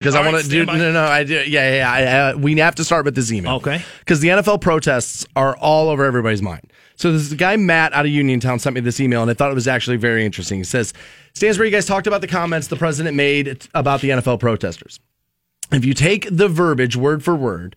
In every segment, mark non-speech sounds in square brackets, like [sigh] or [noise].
because I want to do no no I do yeah yeah, yeah I, uh, we have to start with this email Okay. because the NFL protests are all over everybody's mind. So this guy Matt out of Uniontown sent me this email and I thought it was actually very interesting. He says, Stansbury, you guys talked about the comments the president made about the NFL protesters. If you take the verbiage word for word,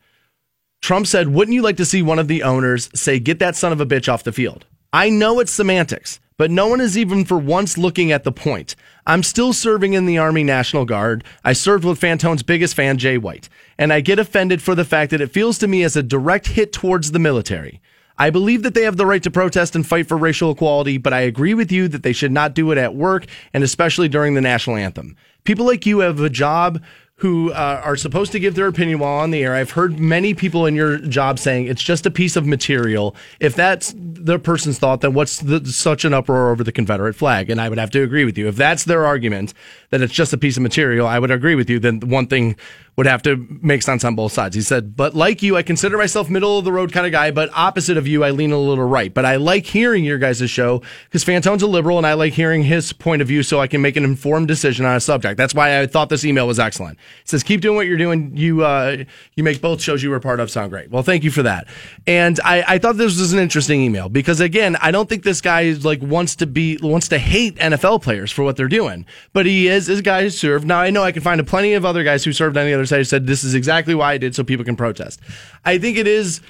Trump said, Wouldn't you like to see one of the owners say, Get that son of a bitch off the field? I know it's semantics, but no one is even for once looking at the point. I'm still serving in the Army National Guard. I served with Fantone's biggest fan, Jay White, and I get offended for the fact that it feels to me as a direct hit towards the military. I believe that they have the right to protest and fight for racial equality, but I agree with you that they should not do it at work and especially during the national anthem. People like you have a job who uh, are supposed to give their opinion while on the air. I've heard many people in your job saying it's just a piece of material. If that's the person's thought, then what's the, such an uproar over the Confederate flag? And I would have to agree with you. If that's their argument that it's just a piece of material, I would agree with you. Then one thing would have to make sense on both sides. He said, but like you, I consider myself middle of the road kind of guy, but opposite of you, I lean a little right. But I like hearing your guys' show because Fantone's a liberal and I like hearing his point of view so I can make an informed decision on a subject. That's why I thought this email was excellent. It says, keep doing what you're doing. You, uh, you make both shows you were part of sound great. Well, thank you for that. And I, I thought this was an interesting email because again, I don't think this guy like wants to be, wants to hate NFL players for what they're doing, but he is, is guy who served. Now I know I can find a plenty of other guys who served on the other side said, this is exactly why I did so people can protest. I think it is,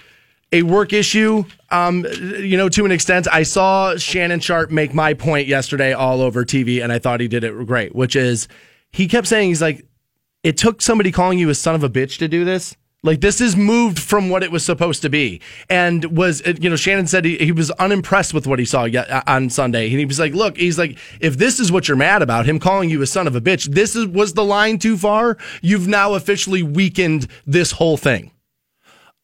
a work issue, um, you know, to an extent. I saw Shannon Sharpe make my point yesterday all over TV, and I thought he did it great, which is he kept saying, he's like, it took somebody calling you a son of a bitch to do this. Like this is moved from what it was supposed to be, and was uh, you know Shannon said he, he was unimpressed with what he saw yet, uh, on Sunday. And he was like, "Look, he's like, if this is what you're mad about, him calling you a son of a bitch, this is was the line too far. You've now officially weakened this whole thing."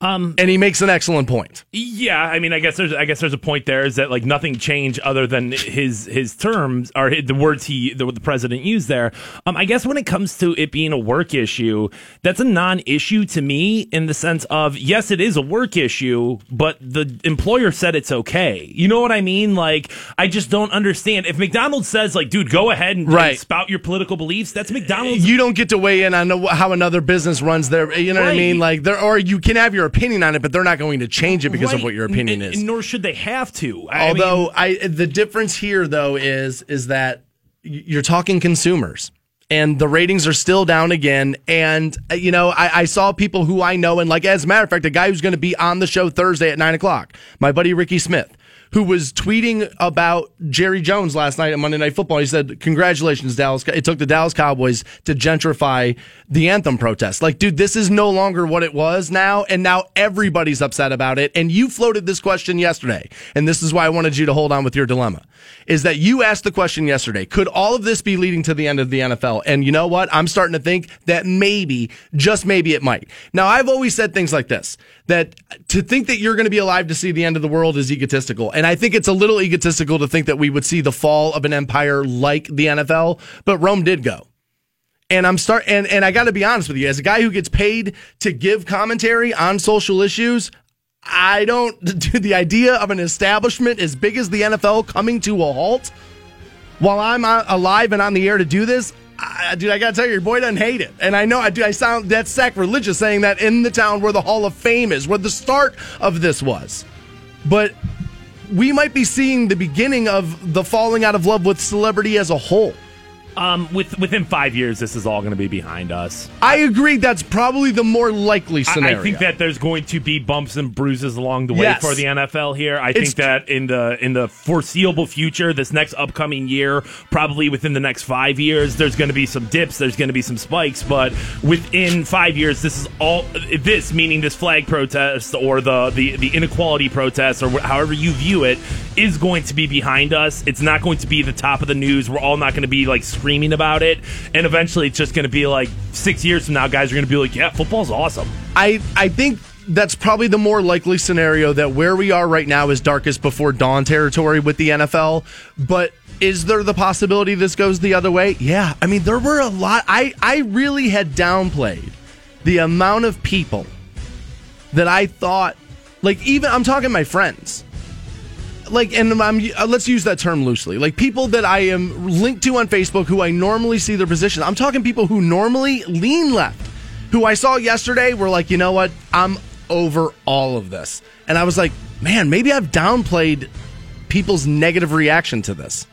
Um, and he makes an excellent point. Yeah, I mean, I guess there's, I guess there's a point there is that like nothing changed other than his his terms or the words he the, the president used there. Um, I guess when it comes to it being a work issue, that's a non-issue to me in the sense of yes, it is a work issue, but the employer said it's okay. You know what I mean? Like, I just don't understand if McDonald's says like, dude, go ahead and, Right. and spout your political beliefs. That's McDonald's. You don't get to weigh in on how another business runs their. You know what I mean? Like there, or you can have your opinion on it, but they're not going to change it because of what your opinion N- is. Nor should they have to. I mean- Although I, the difference here though is is that you're talking consumers. And the ratings are still down again. And, uh, you know, I, I saw people who I know, and like, as a matter of fact, a guy who's going to be on the show Thursday at nine o'clock, my buddy Ricky Smith, who was tweeting about Jerry Jones last night at Monday Night Football. He said, Congratulations, Dallas. It took the Dallas Cowboys to gentrify the anthem protest. Like, dude, this is no longer what it was now. And now everybody's upset about it. And you floated this question yesterday. And this is why I wanted you to hold on with your dilemma is that you asked the question yesterday could all of this be leading to the end of the NFL? And you know what? I'm starting to think that maybe, just maybe it might. Now, I've always said things like this that to think that you're going to be alive to see the end of the world is egotistical. And I think it's a little egotistical to think that we would see the fall of an empire like the NFL, but Rome did go. And I'm start and, and I got to be honest with you, as a guy who gets paid to give commentary on social issues, I don't [laughs] do the idea of an establishment as big as the NFL coming to a halt while I'm alive and on the air to do this. I, dude, I gotta tell you, your boy doesn't hate it, and I know I do. I sound that's sacrilegious saying that in the town where the Hall of Fame is, where the start of this was. But we might be seeing the beginning of the falling out of love with celebrity as a whole. Um, with within five years, this is all going to be behind us. I agree. That's probably the more likely I- scenario. I think that there's going to be bumps and bruises along the way Yes. for the NFL here. I It's think that in the in the foreseeable future, this next upcoming year, probably within the next five years, there's going to be some dips, there's going to be some spikes, but within five years, this is all this meaning this flag protest or the the, the inequality protest or however you view it is going to be behind us. It's not going to be the top of the news. We're all not going to be like screaming about it, and eventually, it's just going to be like six years from now, guys are going to be like, "Yeah, football's awesome." I I think that's probably the more likely scenario that where we are right now is darkest before dawn territory with the NFL. But is there the possibility this goes the other way? Yeah. I mean, there were a lot. I I really had downplayed the amount of people that I thought, like even I'm talking my friends. Like, and I'm, uh, let's use that term loosely. Like people that I am linked to on Facebook who I normally see their position. I'm talking people who normally lean left, who I saw yesterday were like, you know what? I'm over all of this. And I was like, man, maybe I've downplayed people's negative reaction to this.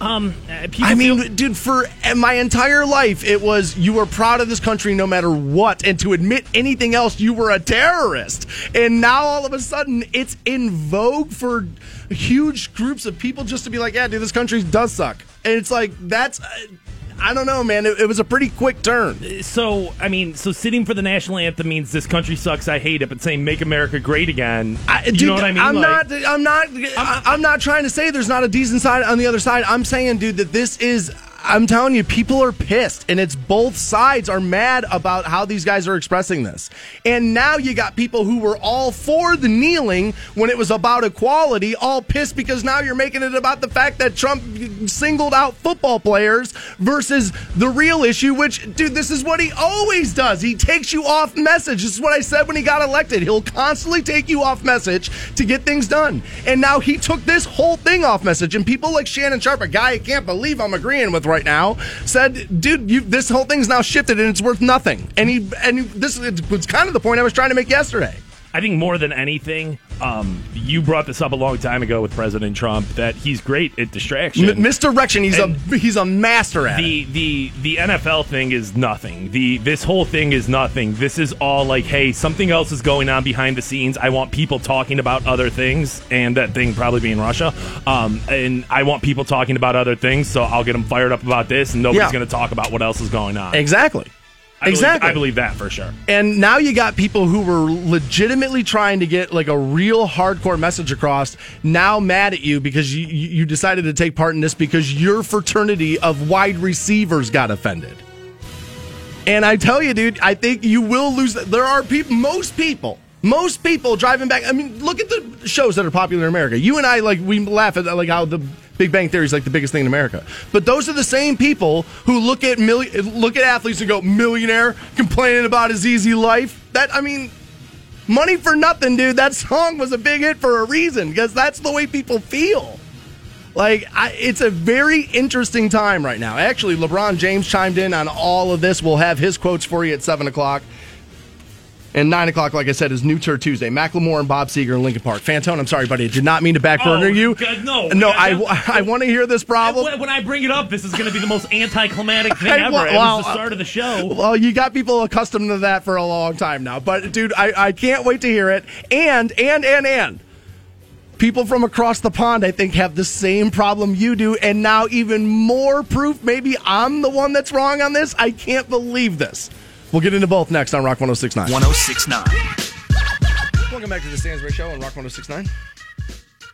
Um, uh, I mean, feel- dude, for my entire life, it was you were proud of this country no matter what, and to admit anything else, you were a terrorist. And now all of a sudden, it's in vogue for huge groups of people just to be like, yeah, dude, this country does suck. And it's like, that's, uh, I don't know, man. It, it was a pretty quick turn. so I mean, so sitting for the national anthem means this country sucks. I hate it, but saying "Make America Great Again," I, you dude, know what I mean? I'm Like- not. I'm not. I'm, I'm not trying to say there's not a decent side on the other side. I'm saying, dude, that this is. I'm telling you, people are pissed, and it's both sides are mad about how these guys are expressing this. And now you got people who were all for the kneeling when it was about equality, all pissed because now you're making it about the fact that Trump singled out football players versus the real issue, which, dude, this is what he always does. He takes you off message. This is what I said when he got elected. He'll constantly take you off message to get things done. And now he took this whole thing off message. And people like Shannon Sharpe, a guy I can't believe I'm agreeing with right now, said, dude, you, this whole thing's now shifted and it's worth nothing. And he, and he, this was kind of the point I was trying to make yesterday. I think more than anything, um, you brought this up a long time ago with President Trump that he's great at distraction. M- misdirection. He's And a he's a master at it. the the the NFL thing is nothing. The this whole thing is nothing. This is all like, hey, something else is going on behind the scenes. I want people talking about other things, and that thing probably being Russia. Um, and I want people talking about other things, so I'll get them fired up about this, and nobody's Yeah. going to talk about what else is going on. Exactly. I believe- exactly. I believe that for sure. And now you got people who were legitimately trying to get like a real hardcore message across now mad at you because you, you you decided to take part in this because your fraternity of wide receivers got offended. And I tell you, dude, I think you will lose. There are people, most people, most people driving back. I mean, look at the shows that are popular in America. You and I, like, we laugh at like how the Big Bang Theory is like the biggest thing in America. But those are the same people who look at look at athletes and go, millionaire complaining about his easy life. That I mean, money for nothing, dude. That song was a big hit for a reason because that's the way people feel. Like, I, it's a very interesting time right now. Actually, LeBron James chimed in on all of this. We'll have his quotes for you at 7 o'clock. And 9 o'clock, like I said, is New Tour Tuesday. Macklemore and Bob Seger in Linkin Park. Fantone, I'm sorry, buddy. I did not mean to backburner Oh, you. God, no. No, I, That- I [laughs] want to hear this problem. When I bring it up, this is going to be the most [laughs] anticlimactic thing ever. well, it was the start of the show. Uh, well, you got people accustomed to that for a long time now. But dude, I, I can't wait to hear it. And and and and people from across the pond, I think, have the same problem you do, and now even more proof. Maybe I'm the one that's wrong on this. I can't believe this. We'll get into both next on Rock 1069. 1069. Welcome back to the Stansbury Show on Rock 1069.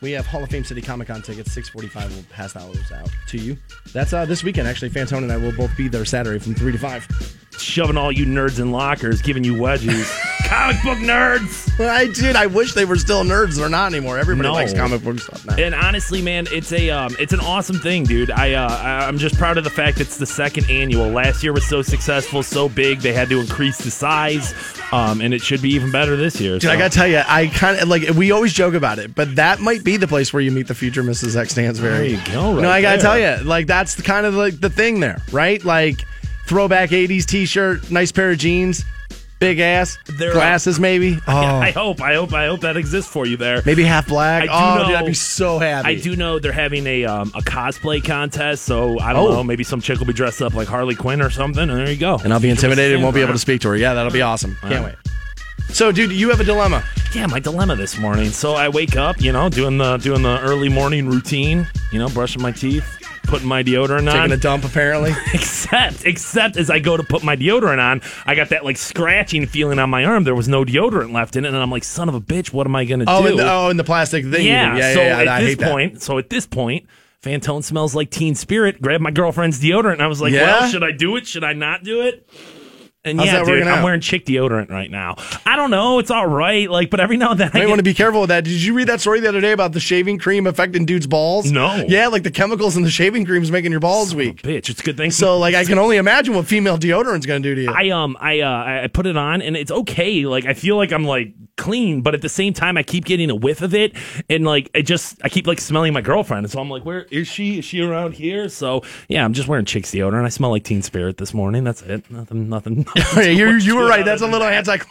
We have Hall of Fame City Comic Con tickets. 645 will pass those out to you. That's uh, this weekend, actually. Fantone and I will both be there Saturday from 3 to 5. Shoving all you nerds in lockers, giving you wedgies. [laughs] Comic book nerds! Well, I did. I wish they were still nerds. They're not anymore. Everybody No. likes comic book stuff now. And honestly, man, it's a um, it's an awesome thing, dude. I uh, I- I'm just proud of the fact it's the second annual. Last year was so successful, so big, they had to increase the size, um, and it should be even better this year. Dude, I gotta tell you, I kind of like. We always joke about it, but that might be the place where you meet the future Mrs. X Stansbury. There you go, right no, I gotta there. tell you, like that's the kind of like the thing there, right? Like throwback '80s T-shirt, nice pair of jeans, big ass, They're, uh, glasses, maybe. [laughs] Oh, Yeah, I hope, I hope, I hope that exists for you there. maybe half black. I do oh, know- dude, I'd be so happy. I do know they're having a um, a cosplay contest, so I don't Oh. know. Maybe some chick will be dressed up like Harley Quinn or something, and there you go. and I'll be intimidated and won't be able to speak to her. Yeah, that'll be awesome. Can't wait. So, dude, you have a dilemma. Yeah, my dilemma this morning. So I wake up, you know, doing the doing the early morning routine, you know, brushing my teeth, putting my deodorant on. Taking a dump, apparently. [laughs] except except as I go to put my deodorant on, I got that like scratching feeling on my arm. There was no deodorant left in it, and I'm like, son of a bitch, what am I gonna Oh, do? in the, oh, in the plastic thing. yeah, yeah, so yeah, yeah. at I this hate that. point, so at this point, Fantone smells like Teen Spirit. Grab my girlfriend's deodorant, and I was like, well, should I do it? Should I not do it? And How's yeah, dude, I'm out? wearing chick deodorant right now. I don't know, it's all right. Like, but every now and then I get, want to be careful with that. Did you read that story the other day about the shaving cream affecting dudes' balls? No. Yeah, like the chemicals in the shaving cream is making your balls weak. bitch. It's a good thing. So, like, I can only imagine what female deodorant's going to do to you. I um I uh I- I put it on and it's okay. Like I feel like I'm like clean, but at the same time I keep getting a whiff of it and like I just I keep like smelling my girlfriend. And so I'm like, where is she? Is she around here? So yeah, I'm just wearing chick deodorant. I smell like Teen Spirit this morning. That's it. Nothing. Nothing. [laughs] Yeah, you you were right. That's a little [laughs] than that. anti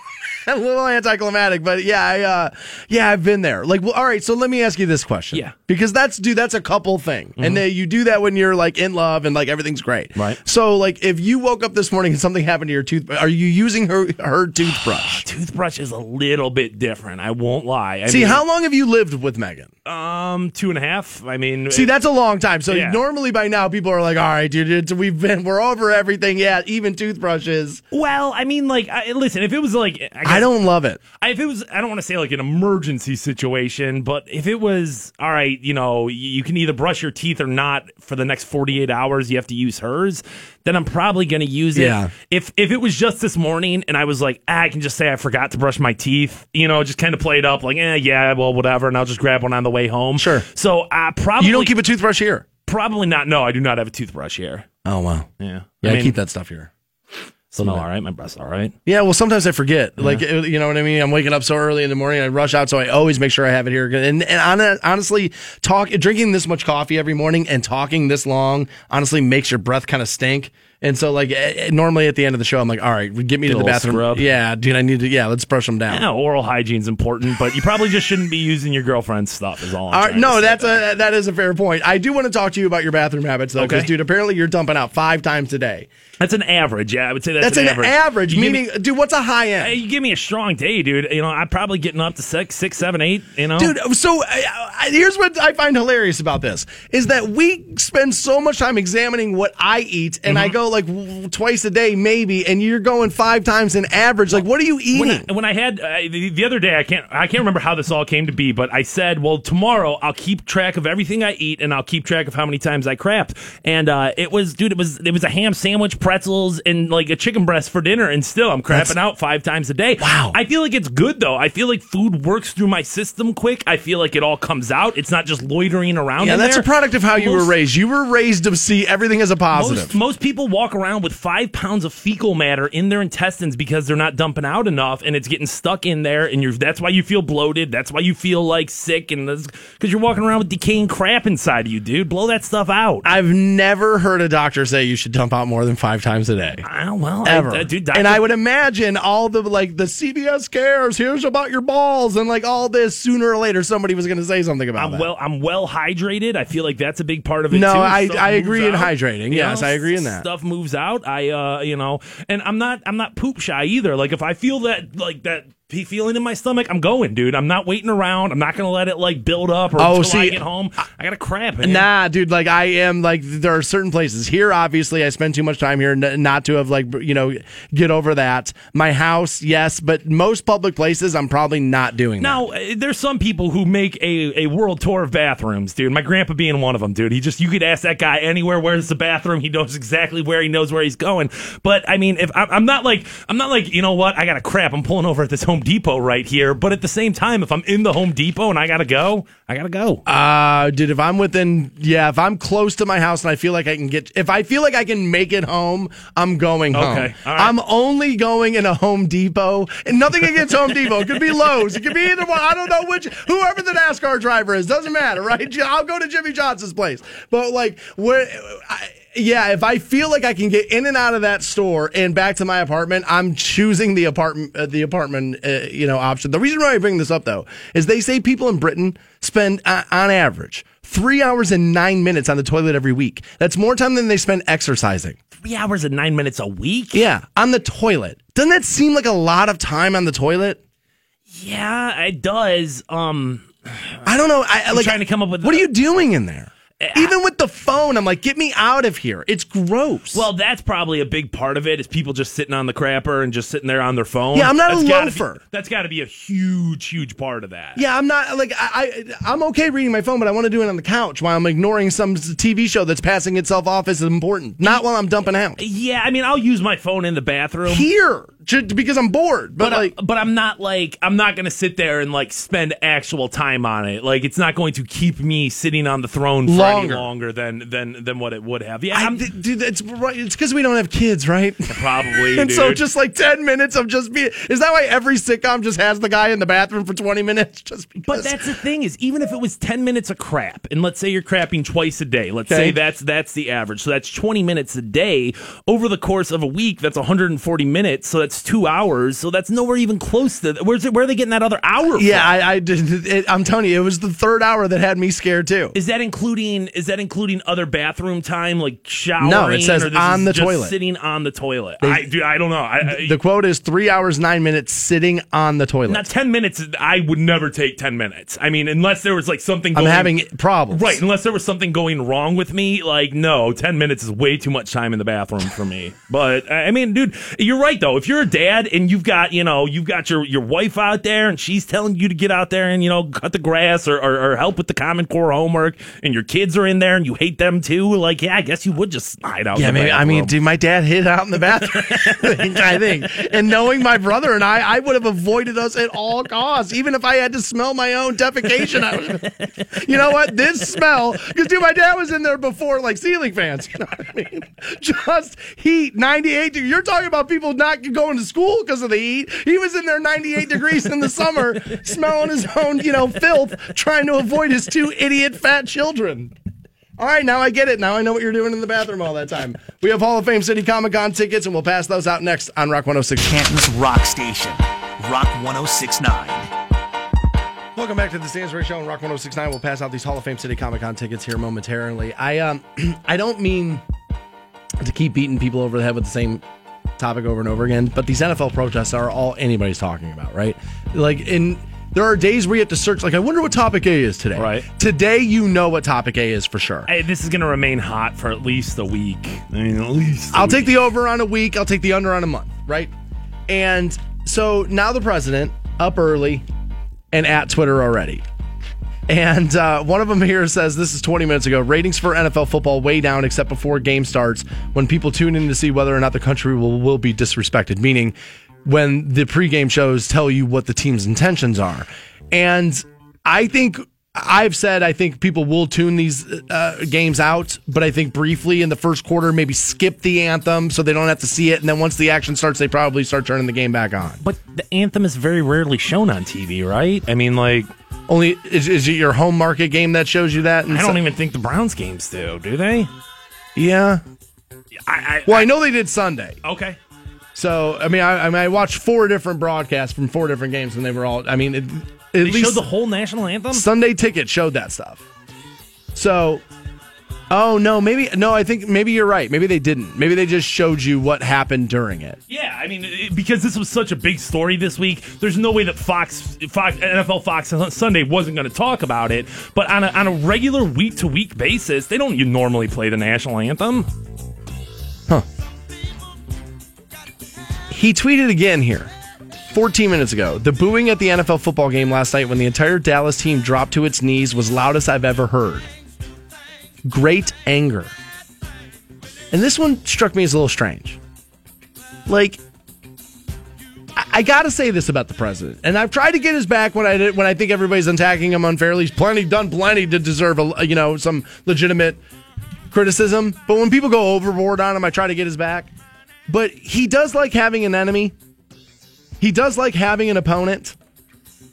[laughs] a little anticlimactic, but yeah, I uh yeah, I've been there. Like, well, all right, so let me ask you this question. Yeah. Mm-hmm. Because that's dude, that's a couple thing. And then you do that when you're like in love and like everything's great. Right. So like if you woke up this morning and something happened to your tooth are you using her her toothbrush? [sighs] Toothbrush is a little bit different. I won't lie. I See, mean, how long have you lived with Megan? um two and a half. I mean, See, that's a long time. So Yeah. normally by now people are like, "All right, dude, we've been we're over everything. Yeah, even toothbrushes." well, I mean, like, I, listen, if it was like, I, I don't love it. I- if it was, I don't want to say like an emergency situation, but if it was, all right, you know, you, can either brush your teeth or not for the next 48 hours, you have to use hers, then I'm probably going to use it. Yeah. If, if it was just this morning and I was like, ah, I can just say I forgot to brush my teeth, you know, just kind of play it up like, eh, yeah, well, whatever. And I'll just grab one on the way home. Sure. So, I probably, You don't keep a toothbrush here. probably not. No, I do not have a toothbrush here. Oh wow. Yeah. Yeah, I, I keep that stuff here. Smell all right. My breath's all right. Yeah, well, sometimes I forget. Like, uh, you know what I mean? I'm waking up so early in the morning, I rush out, so I always make sure I have it here. And, and honestly, talk drinking this much coffee every morning and talking this long honestly makes your breath kind of stink. And so, like, eh, eh, normally at the end of the show, I'm like, all right, get me to the bathroom. scrub. Yeah, dude, I need to. Yeah, let's brush them down. Yeah, oral hygiene's important, but you probably just shouldn't be using your girlfriend's stuff. Is all. I'm All right, no, that's there. a that is a fair point. I do want to talk to you about your bathroom habits though, because Okay. dude, apparently you're dumping out five times a day. That's an average. Yeah, I would say that's, That's an average, You meaning, me- dude, what's a high end? you give me a strong day, dude. You know, I'm probably getting up to six, six, seven, eight. You know, Dude, so here's what I find hilarious about this is that we spend so much time examining what I eat, and Mm-hmm. I go like twice a day, maybe, and you're going five times an average. Like, what are you When eating? I, when I had uh, the, the other day, I can't I can't remember how this all came to be, but I said, well, tomorrow I'll keep track of everything I eat, and I'll keep track of how many times I crapped. And uh, it was, dude, it was it was a ham sandwich, pretzels, and like a chicken breast for dinner, and still I'm crapping That's- out five times a day. Wow. I feel like it's good though. I feel like food works through my system quick. I feel like it all comes out. It's not just loitering around. yeah, that's there. a product of how you were raised. You were raised to see everything as a positive. most, most people walk around with five pounds of fecal matter in their intestines because they're not dumping out enough, and it's getting stuck in there. And you're that's why you feel bloated. That's why you feel like sick, and because you're walking around with decaying crap inside of you, dude. Blow that stuff out. I've never heard a doctor say you should dump out more than five times a day. Ah, I well, Ever. I, dude. and I would imagine all the like the CBS cares, here's about your balls, and like all this. Sooner or later, somebody was going to say something about I'm that. well. I'm well hydrated. I feel like that's a big part of it. No, too. I- Stuff I agree in hydrating. you Yes, know? I agree in that. Stuff moves out. I, uh, you know, and I'm not. I'm not poop shy either. Like if I feel that, like that feeling in my stomach, I'm going, dude. I'm not waiting around. I'm not gonna let it like build up or Oh, until I get home. I, got to crap. Man. Nah, dude. Like I am. Like there are certain places here. Obviously, I spend too much time here n- not to have like you know get over that. My house, yes, but most public places, I'm probably not doing that. Now, uh, there's some people who make a, a world tour of bathrooms, dude. My grandpa being one of them, dude. He just, you could ask that guy anywhere, where's the bathroom? He knows exactly where he knows where he's going. But I mean, if I'm, I'm not like, I'm not like, you know what? I got to crap. I'm pulling over at this Home Depot right here. But at the same time, if I'm in the Home Depot and I got to go, I got to go. Uh, dude, if I'm within, yeah, if I'm close to my house and I feel like I can get, if I feel like I can make it home, I'm going home. Okay, right. I'm only going in a Home Depot, and nothing against Home Depot. It could be Lowe's. It could be either one. I don't know which, whoever the NASCAR driver is, doesn't matter, right? I'll go to Jimmie Johnson's place. But like, where, I, yeah, if I feel like I can get in and out of that store and back to my apartment, I'm choosing the apartment, uh, the apartment, uh, you know, option. The reason why I bring this up though is they say people in Britain spend, uh, on average, three hours and nine minutes on the toilet every week. That's more time than they spend exercising. Three hours and nine minutes a week? Yeah, on the toilet. Doesn't that seem like a lot of time on the toilet? Yeah, it does. Um, I don't know. I, I like trying to come up with- what are you doing in there? Eh, Even with the phone, I'm like, get me out of here. It's gross. Well, that's probably a big part of it is people just sitting on the crapper and just sitting there on their phone. Yeah, I'm not a That's gotta loafer. Be, that's got to be a huge, huge part of that. yeah, I'm not like I, I. I'm okay reading my phone, but I want to do it on the couch while I'm ignoring some TV show that's passing itself off as important. Not while I'm dumping out Yeah, I mean, I'll use my phone in the bathroom. here because I'm bored. But, but uh, like, I, but I'm not like I'm not gonna sit there and like spend actual time on it. Like it's not going to keep me sitting on the throne for Longer. any longer than than than what it would have. Yeah, I, dude, it's right. It's because we don't have kids, right? probably. [laughs] And so just like 10 minutes of just being is that why every sitcom just has the guy in the bathroom for 20 minutes [laughs] just because But that's the thing is, even if it was ten minutes of crap, and let's say you're crapping twice a day, let's Okay. say that's that's the average, so that's twenty minutes a day over the course of a week. That's 140 minutes, so that's two hours. So that's nowhere even close to. Where's it? Where are they getting that other hour? yeah, from? I, I did. It, I'm telling you, it was the third hour that had me scared too. Is that including is that including other bathroom time like showering? No, it says on the just toilet. sitting on the toilet. I dude, I don't know. I, I, The quote is three hours nine minutes sitting on the toilet. now ten minutes. I would never take ten minutes. I mean, unless there was like something. I'm having problems. Right, unless there was something going wrong with me, like no, ten minutes is way too much time in the bathroom for me. [laughs] But I mean, dude, you're right though. If you're a dad and you've got you know you've got your your wife out there and she's telling you to get out there and you know cut the grass or, or, or help with the Common Core homework, and your kids are in there and you hate them too, like yeah, I guess you would just hide out. Yeah, maybe. I mean, dude, my dad hid out in the bathroom. [laughs] I think, and knowing my brother and I, I would have avoided us at all costs, even if I had to smell my own defecation. I would, you know what? This smell, because dude, my dad was in there before, like ceiling fans. [laughs] You know what I mean? Just heat, 98. deg- You're talking about people not going to school because of the heat. He was in there 98 degrees in the summer, [laughs] smelling his own, you know, filth, trying to avoid his two idiot fat children. All right, now I get it. Now I know what you're doing in the bathroom all that time. We have Hall of Fame City Comic Con tickets, and we'll pass those out next on Rock 106. Canton's Rock Station. Rock 1069. Welcome back to the Stansbury Show on Rock 1069. We'll pass out these Hall of Fame City Comic Con tickets here momentarily. I um [clears throat] I don't mean to keep beating people over the head with the same topic over and over again, but these NFL protests are all anybody's talking about, right? Like in there are days where you have to search like I wonder what topic A is today. Right. Today you know what topic A is for sure. Hey, this is going to remain hot for at least a week. I mean, at least. I'll take the over on a week. I'll take the under on a month, right? And so now the president up early and at Twitter already. And uh, one of them here says this is 20 minutes ago. Ratings for NFL football way down, except before game starts, when people tune in to see whether or not the country will, will be disrespected. Meaning, when the pregame shows tell you what the team's intentions are. And I think I've said I think people will tune these uh, games out, but I think briefly in the first quarter, maybe skip the anthem so they don't have to see it. And then once the action starts, they probably start turning the game back on. But the anthem is very rarely shown on TV, right? I mean, like, Only is, is it your home market game that shows you that? I don't even think the Browns games do, do they? Yeah. I, I, Well, I know they did Sunday. okay. So I mean, I, I mean, I watched four different broadcasts from four different games, and they were all. I mean, it, at They least showed the whole national anthem. Sunday Ticket showed that stuff. So, oh no, maybe no. I think maybe you're right. Maybe they didn't. Maybe they just showed you what happened during it. Yeah, I mean, it- because this was such a big story this week, there's no way that Fox, Fox NFL Fox on Sunday wasn't going to talk about it. But on a, on a regular week to week basis, they don't normally play the national anthem. Huh. He tweeted again here. 14 minutes ago, the booing at the NFL football game last night when the entire Dallas team dropped to its knees was loudest I've ever heard. Great anger. And this one struck me as a little strange. Like, I, I gotta say this about the president, and I've tried to get his back when I did, when I think everybody's attacking him unfairly. He's plenty done plenty to deserve a you know some legitimate criticism, but when people go overboard on him, I try to get his back. But he does like having an enemy. He does like having an opponent.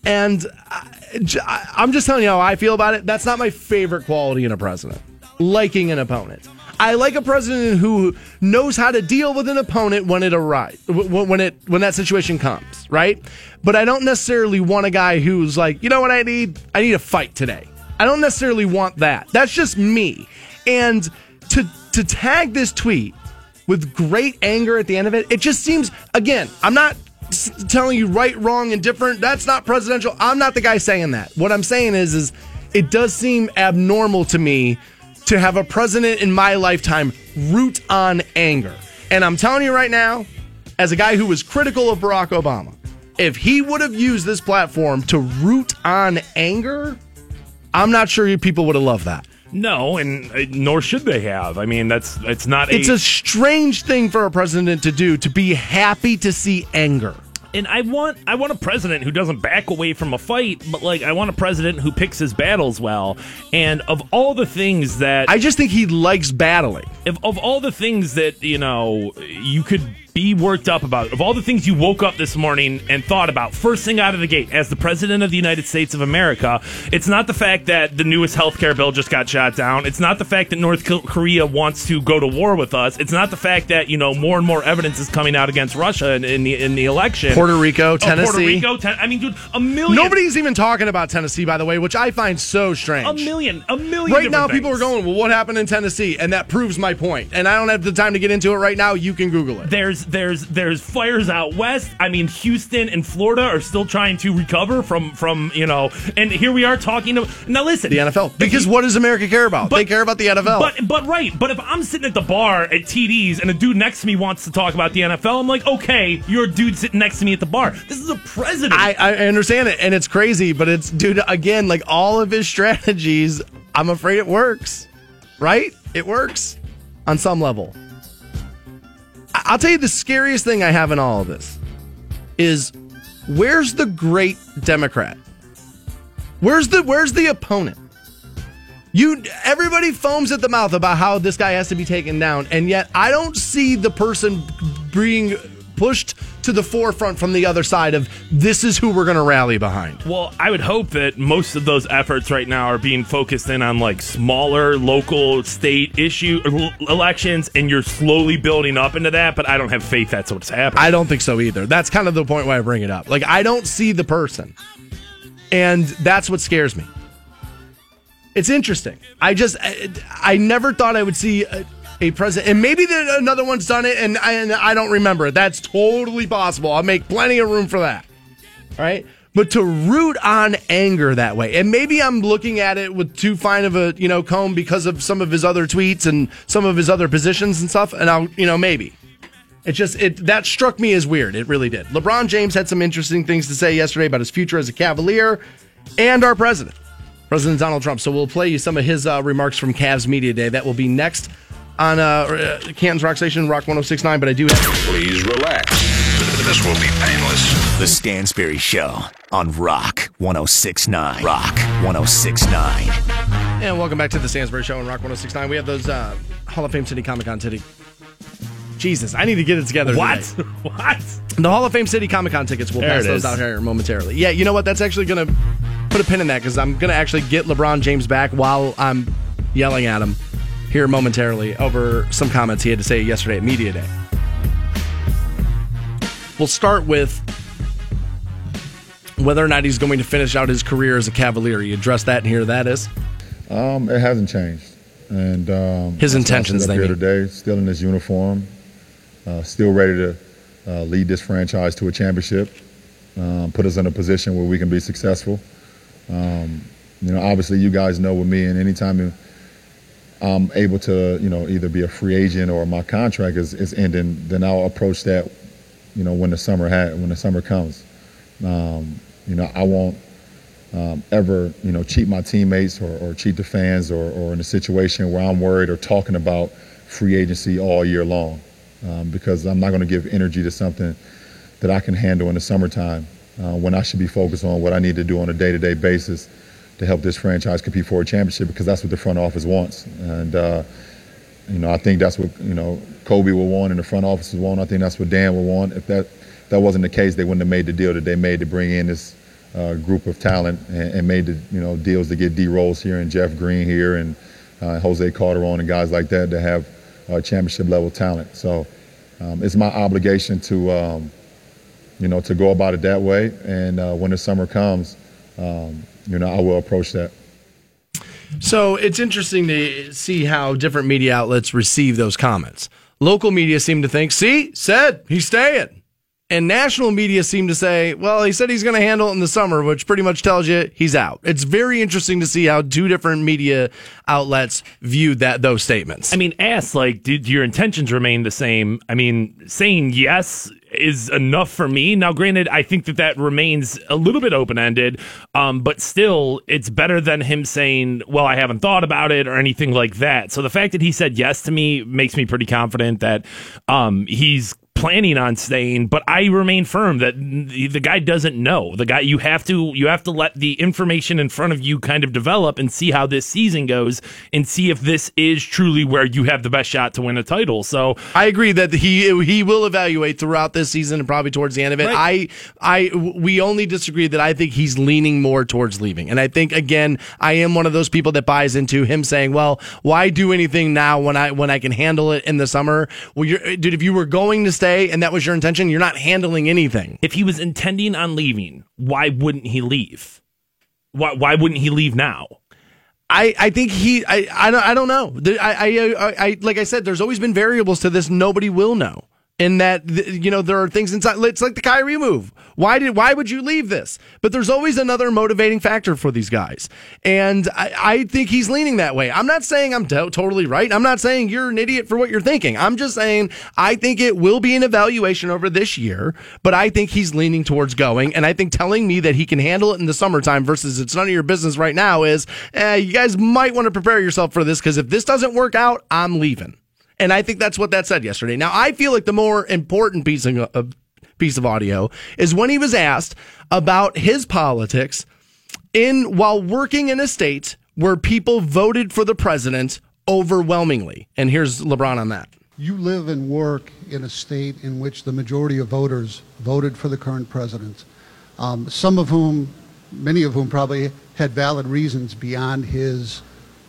And I, I'm just telling you how I feel about it. That's not my favorite quality in a president. Liking an opponent. I like a president who knows how to deal with an opponent when it arrives, when it when that situation comes, right? But I don't necessarily want a guy who's like, you know what I need? I need a fight today. I don't necessarily want that. That's just me. And to to tag this tweet with great anger at the end of it, it just seems again, I'm not telling you right, wrong, and different. That's not presidential. I'm not the guy saying that. What I'm saying is, is it does seem abnormal to me to have a president in my lifetime root on anger. And I'm telling you right now, as a guy who was critical of Barack Obama, if he would have used this platform to root on anger, I'm not sure people would have loved that. No, and uh, nor should they have. I mean, that's it's not. It's a strange thing for a president to do to be happy to see anger. And I want I want a president who doesn't back away from a fight, but like I want a president who picks his battles well. And of all the things that I just think he likes battling. Of, of all the things that you know you could be worked up about. Of all the things you woke up this morning and thought about, first thing out of the gate, as the President of the United States of America, it's not the fact that the newest health care bill just got shot down. It's not the fact that North Korea wants to go to war with us. It's not the fact that, you know, more and more evidence is coming out against Russia in, in the, in the election. Puerto Rico, Tennessee. Oh, Puerto Rico, ten- I mean, dude, a million. Nobody's even talking about Tennessee, by the way, which I find so strange. A million, a million. Right now, things. people are going, well, what happened in Tennessee? And that proves my point. And I don't have the time to get into it right now. You can Google it. There's, there's, there's fires out west. I mean, Houston and Florida are still trying to recover from from you know. And here we are talking. To, now listen, the NFL. Because what does America care about? But, they care about the NFL. But but right. But if I'm sitting at the bar at TD's and a dude next to me wants to talk about the NFL, I'm like, okay, you're a dude sitting next to me at the bar. This is a president. I, I understand it, and it's crazy, but it's dude again. Like all of his [laughs] strategies, I'm afraid it works. Right? It works on some level. I'll tell you the scariest thing I have in all of this is where's the great Democrat? Where's the where's the opponent? You everybody foams at the mouth about how this guy has to be taken down, and yet I don't see the person being pushed to the forefront from the other side of this is who we're going to rally behind. Well, I would hope that most of those efforts right now are being focused in on like smaller local state issue uh, elections and you're slowly building up into that, but I don't have faith that's what's happening. I don't think so either. That's kind of the point why I bring it up. Like I don't see the person. And that's what scares me. It's interesting. I just I, I never thought I would see a, a president, and maybe that another one's done it, and I, and I don't remember. That's totally possible. I'll make plenty of room for that. All right. But to root on anger that way, and maybe I'm looking at it with too fine of a you know comb because of some of his other tweets and some of his other positions and stuff, and I'll you know maybe. It just it that struck me as weird. It really did. LeBron James had some interesting things to say yesterday about his future as a Cavalier and our president, President Donald Trump. So we'll play you some of his uh, remarks from Cavs Media Day. That will be next on uh, uh, Canton's Rock Station, Rock 1069, but I do have. Please relax. This will be painless. The Stansbury Show on Rock 1069. Rock 1069. And welcome back to the Stansbury Show on Rock 1069. We have those uh, Hall of Fame City Comic Con City. Jesus, I need to get it together. What? Today. [laughs] [laughs] what? The Hall of Fame City Comic Con tickets. We'll there pass those is. out here momentarily. Yeah, you know what? That's actually going to put a pin in that because I'm going to actually get LeBron James back while I'm yelling at him here momentarily over some comments he had to say yesterday at Media Day. We'll start with whether or not he's going to finish out his career as a Cavalier. You address that, and here that is. Um, it hasn't changed, and um, his intentions. Up here mean. today, still in his uniform, uh, still ready to uh, lead this franchise to a championship, um, put us in a position where we can be successful. Um, you know, obviously, you guys know with me, and anytime I'm able to, you know, either be a free agent or my contract is, is ending, then I'll approach that, you know, when the summer ha- when the summer comes. Um, you know, I won't um, ever, you know, cheat my teammates or, or cheat the fans or, or, in a situation where I'm worried or talking about free agency all year long, um, because I'm not going to give energy to something that I can handle in the summertime uh, when I should be focused on what I need to do on a day-to-day basis to help this franchise compete for a championship because that's what the front office wants. And, uh, you know, I think that's what, you know, Koby will want and the front office will want. I think that's what Dan will want. If that, if that wasn't the case, they wouldn't have made the deal that they made to bring in this uh, group of talent and, and, made the, you know, deals to get D Rose here and Jeff Green here and uh, Jose Calderon and guys like that to have uh, championship level talent. So um, it's my obligation to, um, you know, to go about it that way. And uh, when the summer comes, um, you know, I will approach that. So it's interesting to see how different media outlets receive those comments. Local media seem to think, see, said he's staying. And national media seem to say, well, he said he's going to handle it in the summer, which pretty much tells you he's out. It's very interesting to see how two different media outlets viewed that those statements. I mean, ask like, did your intentions remain the same? I mean, saying yes is enough for me. Now, granted, I think that that remains a little bit open ended, um, but still, it's better than him saying, "Well, I haven't thought about it" or anything like that. So the fact that he said yes to me makes me pretty confident that um, he's planning on staying, but I remain firm that the guy doesn't know. The guy you have to you have to let the information in front of you kind of develop and see how this season goes and see if this is truly where you have the best shot to win a title. So I agree that he he will evaluate throughout this season and probably towards the end of it. Right. I I we only disagree that I think he's leaning more towards leaving. And I think again, I am one of those people that buys into him saying, "Well, why do anything now when I when I can handle it in the summer?" Well, you're, dude, if you were going to stay and that was your intention, you're not handling anything. if he was intending on leaving, why wouldn't he leave? Why why wouldn't he leave now? I, I think he I, I don't I don't know I, I I I like I said there's always been variables to this nobody will know in that you know there are things inside it's like the Kyrie move. Why did why would you leave this? But there's always another motivating factor for these guys. And I, I think he's leaning that way. I'm not saying I'm to- totally right. I'm not saying you're an idiot for what you're thinking. I'm just saying I think it will be an evaluation over this year but I think he's leaning towards going. And I think telling me that he can handle it in the summertime versus it's none of your business right now is eh, you guys might want to prepare yourself for this because if this doesn't work out I'm leaving and I think that's what that said yesterday. Now, I feel like the more important piece of, piece of audio is when he was asked about his politics in while working in a state where people voted for the president overwhelmingly. And here's LeBron on that. You live and work in a state in which the majority of voters voted for the current president, um, some of whom, many of whom probably had valid reasons beyond his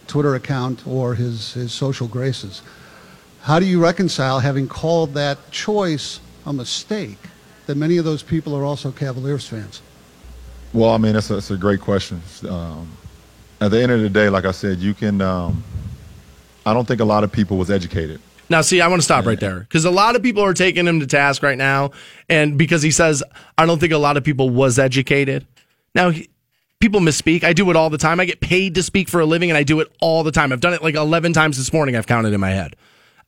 Twitter account or his, his social graces. How do you reconcile having called that choice a mistake that many of those people are also Cavaliers fans? Well, I mean, that's a, that's a great question. Um, at the end of the day, like I said, you can. Um, I don't think a lot of people was educated. Now, see, I want to stop right there because a lot of people are taking him to task right now, and because he says, I don't think a lot of people was educated. Now, he, people misspeak. I do it all the time. I get paid to speak for a living, and I do it all the time. I've done it like eleven times this morning. I've counted in my head.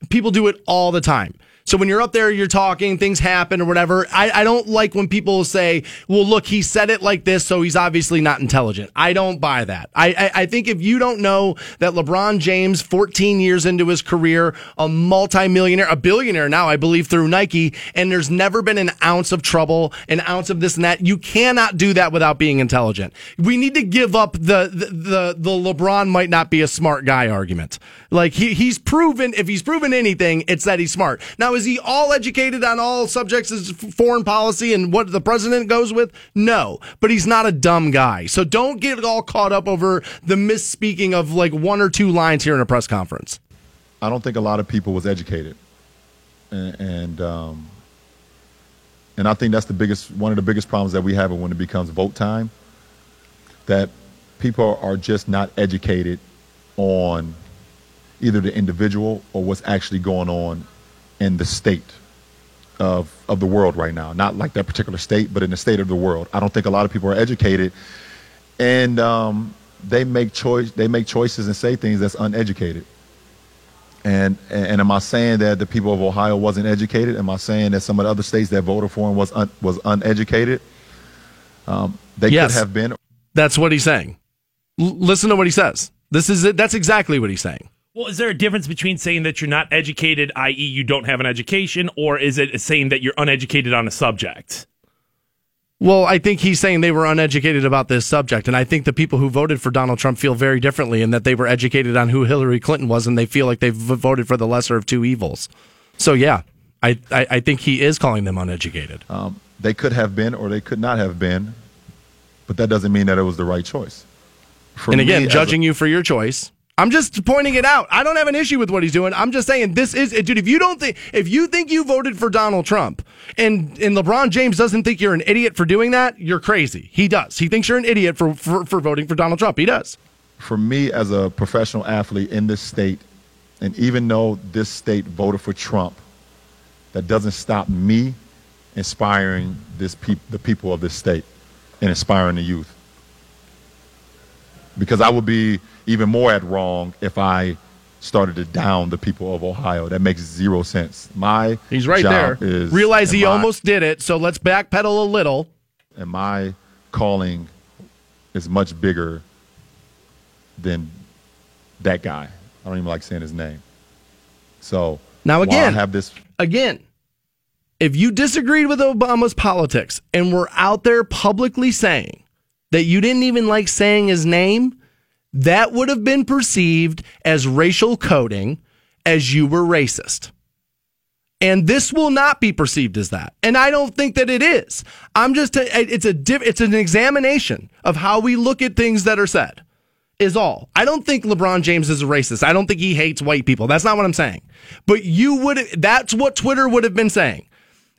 People do it all the time. So when you're up there, you're talking, things happen or whatever. I, I don't like when people say, well, look, he said it like this, so he's obviously not intelligent. I don't buy that. I, I, I think if you don't know that LeBron James, 14 years into his career, a multimillionaire, a billionaire now, I believe, through Nike, and there's never been an ounce of trouble, an ounce of this and that, you cannot do that without being intelligent. We need to give up the, the, the, the LeBron might not be a smart guy argument. Like he, he's proven, if he's proven anything, it's that he's smart. Now, is he all educated on all subjects of foreign policy and what the president goes with? No, but he's not a dumb guy. So don't get all caught up over the misspeaking of like one or two lines here in a press conference. I don't think a lot of people was educated, and and, um, and I think that's the biggest one of the biggest problems that we have when it becomes vote time. That people are just not educated on either the individual or what's actually going on in the state of of the world right now. Not like that particular state, but in the state of the world. I don't think a lot of people are educated, and um, they make choice they make choices and say things that's uneducated. And, and am I saying that the people of Ohio wasn't educated? Am I saying that some of the other states that voted for him was un, was uneducated? Um, they Yes. could have been. That's what he's saying. L- listen to what he says. This is it. That's exactly what he's saying. Well, is there a difference between saying that you're not educated, i.e., you don't have an education, or is it saying that you're uneducated on a subject? Well, I think he's saying they were uneducated about this subject, and I think the people who voted for Donald Trump feel very differently in that they were educated on who Hillary Clinton was, and they feel like they've voted for the lesser of two evils. So, yeah, I, I, I think he is calling them uneducated. Um, they could have been or they could not have been, but that doesn't mean that it was the right choice. For and me, again, a- judging you for your choice. I'm just pointing it out. I don't have an issue with what he's doing. I'm just saying this is, dude. If you don't think, if you think you voted for Donald Trump, and and LeBron James doesn't think you're an idiot for doing that, you're crazy. He does. He thinks you're an idiot for for, for voting for Donald Trump. He does. for me as a professional athlete in this state, and even though this state voted for Trump, that doesn't stop me inspiring this peop- the people of this state and inspiring the youth. Because I would be even more at wrong if I started to down the people of Ohio. That makes zero sense. My He's right job there. Is, Realize he my- almost did it, so let's backpedal a little. and my calling is much bigger than that guy. I don't even like saying his name. So Now, again- I have this Again, if you disagreed with Obama's politics and were out there publicly saying that you didn't even like saying his name, that would have been perceived as racial coding, as you were racist. And this will not be perceived as that. And I don't think that it is. I'm just, it's a, diff, it's an examination of how we look at things that are said, is all. I don't think LeBron James is a racist. I don't think he hates white people. That's not what I'm saying. But you would, that's what Twitter would have been saying.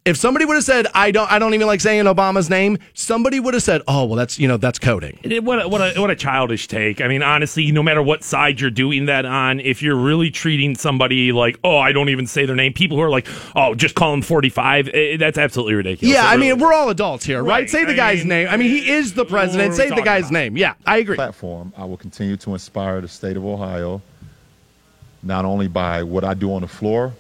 If somebody would have said, I don't, I don't even like saying Obama's name, somebody would have said, oh, well, that's, you know, that's coding. It- what a, what a what a childish take. I mean, honestly, no matter what side you're doing that on, if you're really treating somebody like, oh, I don't even say their name, people who are like, oh, just call him 45, eh, that's absolutely ridiculous. Yeah, It I mean, we're all adults here, right? Right, Say the I guy's mean, name. I mean, he is the president. Say the guy's about? name. Yeah, I agree. platform, I will continue to inspire the state of Ohio, not only by what I do on the floor,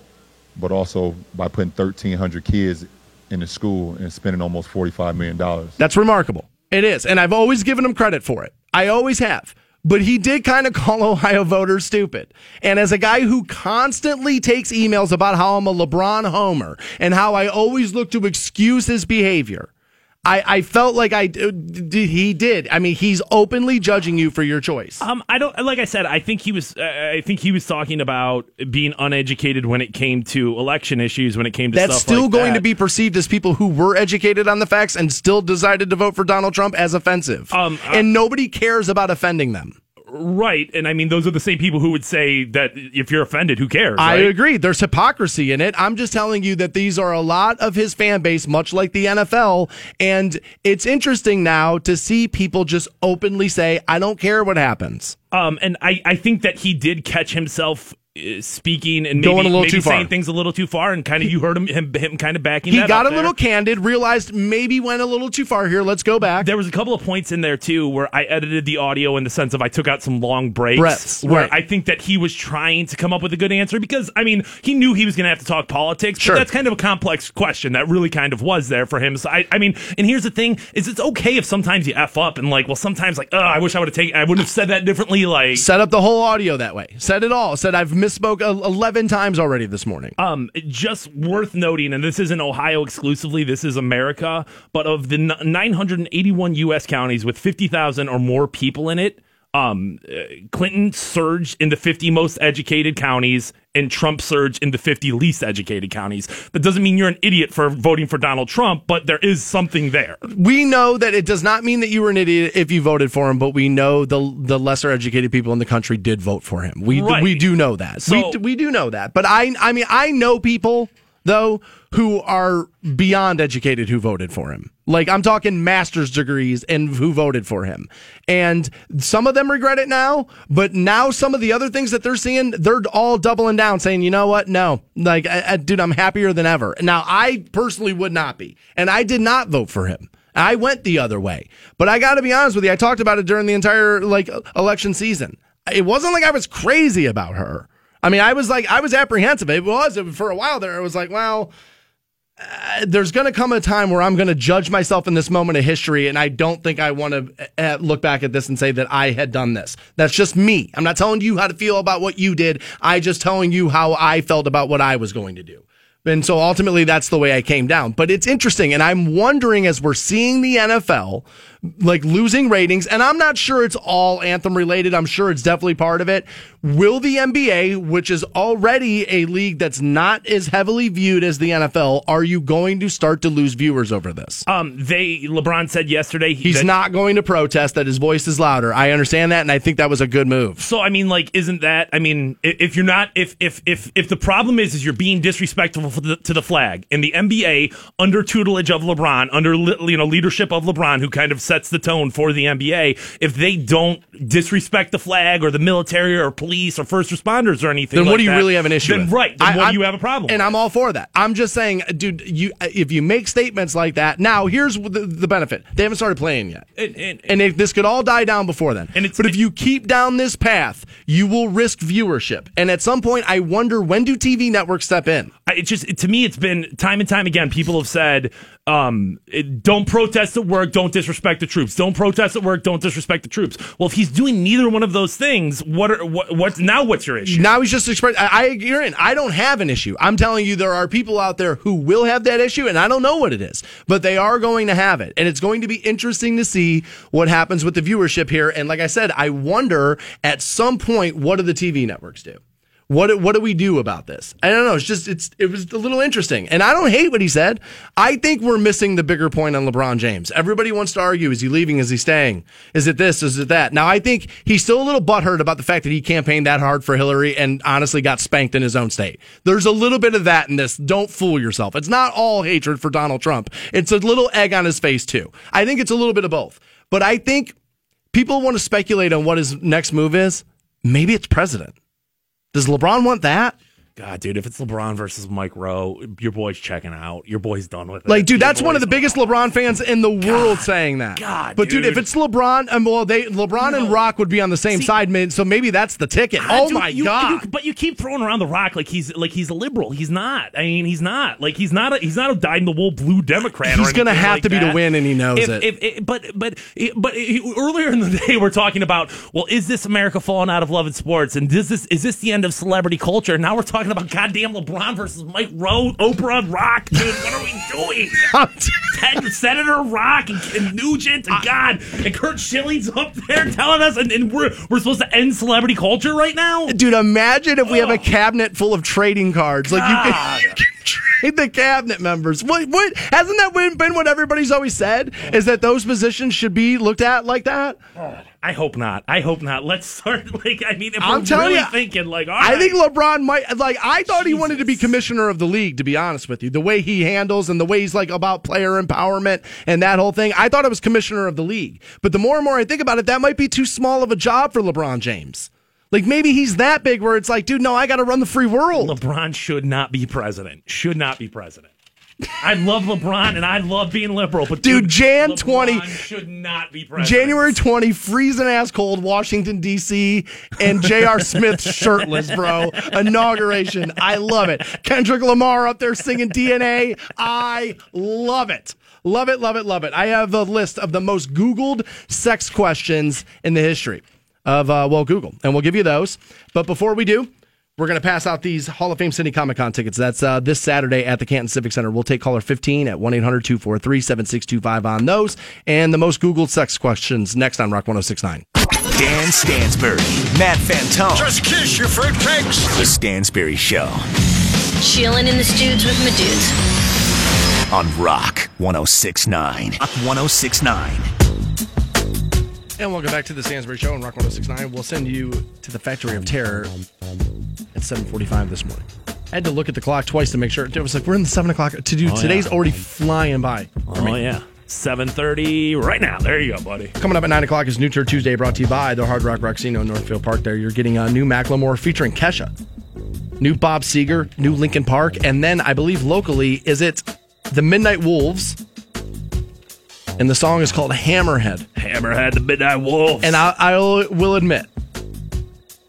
but also by putting 1,300 kids in the school and spending almost $45 million. That's remarkable. It is. And I've always given him credit for it. I always have. But he did kind of call [laughs] Ohio voters stupid. And as a guy who constantly takes emails about how I'm a LeBron homer and how I always look to excuse his behavior, I, I felt like I d- d- he did. I mean, he's openly judging you for your choice. Um, I don't like I said. I think he was. Uh, I think he was talking about being uneducated when it came to election issues. When it came to That's stuff still like going that. to be perceived as people who were educated on the facts and still decided to vote for Donald Trump as offensive. Um, I- and nobody cares about offending them. Right. And I mean, those are the same people who would say that if you're offended, who cares? I agree. There's hypocrisy in it. I'm just telling you that these are a lot of his fan base, much like the NFL. And it's interesting now to see people just openly say, I don't care what happens. Um, and I, I think that he did catch himself Uh, speaking and maybe, Going a little maybe too far. saying things a little too far, and kind of you heard him him, him kind of backing. He got a little candid, realized maybe went a little too far here. Let's go back. There was a couple of points in there too where I edited the audio in the sense of I took out some long breaks. Breaths, where right. I think that he was trying to come up with a good answer because I mean he knew he was going to have to talk politics. Sure. But that's kind of a complex question that really kind of was there for him. So I, I mean, and here's the thing: is it's okay if sometimes you f up and like, well, sometimes like, oh, I wish I would have taken, I wouldn't have said that differently. Like, Set up the whole audio that way. Said it all. Said I've misspoke 11 times already this morning. Um, just worth noting, and this isn't Ohio exclusively, this is America, but of the 981 U.S. counties with 50,000 or more people in it, um, Clinton surged in the 50 most educated counties, and Trump surged in the 50 least educated counties. That doesn't mean you're an idiot for voting for Donald Trump, but there is something there. we know that it does not mean that you were an idiot if you voted for him, but we know the the lesser educated people in the country did vote for him. We Right. we do know that. So- we, we do know that. But I I mean I know people though who are beyond educated who voted for him. Like I'm talking master's degrees and who voted for him. And some of them regret it now, but now some of the other things that they're seeing, they're all doubling down saying, "You know what? No. Like I, I, dude, I'm happier than ever." Now, I personally would not be. And I did not vote for him. I went the other way. But I got to be honest with you, I talked about it during the entire like election season. It wasn't like I was crazy about her. I mean, I was like I was apprehensive. It was for a while there. It was like, well, uh, there's going to come a time where I'm going to judge myself in this moment of history, and I don't think I want to uh, look back at this and say that I had done this. That's just me. I'm not telling you how to feel about what you did. I'm just telling you how I felt about what I was going to do. And so ultimately, that's the way I came down. But it's interesting, and I'm wondering as we're seeing the NFL like losing ratings, and I'm not sure it's all anthem related. I'm sure it's definitely part of it. Will the NBA, which is already a league that's not as heavily viewed as the NFL, are you going to start to lose viewers over this? Um, they LeBron said yesterday He's not going to protest that his voice is louder. I understand that, and I think that was a good move. So I mean, like, isn't that? I mean, if you're not, if if if if the problem is is you're being disrespectful for the, to the flag, and the NBA under tutelage of LeBron, under you know leadership of LeBron, who kind of sets the tone for the NBA, if they don't disrespect the flag or the military or police or first responders or anything. then like what do you that, really have an issue Then with? right, then I- what I'm- do you have a problem? And with? I'm all for that. I'm just saying, dude, you if you make statements like that, now here's the, the benefit. They haven't started playing yet. And- and- and it, this could all die down before then. And it's- but if you keep down this path, you will risk viewership. And at some point, I wonder when do TV networks step in? I- it just to me it's been time and time again people have said um, it- don't protest at work don't disrespect the troops don't protest at work don't disrespect the troops well if he's doing neither one of those things what are what, what now what's your issue Now he's just expressing. I, you're in. I don't have an issue. I'm telling you, there are people out there who will have that issue, and I don't know what it is, but they are going to have it, and it's going to be interesting to see what happens with the viewership here. And like I said, I wonder at some point what do the TV networks do? What what do we do about this? I don't know. It's just it's it was a little interesting, and I don't hate what he said. I think we're missing the bigger point on LeBron James. Everybody wants to argue: is he leaving? Is he staying? Is it this? Is it that? Now I think he's still a little butthurt about the fact that he campaigned that hard for Hillary and honestly got spanked in his own state. There's a little bit of that in this. Don't fool yourself. It's not all hatred for Donald Trump. It's a little egg on his face too. I think it's a little bit of both. But I think people want to speculate on what his next move is. Maybe it's president. Does LeBron want that? God dude if it's lebron versus mike rowe your boy's checking out your boy's done with it Like, dude, Your that's one of the biggest LeBron fans in the world saying that. God, but dude, dude. if it's LeBron, um, well, they LeBron and Rock would be on the same See- side, man. So maybe that's the ticket. Oh dude, my you- god! you- but you keep throwing around the rock like he's like he's a liberal. He's not. I mean, he's not. Like he's not. A, he's not a dyed in the wool blue Democrat. He's gonna have like to be to that. win, and he knows If- it. If, if, but but but earlier in the [laughs] day, we're talking about well, is this America falling out of love and sports, and is this is this the end of celebrity culture? Now we're talking about goddamn LeBron versus Mike Rowe, Oprah, Rock. Dude, what are we doing? [laughs] Ted, Senator Rock and, and Nugent and God and Curt Schilling's up there telling us, and, and we're we're supposed to end celebrity culture right now. Dude, imagine if we have a cabinet full of trading cards. Like you can, [laughs] you can trade the cabinet members. What? What? Hasn't that been- been what everybody's always said? Is that those positions should be looked at like that? I hope not. I hope not. Let's start. [laughs] Like, I mean, if I'm we're telling really you, thinking, like, all I right. think LeBron might like. I thought he wanted to be commissioner of the league. To be honest with you, the way he handles and the way he's like about player empowerment and that whole thing, I thought it was commissioner of the league. But the more and more I think about it, that might be too small of a job for LeBron James. Like maybe he's that big where it's like, dude, no, I got to run the free world. LeBron should not be president. Should not be president. I love LeBron and I love being liberal, but Dude, Jan LeBron 20 should not be president. January 20, freezing ass cold, Washington, D.C., and J.R. Smith shirtless, bro. Inauguration. I love it. Kendrick Lamar up there singing DNA. I love it. Love it, love it, love it. I have a list of the most Googled sex questions in the history of, uh, well, Google, and we'll give you those. But before we do, we're going to pass out these Hall of Fame City Comic Con tickets. That's uh, this Saturday at the Canton Civic Center. We'll take caller 15 at 1 800 243 7625 on those. And the most Googled sex questions next on Rock 1069. Dan Stansbury, Matt Fantone. Just kiss your fruitcakes. The Stansbury Show Chilling in the studs with my dudes. on Rock 1069. Rock 1069. And welcome back to the Stansbury Show on Rock 1069. We'll send you to the Factory of Terror at 745 this morning. I had to look at the clock twice to make sure. It was like, we're in the 7 o'clock. To do, Oh, today's yeah. already flying by. Oh, yeah. 7.30 right now. There you go, buddy. Coming up at 9 o'clock is New Tour Tuesday brought to you by the Hard Rock Rocksino in Northfield Park. There, you're getting a new Macklemore featuring Kesha, new Bob Seger, new Linkin Park, and then I believe locally, is it the Midnight Wolves? And the song is called Hammerhead. Hammerhead, the Midnight Wolves. And I, I will admit,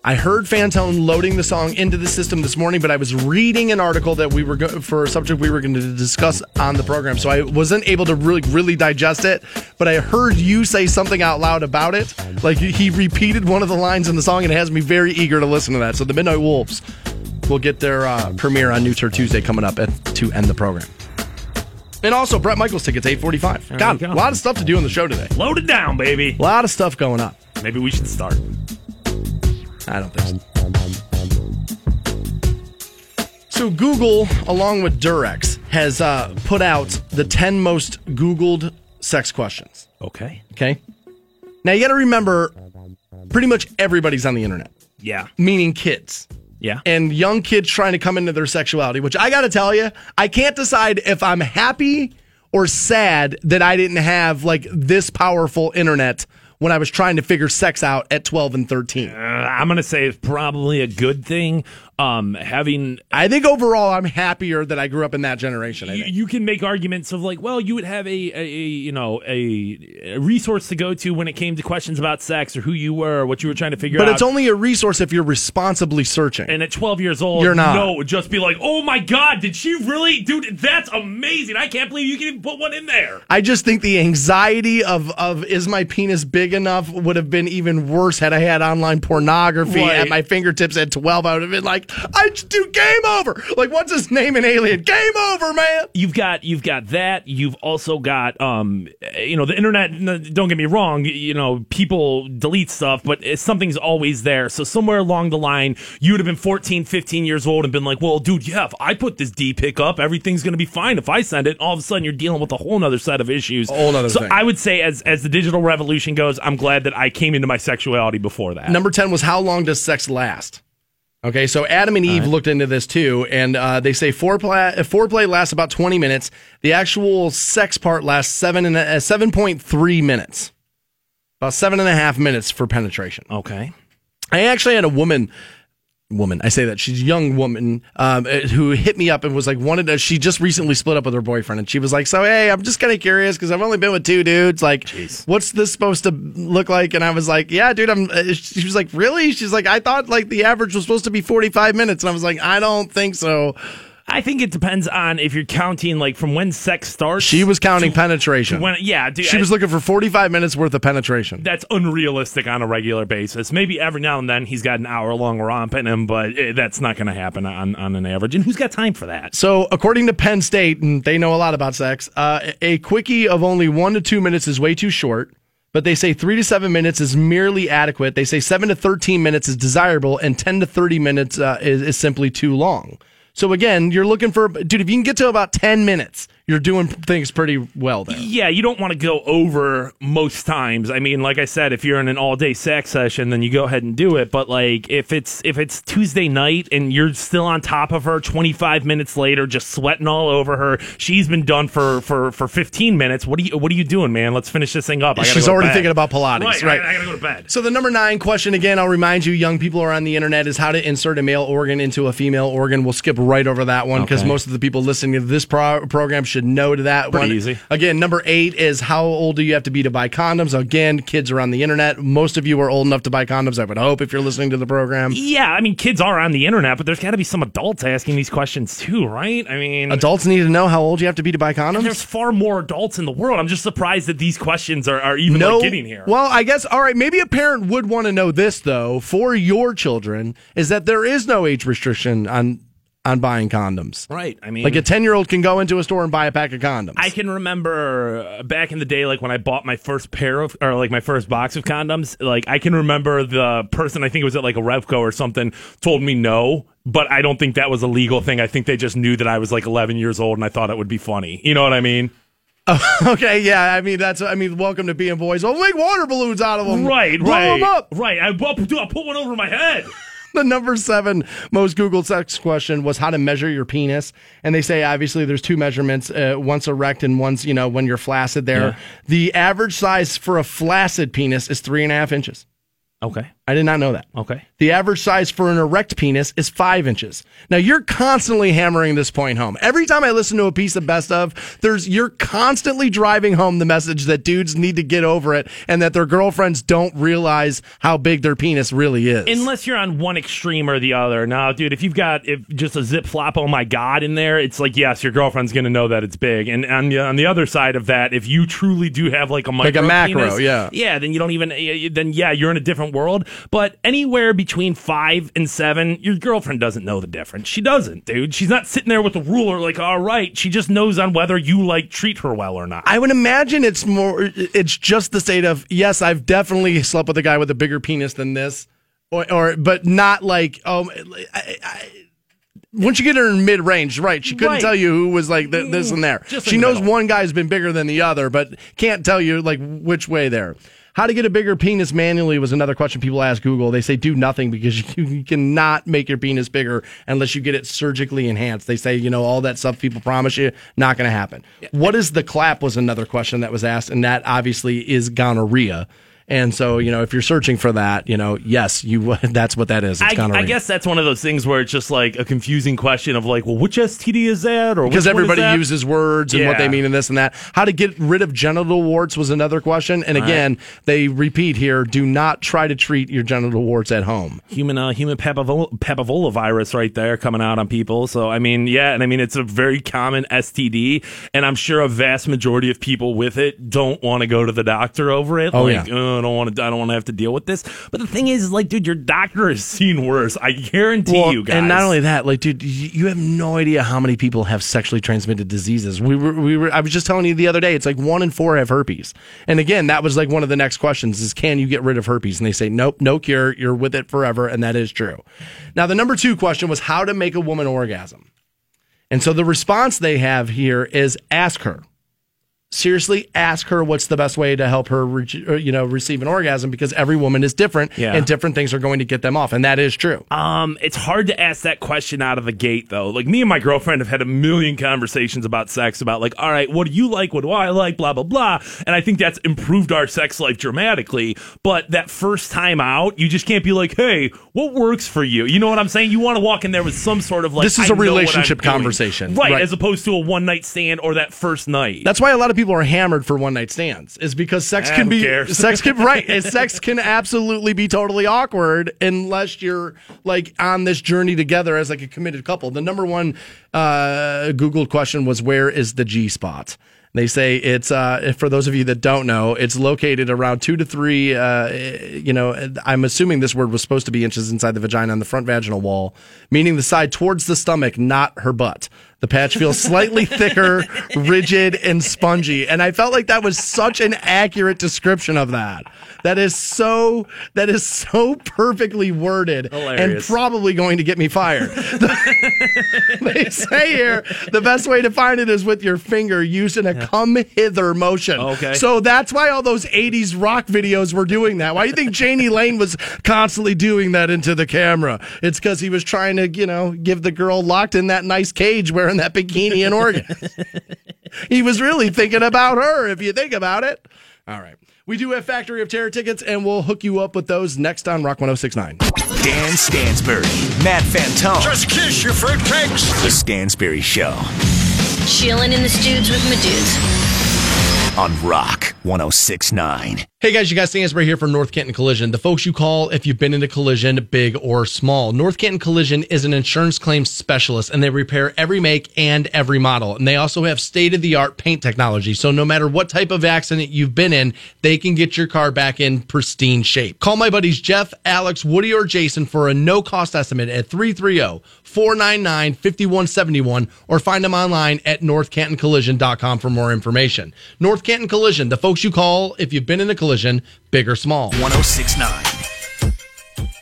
I heard Fantone loading the song into the system this morning, but I was reading an article that we were go- for a subject we were going to discuss on the program, so I wasn't able to really really digest it. But I heard you say something out loud about it, like he repeated one of the lines in the song, and it has me very eager to listen to that. So the Midnight Wolves will get their uh, premiere on New Tour Tuesday coming up at, to end the program. And also, Bret Michaels tickets, 845. There God, you a lot of stuff to do on the show today. Load it down, baby. A lot of stuff going up. Maybe we should start. I don't think so. So Google, along with Durex, has uh, put out the 10 most Googled sex questions. Okay. Okay. Now you got to remember, pretty much everybody's on the internet, Yeah. meaning kids Yeah. and young kids trying to come into their sexuality. Which I got to tell you, I can't decide if I'm happy or sad that I didn't have like this powerful internet when I was trying to figure sex out at 12 and 13. Uh, I'm gonna say it's probably a good thing. Um, having I think overall, I'm happier that I grew up in that generation. You, you can make arguments of like, well, you would have a, a, you know a, a resource to go to when it came to questions about sex or who you were, or what you were trying to figure But out. But it's only a resource if you're responsibly searching. and at 12 years old, You're not. No, just be like, oh my god, did she really, dude? That's amazing. I can't believe you can even put one in there. I just think the anxiety of of is my penis big enough would have been even worse had I had online pornography Right. at my fingertips at 12. I would have been like, I just do game over. Like, what's his name in Alien? Game over, man. You've got you've got that. You've also got um you know the internet. Don't get me wrong. You know people delete stuff, but something's always there. So somewhere along the line, you would have been 14, 15 years old and been like, well, dude, yeah, if I put this D pick up, everything's gonna be fine. If I send it, all of a sudden you're dealing with a whole other set of issues. whole nother so thing. I would say as as the digital revolution goes, I'm glad that I came into my sexuality before that. Number 10 was how long does sex last? Okay, so Adam and Eve looked into this too, and uh, they say foreplay, uh, foreplay lasts about 20 minutes. The actual sex part lasts seven and a, uh, 7.3 minutes. About seven and a half minutes for penetration. Okay. I actually had a woman, woman, I say that she's a young woman, um, uh, who hit me up and was like, wanted to, she just recently split up with her boyfriend. And she was like, so, hey, I'm just kind of curious because I've only been with two dudes. Like, Jeez. what's this supposed to look like? And I was like, yeah, dude, I'm, uh, she was like, really? She's like, I thought like the average was supposed to be 45 minutes. And I was like, I don't think so. I think it depends on if you're counting like from when sex starts. She was counting to- penetration. to when, yeah, dude, she I- was looking for 45 minutes worth of penetration. that's unrealistic on a regular basis. Maybe every now and then he's got an hour long romp in him, but eh, that's not going to happen on, on an average. And who's got time for that? So, according to Penn State, and they know a lot about sex, uh, a quickie of only one to two minutes is way too short. But they say three to seven minutes is merely adequate. They say seven to 13 minutes is desirable, and 10 to 30 minutes uh, is, is simply too long. So, again, you're looking for, dude, if you can get to about 10 minutes, you're doing things pretty well there. Yeah, you don't want to go over most times. I mean, like I said, if you're in an all day sex session, then you go ahead and do it. But like if it's if it's Tuesday night and you're still on top of her 25 minutes later, just sweating all over her, she's been done for for for 15 minutes. What are you what are you doing, man? Let's finish this thing up. She's already thinking about Pilates, Right, right. I, I gotta go to bed. So the number nine question again, I'll remind you, young people are on the internet, is how to insert a male organ into a female organ. We'll skip right over that one because Okay. most of the people listening to this pro- program should know to that Pretty one. easy. Again, number eight is how old do you have to be to buy condoms? Again, kids are on the internet. Most of you are old enough to buy condoms. I would hope if you're listening to the program. Yeah, I mean, kids are on the internet, but there's got to be some adults asking these questions too, right? I mean, Adults need to know how old you have to be to buy condoms. there's far more adults in the world. I'm just surprised that these questions are, are even no, like, getting here. Well, I guess all right. Maybe a parent would want to know this though for your children is that there is no age restriction on on buying condoms. right. I mean, Like a 10 year old can go into a store and buy a pack of condoms. I can remember back in the day, like when I bought my first pair of, or like my first box of condoms. Like I can remember the person, I think it was at like a Revco or something, told me no. But I don't think that was a legal thing. I think they just knew that I was like 11 years old and I thought it would be funny. You know what I mean? Oh, [laughs] okay, yeah. I mean, that's, I mean, welcome to being boys. We'll make water balloons out of them. Right, Blow right, them up. right. I, I'll, I'll put one over my head. The number seven most Googled sex question was how to measure your penis. And they say, obviously, there's two measurements uh, one's erect and once, you know, when you're flaccid there. Yeah. The average size for a flaccid penis is three and a half inches. Okay, I did not know that. okay. The average size for an erect penis is five inches. Now you're constantly hammering this point home. Every time I listen to a piece of best of, there's you're constantly driving home the message that dudes need to get over it and that their girlfriends don't realize how big their penis really is. Unless you're on one extreme or the other. Now, dude, if you've got if just a zip flop, oh my god, in there, it's like yes, your girlfriend's gonna know that it's big. And on the on the other side of that, if you truly do have like a Like a macro, penis, yeah. yeah, then you don't even then yeah, you're in a different world. But anywhere between five and seven, your girlfriend doesn't know the difference. She doesn't, dude. She's not sitting there with a ruler like, all right. She just knows on whether you like treat her well or not. I would imagine it's more. It's just the state of yes, I've definitely slept with a guy with a bigger penis than this, or, or but not like um. I, I, once you get her in mid range, right? She couldn't Right. tell you who was like th- this and there. Just she knows middle. one guy's been bigger than the other, but can't tell you like which way there. How to get a bigger penis manually was another question people ask Google. They say do nothing because you, [laughs] you cannot make your penis bigger unless you get it surgically enhanced. They say, you know, all that stuff people promise you, not going to happen. What is the clap was another question that was asked, and that obviously is gonorrhea. And so, you know, if you're searching for that, you know, yes, you [laughs] that's what that is. It's I, gonorrhea. I guess that's one of those things where it's just like a confusing question of like, well, which STD is that? Or because which one is everybody uses words and what they mean in this and that. How to get rid of genital warts was another question. And again, they repeat here: do not try to treat your genital warts at home. human uh, human papavola, papavola virus right there coming out on people. So I mean, yeah, and I mean it's a very common STD, and I'm sure a vast majority of people with it don't want to go to the doctor over it. Oh, like, yeah. "Oh, I don't want to. I don't want to have to deal with this. But the thing is, is, like, dude, your doctor has seen worse. I guarantee Well, you guys. and not only that, like, dude, you you have no idea how many people have sexually transmitted diseases. We were, we were, I was just telling you the other day, it's like one in four have herpes. And again, that was like one of the next questions: is can you get rid of herpes? And they say, nope, no cure. You're with it forever, and that is true. Now, the number two question was how to make a woman orgasm. And so the response they have here is ask her. Seriously, ask her what's the best way to help her, re- you know, receive an orgasm because every woman is different, Yeah. and different things are going to get them off, and that is true. Um, it's hard to ask that question out of the gate, though. Like me and my girlfriend have had a million conversations about sex, about like, all right, what do you like? What do I like? Blah blah blah. And I think that's improved our sex life dramatically. But that first time out, you just can't be like, hey, what works for you? You know what I'm saying? You want to walk in there with some sort of like, This is I a know what I'm relationship conversation. right, Right. As opposed to a one night stand or that first night. That's why a lot of people are hammered for one night stands. Is because sex Eh, can be cares? sex can [laughs] right. and sex can absolutely be totally awkward unless you're like on this journey together as like a committed couple. The number one uh, Googled question was where is the G spot? They say it's uh, for those of you that don't know, it's located around two to three. Uh, you know, I'm assuming this word was supposed to be inches inside the vagina on the front vaginal wall, meaning the side towards the stomach, not her butt. The patch feels slightly [laughs] thicker, rigid, and spongy. And I felt like that was such an accurate description of that. That is so that is so perfectly worded and probably going to get me fired. [laughs] they say here the best way to find it is with your finger used in a come hither motion. Okay. So that's why all those 80s rock videos were doing that. Why do you think Jani [laughs] Lane was constantly doing that into the camera? It's because he was trying to, you know, give the girl locked in that nice cage wearing that bikini and organ. [laughs] he was really thinking about her, if you think about it. All right. We do have Factory of Terror tickets, and we'll hook you up with those next on Rock 1069. Dan Stansbury, Matt Fantone. Just kiss your fruitcakes. The Stansbury Show Chilling in the studs with my dudes. On Rock 1069. Hey guys, you guys, Stansbury here for North Canton Collision. The folks you call if you've been in a collision, big or small. North Canton Collision is an insurance claims specialist and they repair every make and every model. And they also have state of the art paint technology. So no matter what type of accident you've been in, they can get your car back in pristine shape. Call my buddies Jeff, Alex, Woody, or Jason for a no cost estimate at 330 499 5171 or find them online at northcantoncollision.com for more information. North Canton Collision, the folks you call if you've been in a collision, big or small. 1069.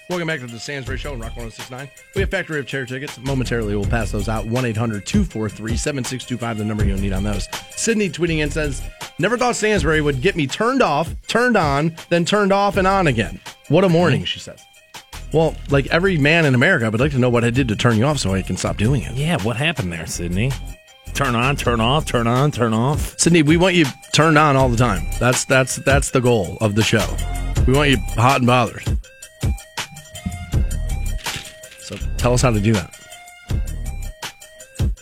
Welcome back to the Stansbury Show on Rock 1069. We have Factory of Terror tickets. Momentarily, we'll pass those out. 1 800 243 7625, the number you'll need on those. Sydney tweeting in says, Never thought Stansbury would get me turned off, turned on, then turned off and on again. What a morning, she says. Well, like every man in America, I would like to know what I did to turn you off so I can stop doing it. yeah, what happened there, Sydney? Turn on, turn off, turn on, turn off. Sydney, we want you turned on all the time. That's that's that's the goal of the show. We want you hot and bothered. So tell us how to do that.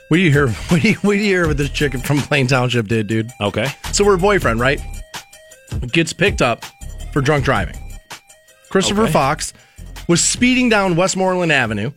What do you hear? [laughs] What do you, what do you hear with this chick from Plain Township did, dude? Okay. So her boyfriend, right, gets picked up for drunk driving. Christopher Okay. Fox was speeding down Westmoreland Avenue,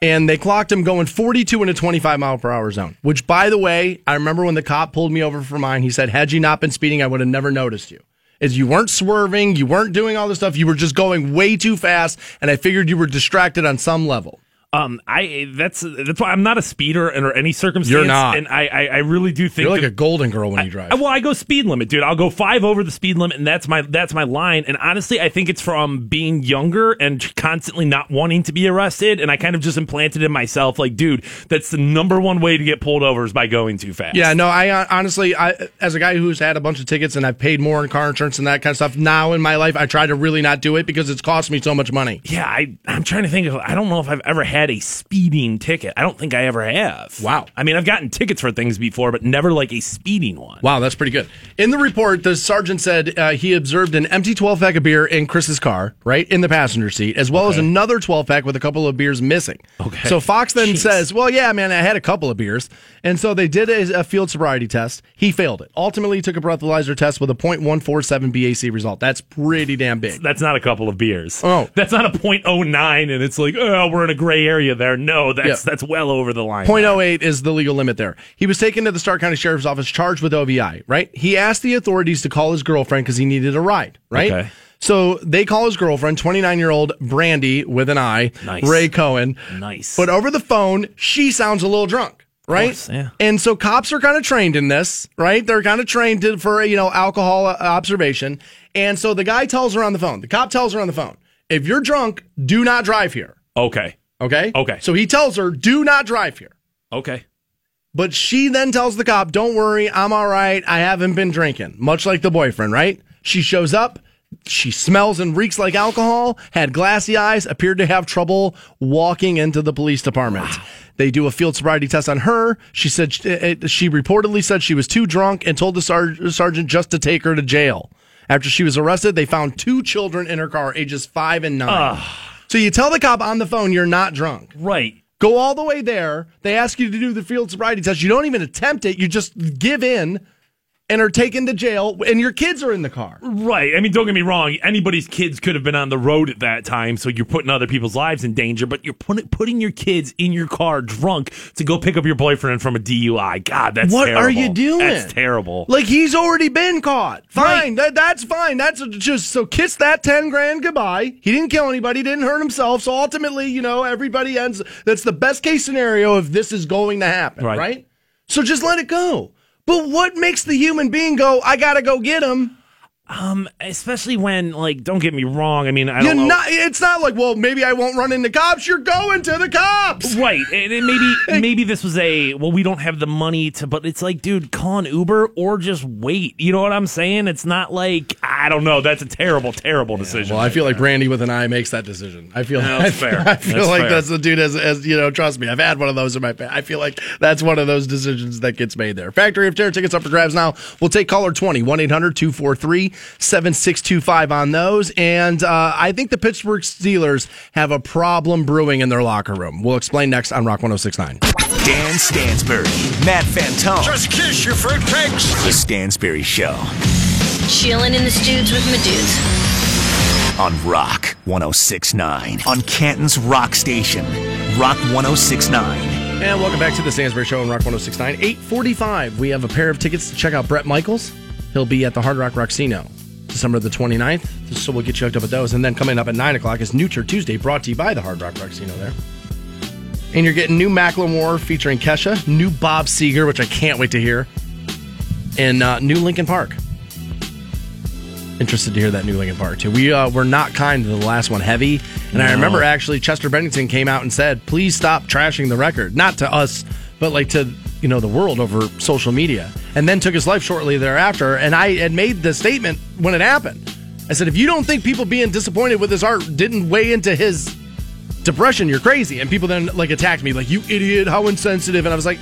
and they clocked him going 42 in a 25 mile per hour zone. Which, by the way, I remember when the cop pulled me over for mine. He said, "Had you not been speeding, I would have never noticed you." Is you weren't swerving, you weren't doing all this stuff. You were just going way too fast, and I figured you were distracted on some level. Um, I that's that's why I'm not a speeder under any circumstance. You're not. and I I, I really do think You're like that- a golden girl when you drive. Well, I go speed limit, dude. I'll go five over the speed limit, and that's my that's my line. And honestly, I think it's from being younger and constantly not wanting to be arrested. And I kind of just implanted in myself, like, dude, that's the number one way to get pulled over is by going too fast. Yeah, no, I uh, honestly, I as a guy who's had a bunch of tickets and I've paid more in car insurance and that kind of stuff. Now in my life, I try to really not do it because it's cost me so much money. Yeah, I I'm trying to think of. I don't know if I've ever had had a speeding ticket. I don't think I ever have. Wow. I mean, I've gotten tickets for things before, but never like a speeding one. Wow, that's pretty good. In the report, the sergeant said uh, he observed an empty 12 pack of beer in Chris's car, right in the passenger seat, as well as another 12 pack with a couple of beers missing. Okay. So Fox then Jeez. says, "Well, yeah, man, I had a couple of beers," and so they did a, a field sobriety test. He failed it. Ultimately, he took a breathalyzer test with a .147 BAC result. That's pretty damn big. That's not a couple of beers. Oh. [laughs] That's not a .09 and it's like, oh, we're in a gray area there. No, that's Yeah. that's well over the line. .08 is the legal limit there. He was taken to the Stark County Sheriff's Office charged with OVI, right? He asked the authorities to call his girlfriend because he needed a ride, right? Okay. So they call his girlfriend, 29 year old Brandy with an I, Nice. Ray Cohen. Nice. But over the phone, she sounds a little drunk. Right, course, yeah. and so cops are kind of trained in this, right? They're kind of trained to, for you know alcohol uh, observation, and so the guy tells her on the phone. The cop tells her on the phone, "If you're drunk, do not drive here." Okay. Okay. Okay. So he tells her, "Do not drive here." Okay. But she then tells the cop, Don't worry, I'm all right. I haven't been drinking. Much like the boyfriend, right? She shows up. She smells and reeks like alcohol, had glassy eyes, appeared to have trouble walking into the police department. They do a field sobriety test on her. She said uh, she reportedly said she was too drunk and told the sergeant just to take her to jail. After she was arrested, they found two children in her car, ages five and nine. So you tell the cop on the phone you're not drunk. Right. Go all the way there. They ask you to do the field sobriety test. You don't even attempt it. You just give in and are taken to jail, and your kids are in the car. Right. I mean, don't get me wrong. Anybody's kids could have been on the road at that time, so you're putting other people's lives in danger. But you're putting putting your kids in your car drunk to go pick up your boyfriend from a DUI. God, that's What terrible. are you doing? That's terrible. Like he's already been caught. Fine, Right. that, that's fine. That's just so kiss that ten grand goodbye. He didn't kill anybody, didn't hurt himself. So ultimately, you know, everybody ends. That's the best case scenario if this is going to happen, Right. right? So just let it go. But what makes the human being go? I gotta go get him. Um, especially when, like, don't get me wrong. I mean, I You're don't know. not. It's not like, well, maybe I won't run into cops. You're going to the cops. Right, and and maybe [laughs] maybe this was a well, we don't have the money to, but it's like, dude, call an Uber or just wait. You know what I'm saying? It's not like I don't know. That's a terrible, terrible decision. Well, I feel like Brandy with an eye makes that decision. I feel That's I, fair. [laughs] I feel That's like fair. that's the dude as, as you know. Trust me, I've had one of those in my. fa- I feel like that's one of those decisions that gets made there. Factory of Terror tickets up for grabs now. We'll take caller 20 1 800 243 7625 on those. And uh, I think the Pittsburgh Steelers have a problem brewing in their locker room. We'll explain next on Rock 1069. Dan Stansbury, Matt Fantone. Just kiss your fruitcakes. The Stansbury Show Chilling in the studs with my dudes. on Rock 1069. On Canton's Rock Station, Rock 1069. And welcome back to the Stansbury Show on Rock 1069. 845. We have a pair of tickets to check out Bret Michaels. He'll be at the Hard Rock Rocksino December the 29th. So we'll get you hooked up with those. And then coming up at 9 o'clock is New Tour Tuesday, brought to you by the Hard Rock Rocksino there. And you're getting new Macklemore featuring Kesha, new Bob Seger, which I can't wait to hear, and uh, new Linkin Park. Interested to hear that new Linkin Park too. We uh, were not kind to the last one, heavy, and I remember actually Chester Bennington came out and said, "Please stop trashing the record." Not to us, but like to you know the world over social media. And then took his life shortly thereafter. And I had made the statement when it happened. I said, "If you don't think people being disappointed with his art didn't weigh into his depression, you're crazy." And people then like attacked me, like, "You idiot! How insensitive!" And I was like,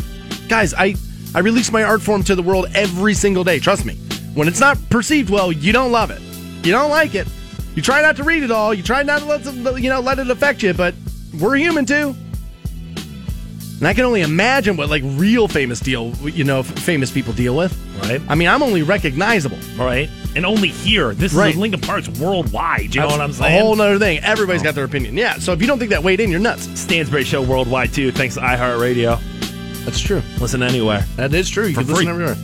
"Guys, I I release my art form to the world every single day. Trust me." When it's not perceived well, you don't love it. You don't like it. You try not to read it all. You try not to let you know let it affect you. But we're human too. And I can only imagine what like real famous deal you know f- famous people deal with. Right. I mean, I'm only recognizable. right, and only here. This Right. is Linkin Park's worldwide. You know what I'm saying? A whole other thing. Everybody's got their opinion. Yeah. So if you don't think that weighed in, you're nuts. Stansbury Show worldwide too. Thanks to iHeartRadio. That's true. Listen anywhere. That is true. You For can listen everywhere.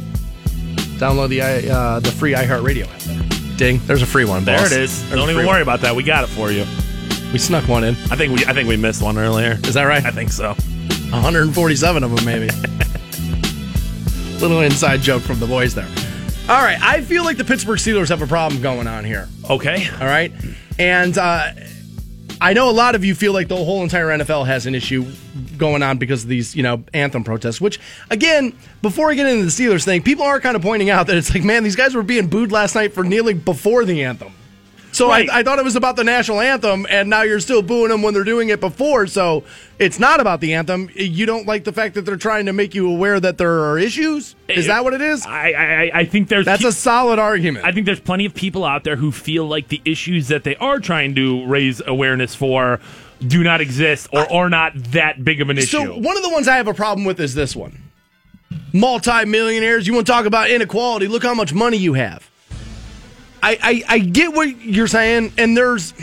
Download the i- uh, the free iHeartRadio app. Ding. There's a free one. There it is. There's Don't even worry one. about that. We got it for you. We snuck one in. I think we I think we missed one earlier. Is that right? I think so. 147 of them, maybe. [laughs] Little inside joke from the boys there. All right, I feel like the Pittsburgh Steelers have a problem going on here. Okay. All right, and uh, I know a lot of you feel like the whole entire NFL has an issue going on because of these, you know, anthem protests. Which, again, before I get into the Steelers thing, people are kind of pointing out that it's like, man, these guys were being booed last night for kneeling before the anthem. So Right. I, I thought it was about the national anthem, and now you're still booing them when they're doing it before. So it's not about the anthem. You don't like the fact that they're trying to make you aware that there are issues. Is that what it is? I I, I think there's That's pe- a solid argument. I think there's plenty of people out there who feel like the issues that they are trying to raise awareness for do not exist or are not that big of an issue. So one of the ones I have a problem with is this one. Multi-millionaires, you want to talk about inequality, look how much money you have. I, I, I get what you're saying, and there's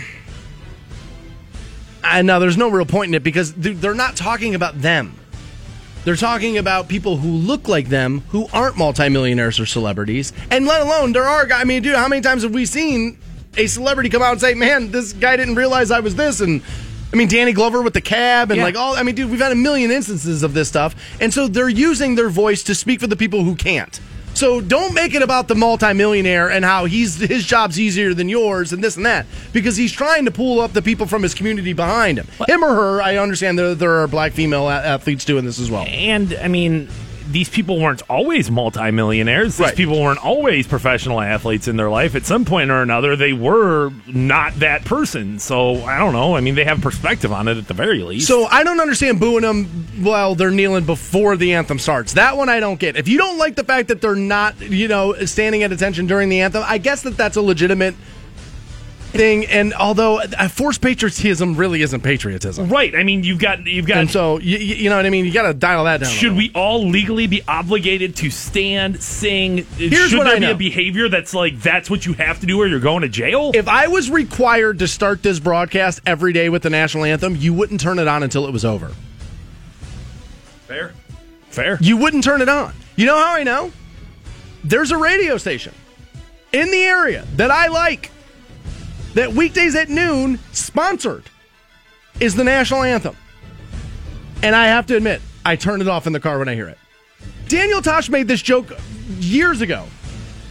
I know there's no real point in it because they- they're not talking about them. They're talking about people who look like them who aren't multimillionaires or celebrities. And let alone there are guys I mean, dude, how many times have we seen a celebrity come out and say, Man, this guy didn't realize I was this and I mean Danny Glover with the cab and Yeah. like all I mean, dude, we've had a million instances of this stuff. And so they're using their voice to speak for the people who can't. So don't make it about the multimillionaire and how he's his job's easier than yours and this and that because he's trying to pull up the people from his community behind him. Him or her, I understand there, there are black female athletes doing this as well. and I mean, these people weren't always multimillionaires. These Right. people weren't always professional athletes in their life. At some point or another, they were not that person. So I don't know. I mean, they have perspective on it at the very least. So I don't understand booing them while they're kneeling before the anthem starts. That one I don't get. If you don't like the fact that they're not, you know, standing at attention during the anthem, I guess that that's a legitimate thing. And although uh, forced patriotism really isn't patriotism, right. I mean, you've got you've got. and so you, you know what I mean. You got to dial that down. Should we all legally be obligated to stand, sing? Here's Should what there I be a behavior that's like that's what you have to do or you're going to jail? If I was required to start this broadcast every day with the national anthem, you wouldn't turn it on until it was over. Fair. Fair. You wouldn't turn it on. You know how I know? There's a radio station in the area that I like that weekdays at noon sponsored is the national anthem. And I have to admit, I turn it off in the car when I hear it. Daniel Tosh made this joke years ago.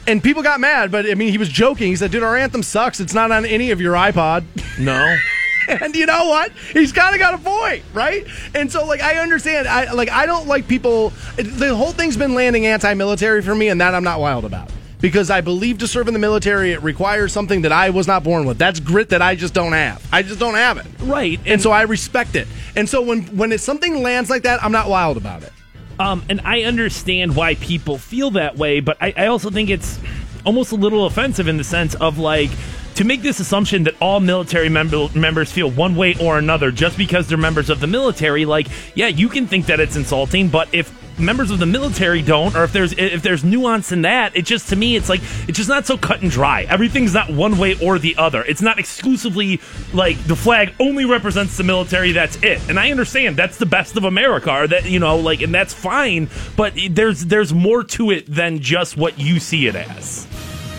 And people got mad, but I mean, he was joking. He said, dude, our anthem sucks. It's not on any of your iPod. [laughs] No. [laughs] And you know what? He's kind of got a point, right? And so, like, I understand. I like. I don't like people. The whole thing's been landing anti-military for me, and that I'm not wild about because I believe to serve in the military it requires something that I was not born with. That's grit that I just don't have. I just don't have it. Right. And so I respect it. And so when when something lands like that, I'm not wild about it. Um, and I understand why people feel that way, but I, I also think it's almost a little offensive in the sense of like to make this assumption that all military member, members feel one way or another just because they're members of the military. Like, yeah, you can think that it's insulting, but if members of the military don't, or if there's if there's nuance in that, it just to me it's like it's just not so cut and dry. Everything's not one way or the other. It's not exclusively like the flag only represents the military. That's it. And I understand that's the best of America, or that you know, like, and that's fine. But there's there's more to it than just what you see it as.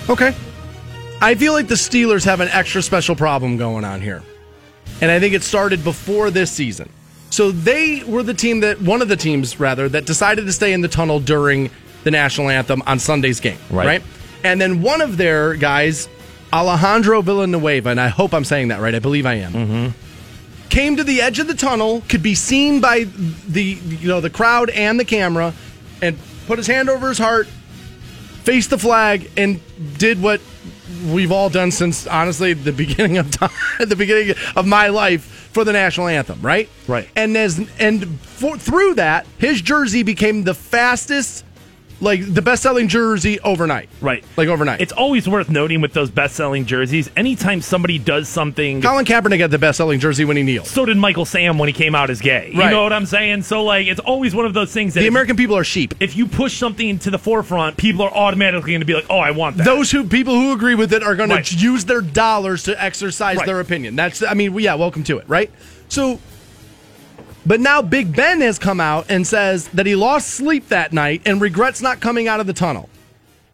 Okay. I feel like the Steelers have an extra special problem going on here. And I think it started before this season. So they were the team that, one of the teams rather, that decided to stay in the tunnel during the national anthem on Sunday's game. Right. And then one of their guys, Alejandro Villanueva, and I hope I'm saying that right, I believe I am. Mm-hmm. Came to the edge of the tunnel, could be seen by the you know the crowd and the camera, and put his hand over his heart, faced the flag and did what we've all done since honestly the beginning of time, [laughs] the beginning of my life for the national anthem, right? Right. And as and for, through that, his jersey became the fastest, like the best-selling jersey overnight. Right. Like overnight. It's always worth noting with those best selling jerseys, anytime somebody does something. Colin Kaepernick had the best-selling jersey when he kneeled. So did Michael Sam when he came out as gay. You know what I'm saying? So, like, it's always one of those things that The if, American people are sheep. if you push something to the forefront, people are automatically going to be like, oh, I want that. Those who people who agree with it are going Right. to use their dollars to exercise Right. their opinion. That's I mean, yeah, welcome to it, right? So but now Big Ben has come out and says that he lost sleep that night and regrets not coming out of the tunnel.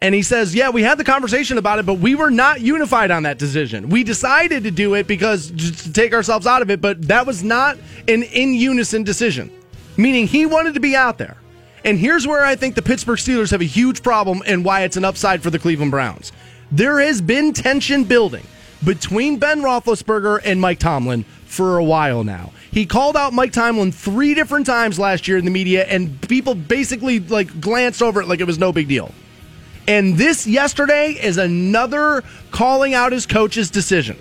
And he says, "Yeah, we had the conversation about it, but we were not unified on that decision. We decided to do it because to take ourselves out of it, but that was not an in unison decision. Meaning he wanted to be out there. And here's where I think the Pittsburgh Steelers have a huge problem and why it's an upside for the Cleveland Browns. There has been tension building between Ben Roethlisberger and Mike Tomlin for a while now. He called out Mike Tomlin three different times last year in the media, and people basically like glanced over it like it was no big deal. And this yesterday is another calling out his coach's decision.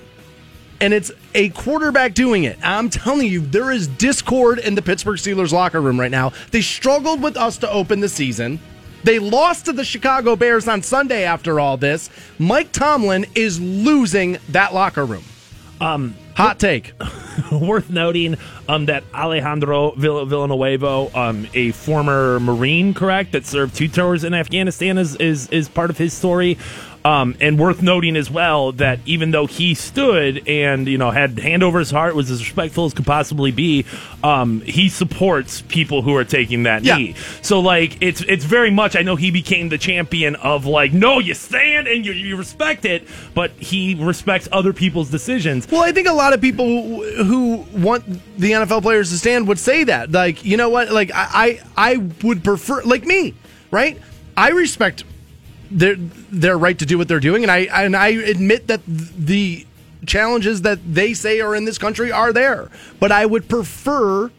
And it's a quarterback doing it. I'm telling you, there is discord in the Pittsburgh Steelers locker room right now. They struggled with us to open the season. They lost to the Chicago Bears on Sunday after all this. Mike Tomlin is losing that locker room. Um, Hot take. [laughs] worth noting um, that Alejandro Vill- Villanueva, um, a former Marine, correct, that served two tours in Afghanistan, is is, is part of his story. Um, and worth noting as well that even though he stood and you know had hand over his heart, was as respectful as could possibly be, um, he supports people who are taking that Yeah. knee. So like it's it's very much. I know he became the champion of like no, you stand and you, you respect it, but he respects other people's decisions. Well, I think a lot of people who- who want the NFL players to stand would say that. Like, you know what? Like, I, I, I would prefer, like me, right? I respect their their right to do what they're doing, and I and I admit that the challenges that they say are in this country are there. But I would prefer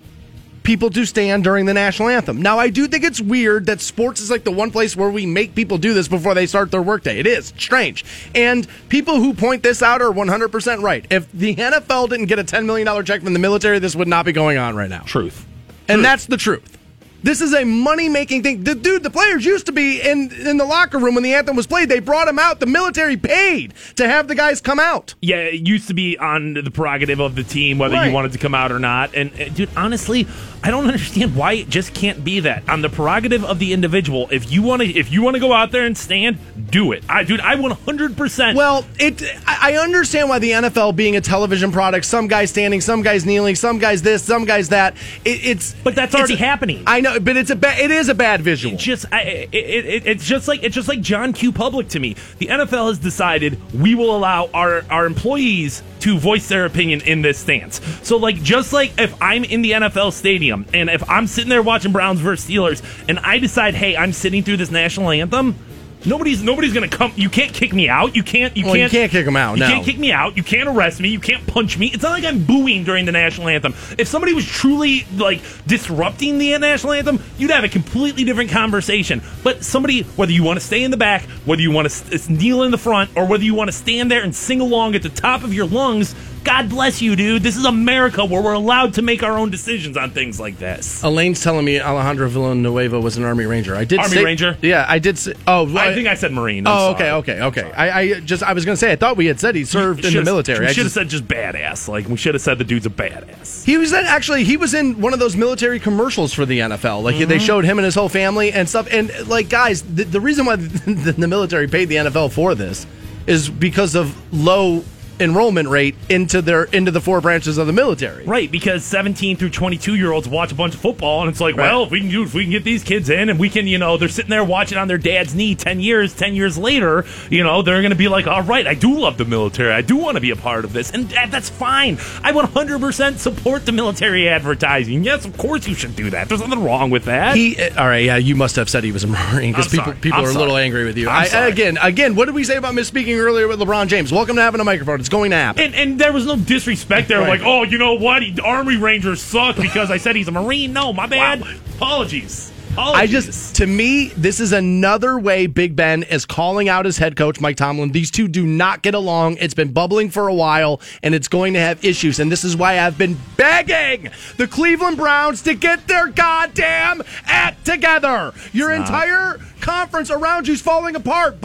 people to stand during the national anthem. Now, I do think it's weird that sports is like the one place where we make people do this before they start their workday. It is strange. And people who point this out are 100% right. If the NFL didn't get a $10 million check from the military, this would not be going on right now. Truth. And that's the truth. This is a money making thing. The, dude, the players used to be in, in the locker room when the anthem was played. They brought them out. The military paid to have the guys come out. Yeah, it used to be on the prerogative of the team whether Right. you wanted to come out or not. And, uh, dude, honestly, I don't understand why it just can't be that on the prerogative of the individual. If you want to, if you want to go out there and stand, do it. I, dude, I 100. percent Well, it. I understand why the NFL being a television product, some guys standing, some guys kneeling, some guys this, some guys that. It, it's But that's already happening. I know, but it's a ba- it is a bad visual. just I, it, it, it's just like it's just like John Q. Public to me. The NFL has decided we will allow our our employees to voice their opinion in this stance. So like just like if I'm in the NFL stadium and if I'm sitting there watching Browns versus Steelers and I decide, hey, I'm sitting through this national anthem. Nobody's nobody's gonna come. You can't kick me out. You can't. You Well, you can't. can't kick 'em out, You no. can't kick me out. You can't arrest me. You can't punch me. It's not like I'm booing during the national anthem. If somebody was truly like disrupting the national anthem, you'd have a completely different conversation. But somebody, whether you want to stay in the back, whether you want to s- kneel in the front, or whether you want to stand there and sing along at the top of your lungs, God bless you, dude. This is America where we're allowed to make our own decisions on things like this. Elaine's telling me Alejandro Villanueva was an Army Ranger. I did Army say- Ranger? Yeah, I did. Say, oh, I think I said Marine. I'm oh, okay, sorry. okay, okay. I, I just I was gonna say I thought we had said he served in the military. We should have said just badass. Like we should have said the dude's a badass. He was in, actually he was in one of those military commercials for the NFL. Like Mm-hmm. they showed him and his whole family and stuff. And like guys, the, the reason why the, [laughs] the military paid the NFL for this is because of low enrollment rate into their into the four branches of the military. Right, because 17 through 22 year olds watch a bunch of football, and it's like, Right. well, if we can do, if we can get these kids in, and we can, you know, they're sitting there watching on their dad's knee 10 years, 10 years later, you know, they're going to be like, all right, I do love the military, I do want to be a part of this, and that, that's fine. I 100% support the military advertising. Yes, of course you should do that. There's nothing wrong with that. He uh, all right, yeah. You must have said he was a Marine because people sorry. people I'm are a little angry with you. I, sorry. again, again, what did we say about misspeaking earlier with LeBron James? Welcome to having a microphone. It's going to happen. and, and there was no disrespect there, Right. like, oh, you know what? He, Army Rangers suck because I said he's a Marine. No, my bad. Wow. Apologies. I just, to me, this is another way Big Ben is calling out his head coach, Mike Tomlin. These two do not get along. It's been bubbling for a while, and it's going to have issues. And this is why I've been begging the Cleveland Browns to get their goddamn act together. Your entire conference around you's falling apart.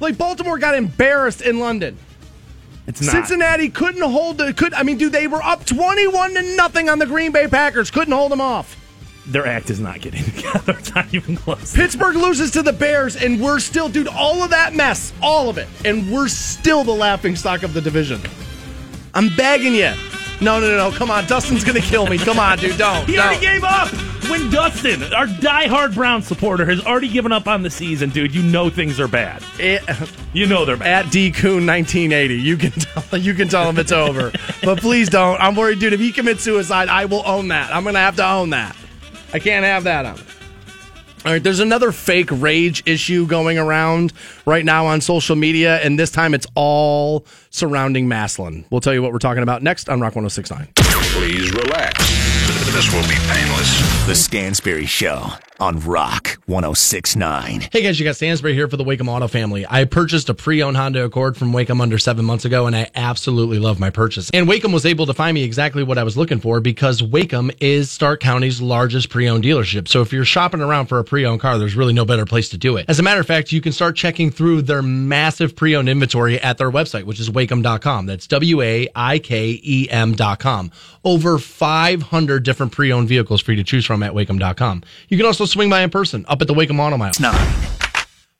Like Baltimore got embarrassed in London. It's not. Cincinnati couldn't hold the could I mean, dude, they were up twenty-one to nothing on the Green Bay Packers. Couldn't hold them off. Their act is not getting [laughs] together. It's not even close. Pittsburgh loses to the Bears, and we're still, dude, all of that mess, all of it, and we're still the laughing stock of the division. I'm begging you. No, no, no, no. Come on. Dustin's going to kill me. Come on, dude. Don't. He don't. already gave up. When Dustin, our diehard Brown supporter, has already given up on the season, dude, you know things are bad. It- You know they're bad. at D Coon 1980. You can tell you can tell him it's over. but please don't. I'm worried, dude. If he commits suicide, I will own that. I'm gonna have to own that. I can't have that on. All right, there's another fake rage issue going around right now on social media, and this time it's all surrounding Massillon. We'll tell you what we're talking about next on Rock 1069. Please relax. This will be painless. The Stansbury Show on Rock 1069. Hey guys, you got Stansbury here for the Waikem Auto family. I purchased a pre-owned Honda Accord from Waikem under seven months ago, and I absolutely love my purchase. And Waikem was able to find me exactly what I was looking for because Waikem is Stark County's largest pre-owned dealership. So if you're shopping around for a pre-owned car, there's really no better place to do it. As a matter of fact, you can start checking through their massive pre-owned inventory at their website, which is Waikem.com. That's W-A-I-K-E-M.com. Over 500 different pre-owned vehicles for you to choose from at Waikem.com. You can also swing by in person up at the Waikem Auto Mile. Nine.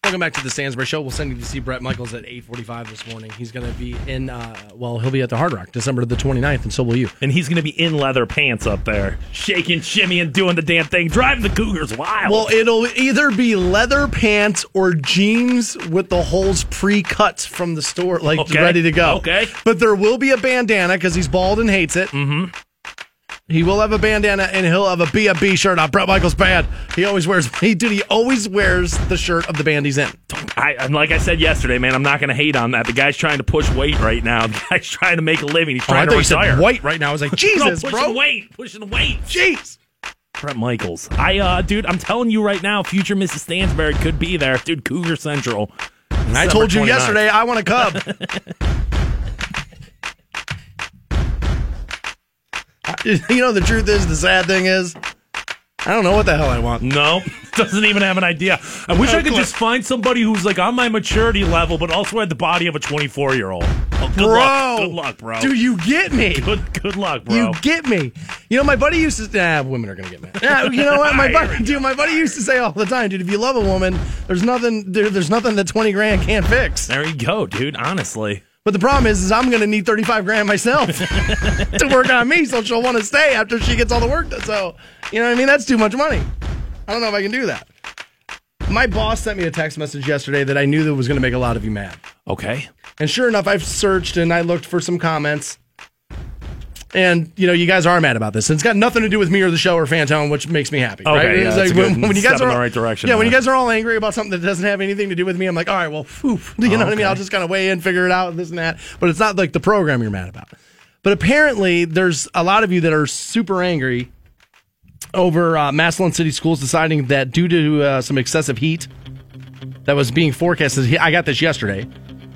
Welcome back to the Stansbury Show. We'll send you to see Bret Michaels at 845 this morning. He's going to be in, uh, well, he'll be at the Hard Rock December the 29th, and so will you. And he's going to be in leather pants up there, shaking, shimmying, doing the damn thing, driving the Cougars wild. Well, it'll either be leather pants or jeans with the holes pre-cut from the store, like Okay. ready to go. Okay. But there will be a bandana because he's bald and hates it. Mm-hmm. He will have a bandana and he'll have a shirt on. Bret Michaels band. He always wears. He dude. He always wears the shirt of the band he's in. I, and like I said yesterday, man, I'm not going to hate on that. The guy's trying to push weight right now. The guy's [laughs] trying to make a living. He's Oh, I trying thought to retire. white right now. I was like, [laughs] Jesus, no, bro. pushing weight, pushing the weight. Jeez. Bret Michaels. I, uh, dude, I'm telling you right now, future Mrs. Stansbury could be there, dude. Cougar Central. And I told you 29th. yesterday I want a cub. [laughs] [laughs] you know the truth is the sad thing is I don't know what the hell I want. No, [laughs] doesn't even have an idea. I wish I could just find somebody who's like on my maturity level, but also had the body of a 24 year old. Oh, good bro, luck. Good luck, bro. Do you get me? [laughs] Good, good luck, bro. You get me. You know, my buddy used to. Nah, women are gonna get me. Yeah, you know what, my buddy, dude, my buddy used to say all the time, dude. If you love a woman, there's nothing. There, there's nothing that twenty grand can't fix. there you go, dude. Honestly. But the problem is, is I'm gonna need thirty five grand myself [laughs] to work on me, so she'll want to stay after she gets all the work done. So, you know what I mean? That's too much money. I don't know if I can do that. My boss sent me a text message yesterday that I knew that was gonna make a lot of you mad. Okay. And sure enough, I've searched and I looked for some comments. And you know, you guys are mad about this. And it's got nothing to do with me or the show or Fantone, which makes me happy. Okay, right? yeah, It's like when, when you guys step in are the right direction Yeah, when you guys are all angry about something that doesn't have anything to do with me, I'm like, all right, well, phew. you know what I mean? I'll just kind of weigh in, figure it out, this and that. But it's not like the program you're mad about. But apparently, there's a lot of you that are super angry over uh, Massillon City Schools deciding that due to uh, some excessive heat that was being forecasted, I got this yesterday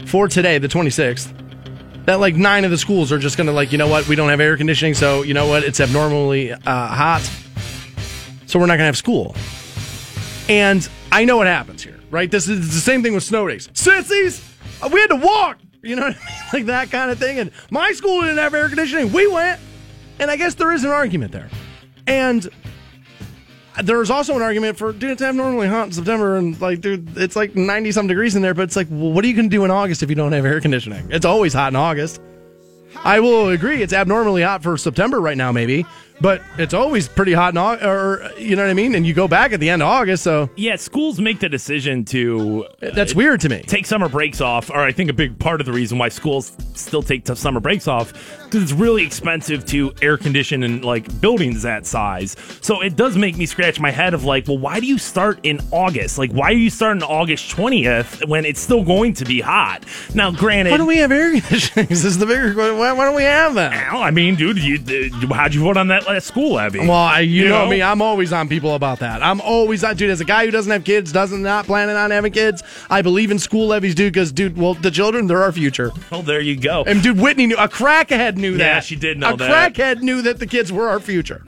for today, the 26th, that like nine of the schools are just going to like, you know what, we don't have air conditioning, so you know what, it's abnormally uh, hot, so we're not going to have school. And I know what happens here, right? This is the same thing with snow days. Sissies, we had to walk, you know what I mean? [laughs] Like that kind of thing. And my school didn't have air conditioning. We went. And I guess there is an argument there. And there's also an argument for, dude, it's abnormally hot in September. And like, dude, it's like 90 some degrees in there. But it's like, well, what are you going to do in August if you don't have air conditioning? It's always hot in August. I will agree. It's abnormally hot for September right now, maybe, but it's always pretty hot in August, or you know what I mean. And you go back at the end of August, so Yeah, schools make the decision to that's weird to me. take summer breaks off, or I think a big part of the reason why schools still take summer breaks off because it's really expensive to air condition and like buildings that size. So it does make me scratch my head of like, well, why do you start in August? Like, why are you starting August twentieth when it's still going to be hot? Now, granted, Why don't we have air conditioning? [laughs] this is the bigger question. Why, why don't we have that? Well, I mean, dude, you, uh, how'd you vote on that last school levy? Well, I, you, You know, know? me. I'm always on people about that. I'm always on, dude. As a guy who doesn't have kids, doesn't not planning on having kids, I believe in school levies, dude. Because, dude, well, the children, they're our future. well, there you go. And dude, Whitney knew a crackhead knew Yeah, that. she did know a that. A crackhead knew that the kids were our future.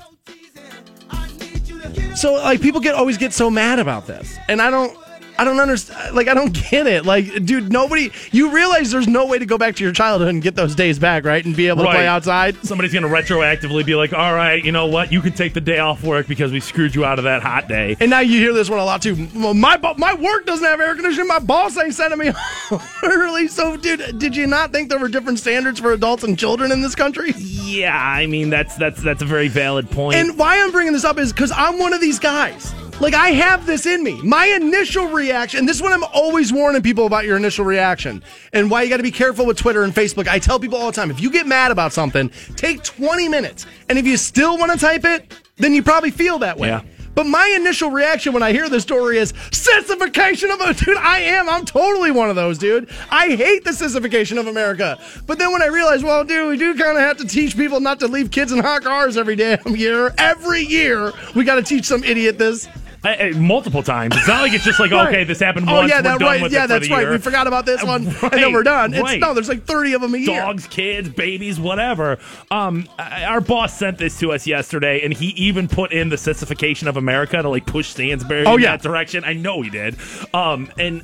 So like people get always get so mad about this, and I don't. I don't understand. Like, I don't get it. Like, dude, nobody. You realize there's no way to go back to your childhood and get those days back, right? And be able to play outside. Somebody's going to retroactively be like, all right, you know what? You can take the day off work because we screwed you out of that hot day. And now you hear this one a lot too. Well, my my work doesn't have air conditioning. My boss ain't sending me [laughs] home [laughs] early. So, dude, did you not think there were different standards for adults and children in this country? Yeah, I mean, that's that's that's a very valid point. And why I'm bringing this up is because I'm one of these guys. Like I have this in me. My initial reaction, and this is what I'm always warning people about your initial reaction, and why you got to be careful with Twitter and Facebook. I tell people all the time: if you get mad about something, take 20 minutes, and if you still want to type it, then you probably feel that way. Yeah. But my initial reaction when I hear this story is sissification of a [laughs] dude. I am. I'm totally one of those, dude. I hate the sissification of America. But then when I realize, well, dude, we do kind of have to teach people not to leave kids in hot cars every damn year. Every year, we got to teach some idiot this. I- I- multiple times. It's not like it's just like [laughs] Right. okay, this happened Oh once. yeah, that right. Yeah, that's right. year. We forgot about this [laughs] one, and then we're done. It's right. no, there's like 30 of them a year. dogs, kids, babies, whatever. Um, our boss sent this to us yesterday, and he even put in the sissification of America to like push Stansbury Oh, in yeah. that direction. I know he did. Um, and.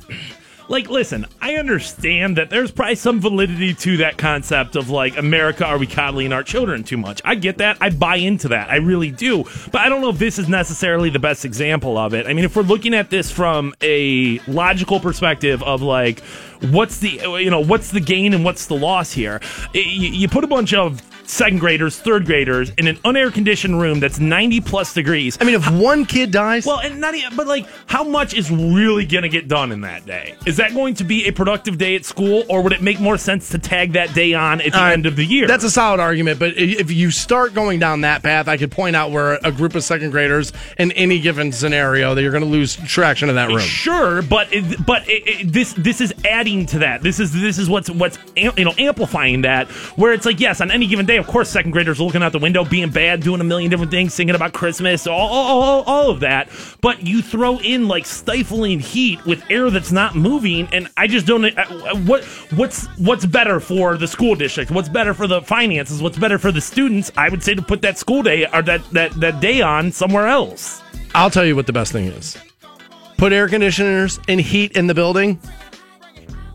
Like, listen, I understand that there's probably some validity to that concept of like America, are we coddling our children too much? I get that. I buy into that. I really do. But I don't know if this is necessarily the best example of it. I mean, if we're looking at this from a logical perspective of like, what's the you know what's the gain and what's the loss here? You, put a bunch of second graders, third graders in an unair conditioned room that's 90 plus degrees. I mean, if one kid dies, Well, and not even, but like, how much is really going to get done in that day? Is that going to be a productive day at school, or would it make more sense to tag that day on at the Uh, end of the year? That's a solid argument, but if you start going down that path, I could point out where a group of second graders in any given scenario that you're going to lose traction in that room. Sure, but it, but it, it, this this is adding to that. This is this is what's what's you know amplifying that. Where it's like yes, on any given day, of course, second graders looking out the window, being bad, doing a million different things, singing about Christmas, all all, all, all of that. But you throw in like stifling heat with air that's not moving, and I just don't. What what's what's better for the school district? What's better for the finances? What's better for the students? I would say to put that school day or that that that day on somewhere else. I'll tell you what the best thing is put air conditioners and heat in the building,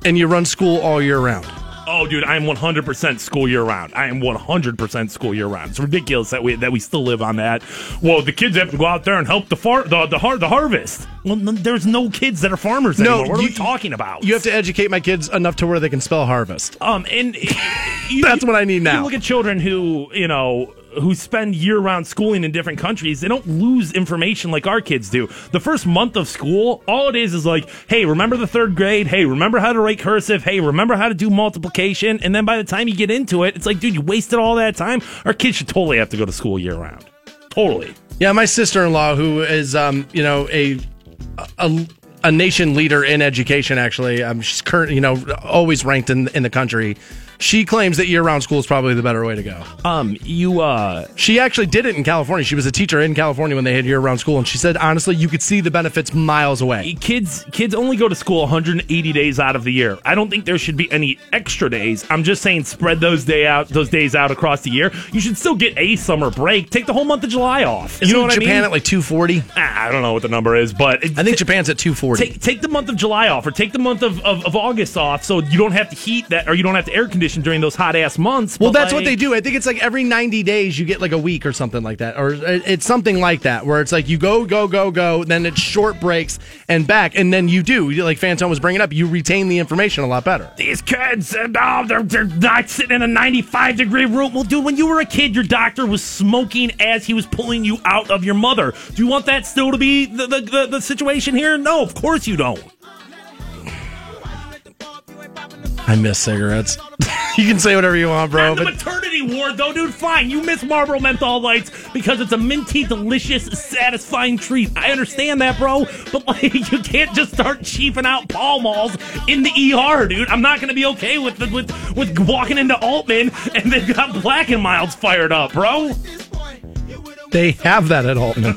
and you run school all year round. Oh, dude, I am 100% school year round. I am 100% school year round. It's ridiculous that we that we still live on that. Well, the kids have to go out there and help the far the the, har- the harvest. Well, n- there's no kids that are farmers anymore. what are we talking about? You have to educate my kids enough to where they can spell harvest. um, and [laughs] you, That's what I need now. You look at children who you know who spend year-round schooling in different countries. They don't lose information like our kids do. The first month of school, all it is is like, hey, remember the third grade? Hey, remember how to write cursive? Hey, remember how to do multiplication? And then by the time you get into it, it's like, dude, you wasted all that time. Our kids should totally have to go to school year-round. Totally. Yeah, my sister-in-law, who is, um, you know, a a, a nation leader in education. Actually, um, she's current, you know, always ranked in in the country. She claims that year-round school is probably the better way to go. Um, you uh, She actually did it in California. She was a teacher in California when they had year-round school, and she said honestly, you could see the benefits miles away. kids kids only go to school 180 days out of the year. I don't think there should be any extra days. I'm just saying spread those day out those days out across the year. You should still get a summer break. Take the whole month of July off. You Isn't know what Japan I mean? at like 240? Ah, I don't know what the number is, but I think Japan's at 240. take take the month of July off, or take the month of, of, of August off, so you don't have to heat that, or you don't have to air condition during those hot ass months. Well, but, that's what they do. I think it's like every 90 days you get like a week or something like that. Or uh, it's something like that where it's like you go, go, go, go, then it's short breaks and back. And then you do, like Fantone was bringing up, you retain the information a lot better. These kids, and oh, they're, they're not sitting in a 95 degree room. Well, dude, when you were a kid, your doctor was smoking as he was pulling you out of your mother. Do you want that still to be the, the, the, the situation here? No, of course you don't. I miss cigarettes. [laughs] you can say whatever you want, bro. At the maternity ward, though, dude, fine. You miss Marlboro menthol lights because it's a minty, delicious, satisfying treat. I understand that, bro. But, [laughs] like, you can't just start cheaping out Pall Malls in the ER, dude. I'm not going to be okay with, the, with with walking into Aultman and they've got Black and Milds fired up, bro. They have that at Aultman.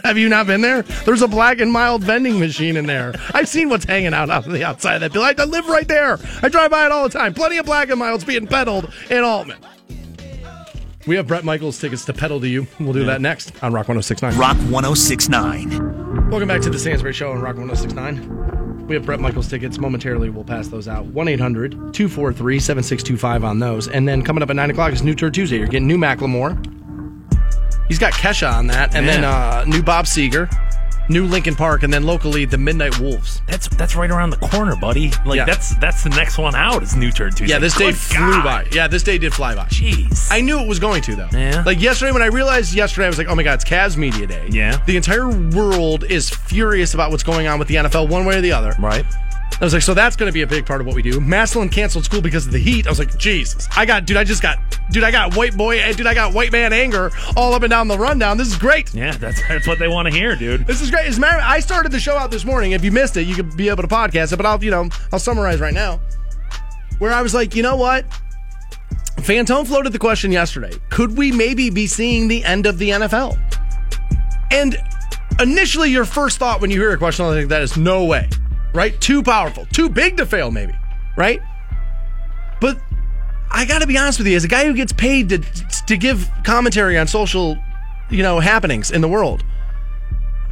[laughs] have you not been there? There's a black and mild vending machine in there. I've seen what's hanging out on the outside of that building. I live right there. I drive by it all the time. Plenty of black and milds being peddled in Aultman. We have Bret Michaels tickets to peddle to you. We'll do that next on Rock 1069. Rock 1069. Welcome back to the Stansbury Show on Rock 1069. We have Bret Michaels tickets. Momentarily, we'll pass those out. 1 800 243 7625 on those. And then coming up at 9 o'clock is New Tour Tuesday. You're getting new Macklemore. He's got Kesha on that. And then uh, new Bob Seger, new Linkin Park, and then locally the Midnight Wolves. That's that's right around the corner, buddy. Like Yeah. that's that's the next one out. Is New Tour Tuesday. Yeah, this day Good flew God. by. Yeah, this day did fly by. Jeez. I knew it was going to though. Yeah. Like yesterday, when I realized yesterday, I was like, "Oh my God, it's Cavs Media Day." Yeah. The entire world is furious about what's going on with the NFL, one way or the other. right. I was like, so that's going to be a big part of what we do. Massillon canceled school because of the heat. I was like, Jesus, I got, dude, I just got, dude, I got white boy, eh, dude, I got white man anger all up and down the rundown. This is great. Yeah, that's that's what they want to hear, dude. This is great. As a matter, I started the show out this morning. If you missed it, you could be able to podcast it, but I'll, you know, I'll summarize right now. Where I was like, you know what? Fantone floated the question yesterday. Could we maybe be seeing the end of the NFL? And initially, your first thought when you hear a question like that is no way, right? Too powerful, too big to fail, maybe, right? But I got to be honest with you, as a guy who gets paid to to give commentary on social, you know, happenings in the world,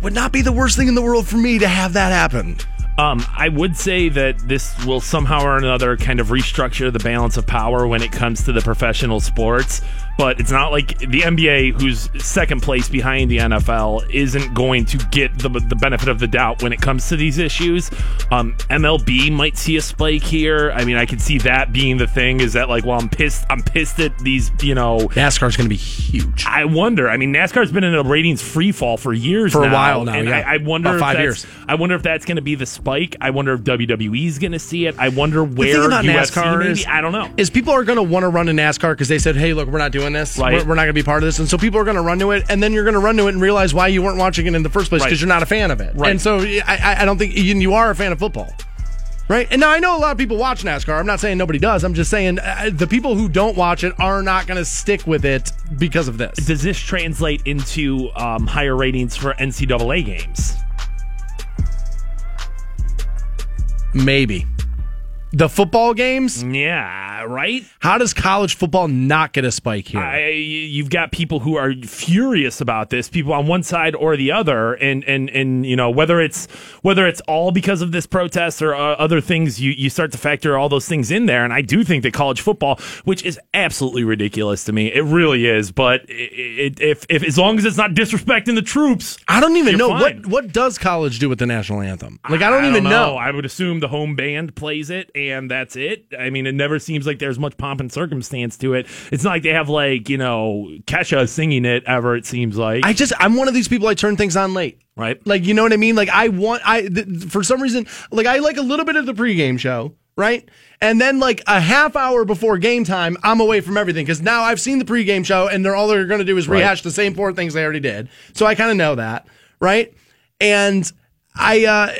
would not be the worst thing in the world for me to have that happen. Um, I would say that this will somehow or another kind of restructure the balance of power when it comes to the professional sports. But it's not like the NBA, who's second place behind the NFL, isn't going to get the, the benefit of the doubt when it comes to these issues. Um, MLB might see a spike here. I mean, I could see that being the thing. Is that like, well, I'm pissed. I'm pissed at these. You know, NASCAR's going to be huge. I wonder. I mean, NASCAR's been in a ratings free fall for years For a while now, and yeah. I, I wonder About if five years. I wonder if that's going to be the spike. I wonder if WWE's going to see it. I wonder The where thing about UFC NASCAR maybe. is, I don't know. Is people are going to want to run a NASCAR because they said, "Hey, look, we're not doing this. Right. We're, we're not going to be part of this," and so people are going to run to it, and then you're going to run to it and realize why you weren't watching it in the first place because Right. you're not a fan of it. Right. And so I, I- I don't think you, you are a fan of football. Right. And now I know a lot of people watch NASCAR. I'm not saying nobody does. I'm just saying uh, the people who don't watch it are not going to stick with it because of this. Does this translate into um, higher ratings for NCAA games? Maybe. The football games? Yeah, right. How does college football not get a spike here? I, you've got people who are furious about this, people on one side or the other, and and and you know whether it's whether it's all because of this protest or uh, other things, you you start to factor all those things in there. And I do think that college football, which is absolutely ridiculous to me, it really is. But it, it, if if as long as it's not disrespecting the troops, I don't even know fine. what what does college do with the national anthem. Like I don't even know. I would assume the home band plays it, and that's it. I mean, it never seems like there's much pomp and circumstance to it. It's not like they have like you know Kesha singing it ever. It seems like I just I'm one of these people I turn things on late. right. Like you know what I mean? Like I want I th- for some reason like I like a little bit of the pregame show, right? And then like a half hour before game time, I'm away from everything because now I've seen the pregame show and they're all they're going to do is rehash the same four things they already did. So I kind of know that, right? And I uh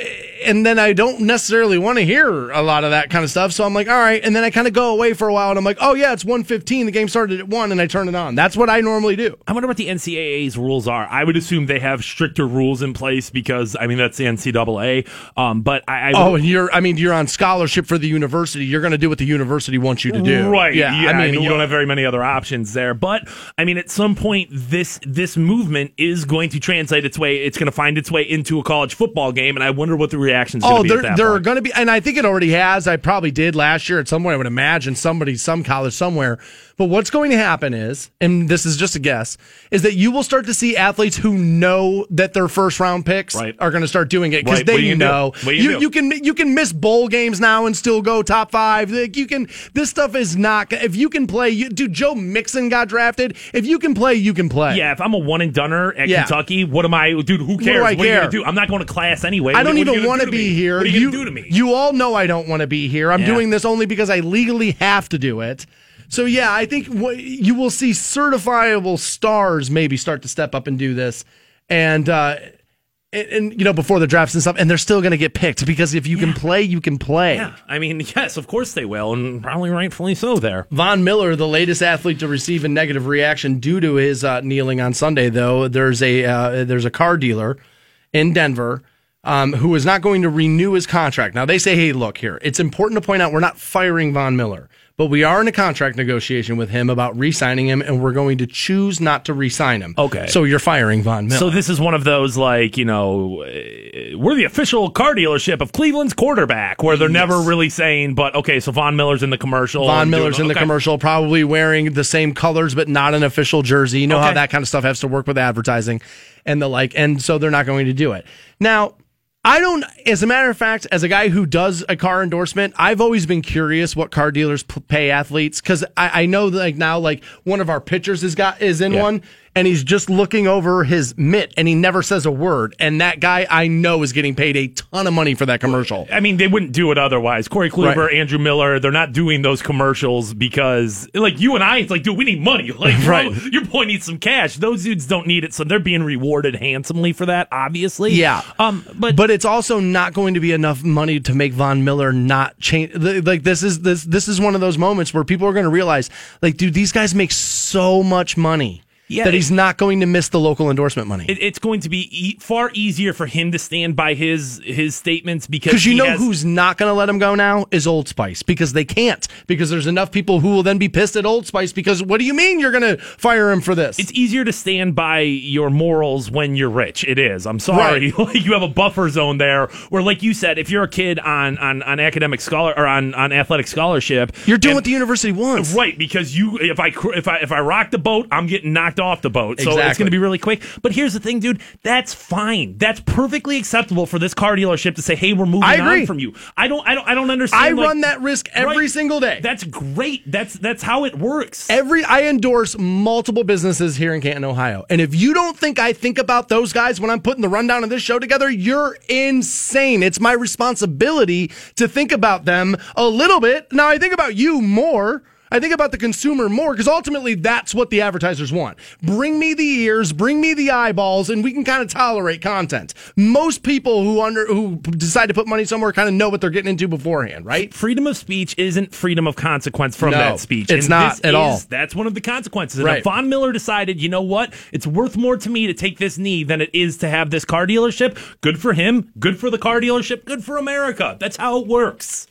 and then I don't necessarily want to hear a lot of that kind of stuff. So I'm like, all right. And then I kind of go away for a while and I'm like, oh yeah, it's 115. The game started at one and I turn it on. That's what I normally do. I wonder what the NCAA's rules are. I would assume they have stricter rules in place because I mean that's the NCAA. Um, but I, I Oh, and you're, I mean, you're on scholarship for the university. You're going to do what the university wants you to do. Right. Yeah. I mean, you don't have very many other options there. But I mean, at some point, this this movement is going to translate its way. It's going to find its way into a college football game, and I wonder what the reactions. Oh, be there, there are going to be, and I think it already has. I probably did last year at some point. I would imagine somebody, some college somewhere. But what's going to happen is, and this is just a guess, is that you will start to see athletes who know that their first round picks Right. are going to start doing it because Right. What they you know What you you, you can you can miss bowl games now and still go top five. Like you can. This stuff is not. If you can play, you, dude. Joe Mixon got drafted. If you can play, you can play. Yeah, if I'm a one and doneer at Yeah. Kentucky, what am I, dude? Who cares? do I what are you care? gonna do? I'm not going to class anyway. I don't what even want to be here. What are you, gonna do to me? you all know I don't want to be here. I'm Yeah. doing this only because I legally have to do it. So yeah, I think what, you will see certifiable stars maybe start to step up and do this, and uh, and, and you know before the drafts and stuff, and they're still going to get picked because if you can play, you can play. yeah, I mean, yes, of course they will, and probably rightfully so. There. Von Miller, the latest athlete to receive a negative reaction due to his uh, kneeling on Sunday, though there's a uh, there's a car dealer in Denver um, who is not going to renew his contract. Now they say, hey, look here, it's important to point out we're not firing Von Miller, but we are in a contract negotiation with him about re-signing him, and we're going to choose not to re-sign him. Okay. so you're firing Von Miller. So this is one of those like you know we're the official car dealership of Cleveland's quarterback, where they're never really saying, but okay, so Von Miller's in the commercial. Von and doing- Miller's in the okay. commercial, probably wearing the same colors, but not an official jersey. You know how that kind of stuff has to work with advertising and the like. And so they're not going to do it. Now, I don't, as a matter of fact, as a guy who does a car endorsement, I've always been curious what car dealers pay athletes because I, I know like now, like one of our pitchers has got is in Yeah. one, and he's just looking over his mitt and he never says a word. And that guy I know is getting paid a ton of money for that commercial. I mean, they wouldn't do it otherwise. Corey Kluber, Right. Andrew Miller, they're not doing those commercials because, like, you and I, it's like, dude, we need money. [laughs] Like, bro, your boy needs some cash. Those dudes don't need it, so they're being rewarded handsomely for that, obviously. Yeah. Um, but but it's also not going to be enough money to make Von Miller not change. Like this is this this is one of those moments where people are going to realize, like, dude, these guys make so much money Yeah, that he's not going to miss the local endorsement money. it, it's going to be e- far easier for him to stand by his his statements because Because you know has- who's not going to let him go now is Old Spice because they can't because there's enough people who will then be pissed at Old Spice because what do you mean you're going to fire him for this? It's easier to stand by your morals when you're rich. It is. I'm sorry. Right. [laughs] You have a buffer zone there where, like you said, if you're a kid on on, on academic scholar or on, on athletic scholarship, you're doing and- what the university wants. Right, because you if I if I if I rock the boat, I'm getting knocked off the boat. So it's going to be really quick. But here's the thing, dude. That's fine. That's perfectly acceptable for this car dealership to say, "Hey, we're moving on from you." I don't I don't I don't understand. I like- run that risk every Right. single day. That's great. That's that's how it works. Every I endorse multiple businesses here in Canton, Ohio. And if you don't think I think about those guys when I'm putting the rundown of this show together, you're insane. It's my responsibility to think about them a little bit. Now I think about you more. I think about the consumer more because ultimately that's what the advertisers want. Bring me the ears, bring me the eyeballs, and we can kind of tolerate content. Most people who under who decide to put money somewhere kind of know what they're getting into beforehand, right? freedom of speech isn't freedom of consequence from No, that speech. it's And not at all. That's one of the consequences. And Right. if Von Miller decided, you know what, it's worth more to me to take this knee than it is to have this car dealership. Good for him. Good for the car dealership. Good for America. That's how it works.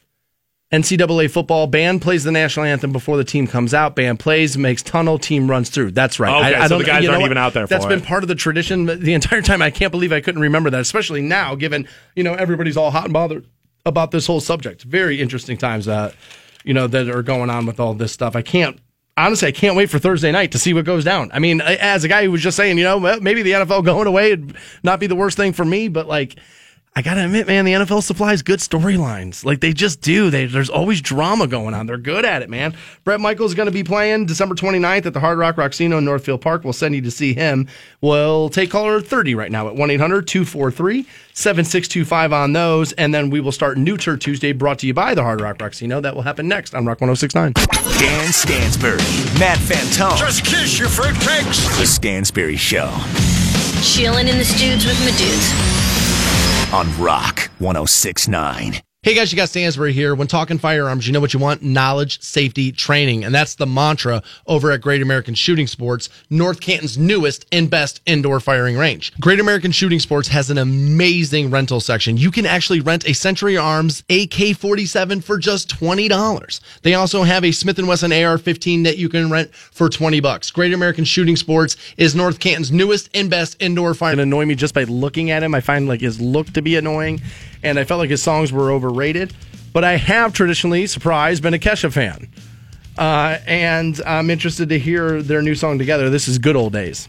NCAA football band plays the national anthem before the team comes out. Band plays, makes tunnel, team runs through. That's right. Okay, so the guys you know aren't what? even out there for That's been it. part of the tradition the entire time. I can't believe I couldn't remember that, especially now, given you know everybody's all hot and bothered about this whole subject. Very interesting times, uh, you know, that are going on with all this stuff. I can't. Honestly, I can't wait for Thursday night to see what goes down. I mean, as a guy who was just saying, you know, maybe the NFL going away would not be the worst thing for me, but like, I gotta admit, man, the NFL supplies good storylines. Like they just do. They, there's always drama going on. They're good at it, man. Bret Michaels is going to be playing December 29th at the Hard Rock Rocksino in Northfield Park. We'll send you to see him. We'll take caller 30 right now at 1 800 243 7625 on those. And then we will start New Tour Tuesday brought to you by the Hard Rock Rocksino. That will happen next on Rock 1069. Dan Stansbury, Matt Fantone. Just kiss your fruitcakes. The Stansbury Show Chilling in the studs with my dudes. On Rock 1069. Hey guys, you got Stansbury here. When talking firearms, you know what you want? Knowledge, safety, training. And that's the mantra over at Great American Shooting Sports, North Canton's newest and best indoor firing range. Great American Shooting Sports has an amazing rental section. You can actually rent a Century Arms AK-47 for just $20. They also have a Smith & Wesson AR-15 that you can rent for 20 bucks. Great American Shooting Sports is North Canton's newest and best indoor fire. Annoy me just by looking at him. I find like his look to be annoying and I felt like his songs were overrated. But I have traditionally, surprise, been a Kesha fan. Uh, and I'm interested to hear their new song together. This is Good Old Days.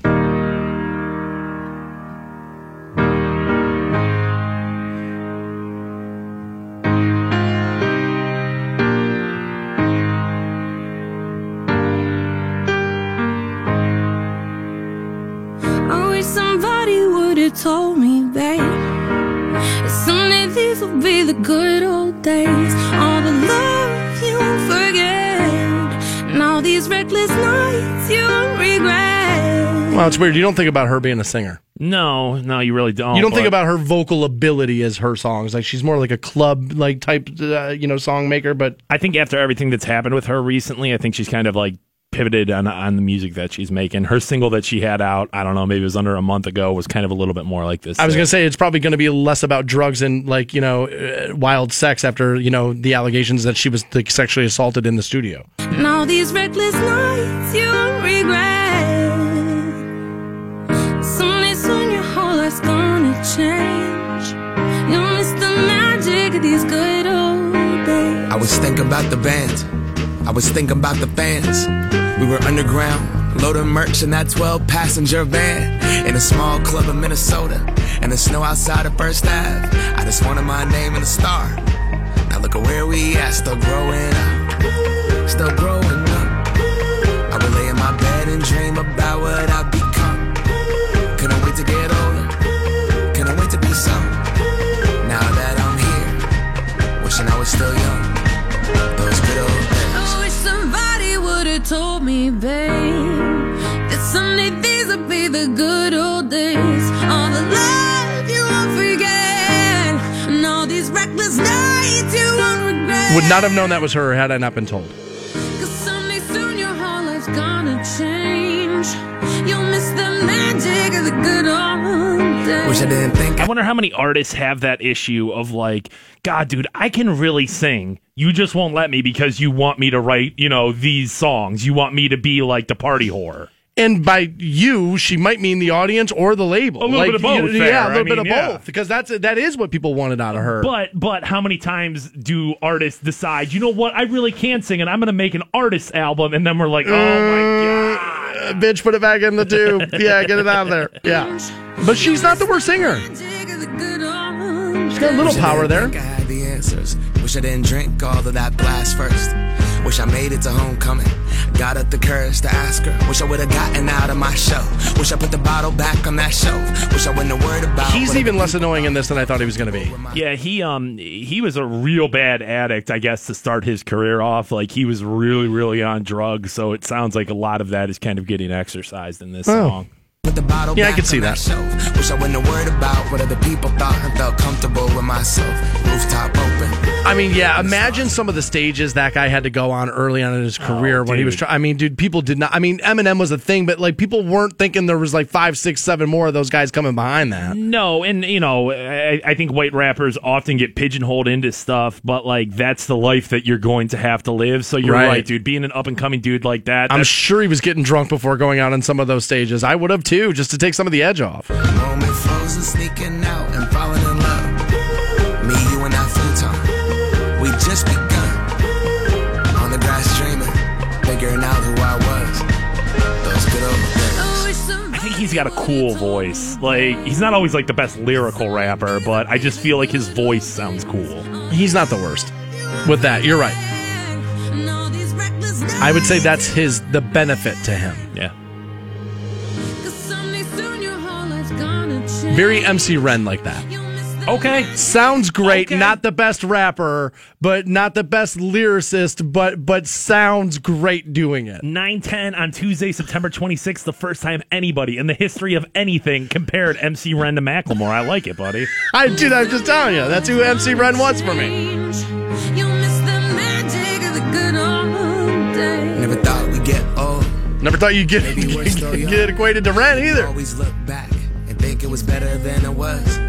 Well, it's weird. You don't think about her being a singer. No, no, you really don't. You don't think about her vocal ability as her songs. Like she's more like a club like type, uh, you know, song maker. But I think after everything that's happened with her recently, I think she's kind of like pivoted on on the music that she's making. Her single that she had out, I don't know, maybe it was under a month ago, was kind of a little bit more like this. I was uh, gonna say it's probably gonna be less about drugs and like you know uh, wild sex after you know the allegations that she was like, sexually assaulted in the studio. And all these reckless nights you regret. Change. You'll miss the magic of these good old days. I was thinking about the band. I was thinking about the fans. We were underground, loading merch in that 12 passenger van in a small club in Minnesota. And the snow outside of First Ave. I just wanted my name and a star. Now look at where we at, still growing up. Still growing up. I would lay in my bed and dream about what I've become. still young. Those good old days. I wish somebody would have told me, babe, that someday these would be the good old days. All the love you won't forget, and all these reckless nights you won't regret. Would not have known that was her had I not been told. Cause someday soon your whole life's gonna change. You'll miss the magic of the good old days. Wish I didn't think I wonder how many artists have that issue of like, God, dude, I can really sing. You just won't let me because you want me to write, you know, these songs. You want me to be like the party whore. And by you, she might mean the audience or the label. A little Like, bit of both you-. Yeah, a little bit mean, of yeah. both. Because that's that is what people wanted out of her. But but how many times do artists decide, you know what, I really can sing and I'm gonna make an artist album and then we're like, oh my god. Uh, bitch, put it back in the tube. yeah, get it out of there. Yeah. But she's not the worst singer. Old She's got a little power there. I had the answers. Wish I didn't drink all of that blast first. Wish I made it to homecoming. Got up the courage to ask her. Wish I would have gotten out of my show. Wish I put the bottle back on that shelf. Wish I wouldn't have worried about. He's even less annoying in this than I thought he was going to be. Yeah, he um he was a real bad addict, I guess, to start his career off. Like he was really, really on drugs, so it sounds like a lot of that is kind of getting exercised in this Oh. song. Put the bottle Yeah, I back could see that. shelf. Wish I wouldn't have worried about what other people thought and felt comfortable with myself. Rooftop open. I mean, yeah, imagine some of the stages that guy had to go on early on in his oh, career when he was trying. I mean, dude, people did not. I mean, Eminem was a thing, but like people weren't thinking there was like five, six, seven more of those guys coming behind that. No, and you know, I, I think white rappers often get pigeonholed into stuff, but like that's the life that you're going to have to live. So you're Right. right, dude. Being an up and coming dude like that, I'm sure he was getting drunk before going out on some of those stages. I would have too, just to take some of the edge off. Moment frozen, sneaking out and falling in love. Me, you, and that futon. We just begun. On the grass dreaming, figuring out who I was. Those good old. I wish I somebody think he's got a cool voice. Like he's not always like the best lyrical rapper, but I just feel like his voice sounds cool. He's not the worst with that. You're right. and all these reckless I would say that's his the benefit to him. Yeah. Very MC Ren like that. You'll miss the Okay. Sounds great, Okay. not the best rapper, but not the best lyricist, but but sounds great doing it. 910 on Tuesday, September 26th, the first time anybody in the history of anything compared MC Ren to Macklemore. I like it, buddy. I dude, I'm just telling you, that's who MC Ren was for me. change. You'll miss the magic of the good old days. Never thought we'd get old. Never thought you'd get Maybe we're still [laughs] young. get equated to Ren either. Always look back and think it was better than it was.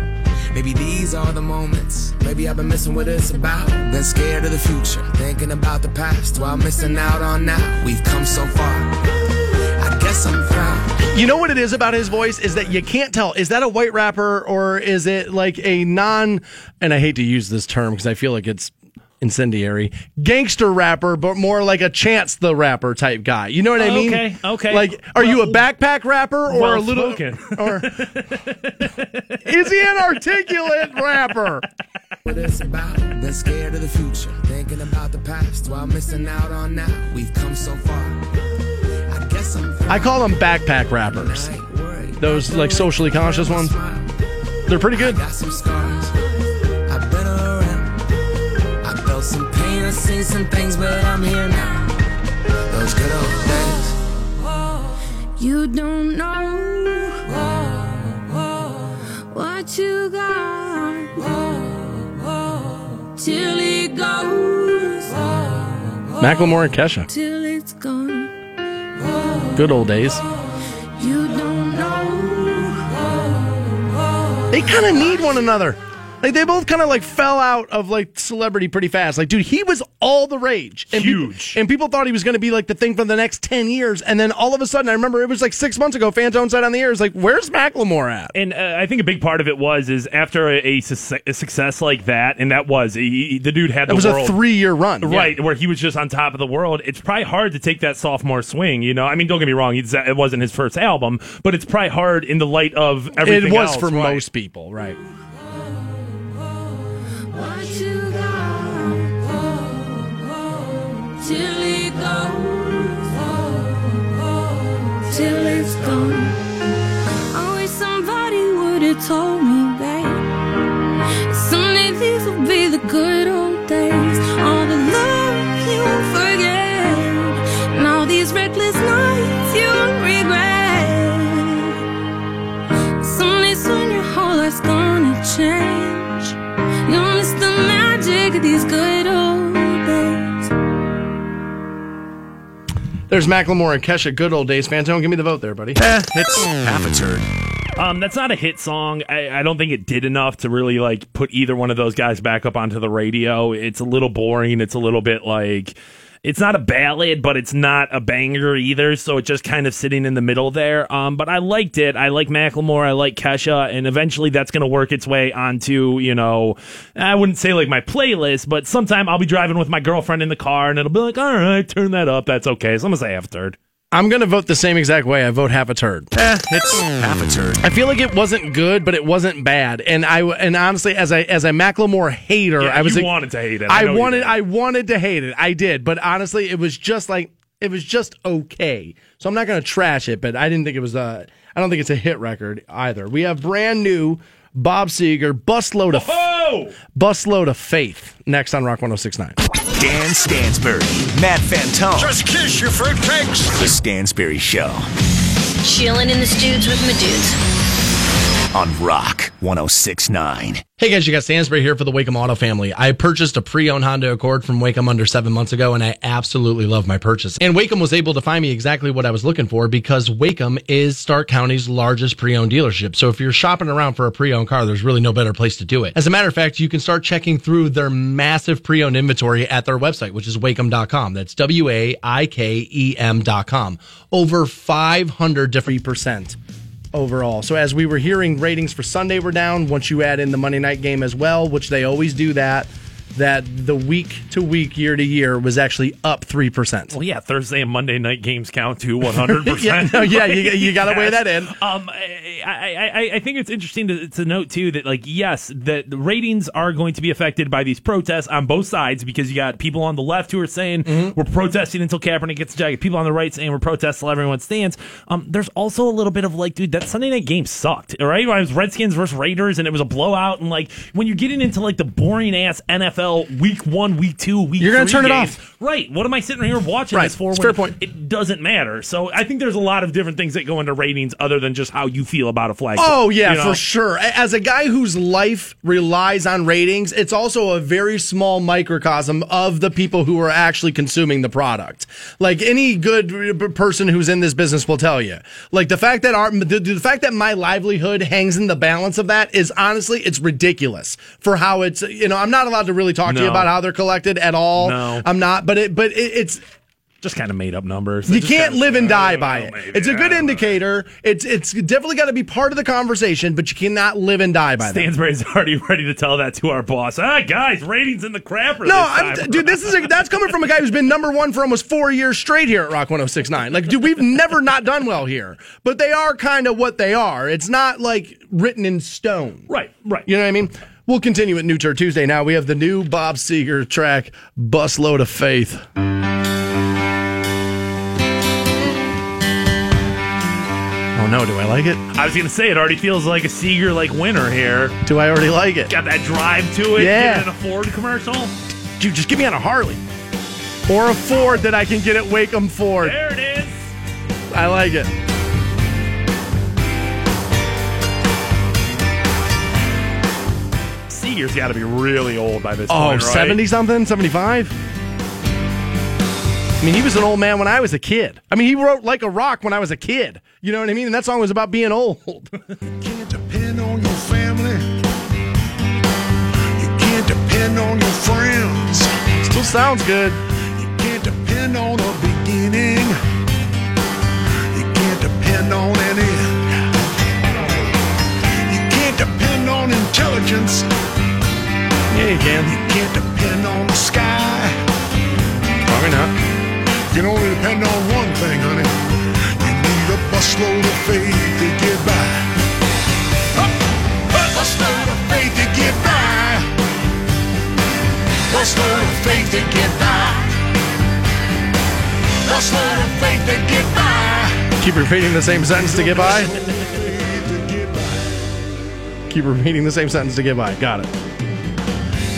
Maybe these are the moments. Maybe I've been missing what it's about. Been scared of the future, thinking about the past while missing out on now. We've come so far. You know what it is about his voice is that you can't tell is that a white rapper or is it like a non and I hate to use this term because I feel like it's incendiary gangster rapper but more like a chance the rapper type guy. You know what I oh, mean? Okay, okay. Like are you a backpack rapper or well a little spoken. or [laughs] is he an articulate rapper? What it's about. Been scared of the future, thinking about the past while missing out on now. We've come so far. I guess I'm. I call them backpack rappers. I ain't worried. Those like socially conscious ones. They're pretty good. Some pain. I've seen some things, but I'm here now. Those good old days. You don't know what you got till it goes, Macklemore and Kesha. till it's gone. Good old days. You don't know. They kind of need one another. Like they both kind of like fell out of like celebrity pretty fast. Like, dude, he was all the rage, and people- Huge. and people thought he was going to be like the thing for the next ten years. And then all of a sudden, I remember it was like six months ago. Fantone said on the air, "Is like, where's Macklemore at?" And uh, I think a big part of it was is after a, a, suc- a success like that, and that was he, he- the dude had the It was world a three-year run, Yeah. right where he was just on top of the world. It's probably hard to take that sophomore swing. You know, I mean, don't get me wrong, it wasn't his first album, but it's probably hard in the light of everything. It was else, for right? most people, right? Till it's gone. I wish somebody would have told me, There's Macklemore and Kesha, good old days. Fantone, give me the vote there, buddy. Eh, it's half a turd. Um, that's not a hit song. I, I don't think it did enough to really like put either one of those guys back up onto the radio. It's a little boring. It's a little bit like it's not a ballad, but it's not a banger either. So it's just kind of sitting in the middle there. Um, but I liked it. I like Macklemore. I like Kesha, and eventually that's going to work its way onto you know I wouldn't say like my playlist, but sometime I'll be driving with my girlfriend in the car, and it'll be like, all right, turn that up. That's okay. So I'm gonna say half a third. I'm going to vote the same exact way. I vote half a turd. Eh, it's half a turd. I feel like it wasn't good, but it wasn't bad. And I and honestly, as I as a Macklemore hater, Yeah, I was you wanted to hate it. I I, wanted. I wanted to hate it. I did, but honestly, it was just like it was just okay. So I'm not going to trash it, but I didn't think it was a. I don't think it's a hit record either. We have brand new Bob Seger busload of Oh, busload of faith next on Rock 1069. Dan Stansbury, Matt Fantone. Just kiss your fruitcakes. The Stansbury Show Chilling in the studs with my dudes. On Rock 1069. Hey guys, you got Stansbury here for the Waikem Auto family. I purchased a pre-owned Honda Accord from Waikem under seven months ago, and I absolutely love my purchase. And Waikem was able to find me exactly what I was looking for because Waikem is Stark County's largest pre-owned dealership. So if you're shopping around for a pre-owned car, there's really no better place to do it. As a matter of fact, you can start checking through their massive pre-owned inventory at their website, which is waikem.com. That's W-A-I-K-E-M dot com. Over 500 different percent overall. So as we were hearing, ratings for Sunday were down. Once you add in the Monday night game as well, which they always do that, that the week to week, year to year was actually up three percent. Well, yeah, Thursday and Monday night games count to 100%. [laughs] Yeah, no, yeah, you- you gotta weigh that in. Um, I, I, I- think it's interesting to, to note, too, that, like, yes, that the ratings are going to be affected by these protests on both sides because you got people on the left who are saying Mm-hmm. we're protesting until Kaepernick gets jacket, people on the right saying we're protesting until everyone stands. Um, there's also a little bit of, like, dude, that Sunday night game sucked, all right? It was Redskins versus Raiders, and it was a blowout, and, like, when you're getting into, like, the boring ass NFL week one, week two, week You're gonna turn it games, off. Right. What am I sitting here watching Right. this for? It's fair point. It doesn't matter. So I think there's a lot of different things that go into ratings other than just how you feel about a flag. Oh yeah, You know? for sure. A- As a guy whose life relies on ratings, it's also a very small microcosm of the people who are actually consuming the product. Like any good r- person who's in this business will tell you. Like the fact that our the, the fact that my livelihood hangs in the balance of that is honestly it's ridiculous for how it's you know I'm not allowed to really talk to you about how they're collected at all. No. I'm not. But it but it, it's Just kind of made up numbers. you can't kinda- live and die by know, it. maybe. It's a good don't know. indicator. It's it's definitely got to be part of the conversation, but you cannot live and die by that. Stansbury's [laughs] already ready to tell that to our boss. Ah, guys, ratings in the crapper. No, this I'm, dude, this is a, that's coming from a guy who's been number one for almost four years straight here at Rock 1069. Like, dude, we've never not done well here, but they are kind of what they are. It's not like written in stone. right, right. You know what I mean? We'll continue at New Tour Tuesday. Now we have the new Bob Seger track, Busload of Faith. Oh no, do I like it? I was gonna say it already feels like a Seger like winner here. Do I already like it? Got that drive to it. Yeah. Get in a Ford commercial. Dude, just get me on a Harley. Or a Ford that I can get at Waikem Ford. There it is. I like it. Seger's got to be really old by this Oh, point, right? 70 something? 75? I mean, he was an old man when I was a kid. I mean, he wrote Like a Rock when I was a kid. You know what I mean? And that song was about being old. You [laughs] can't depend on your family. You can't depend on your friends. Still sounds good. You can't depend on a beginning. You can't depend on an end. You can't depend on intelligence. Yeah, you can. You can't depend on the sky. Probably not. You can only depend on one thing, honey. You need a busload of faith to get by. A busload of faith to get by. Busload of faith to get by. Busload of faith to get by. Keep repeating the same sentence to get by. To get by. Keep repeating the same sentence to get by. Got it.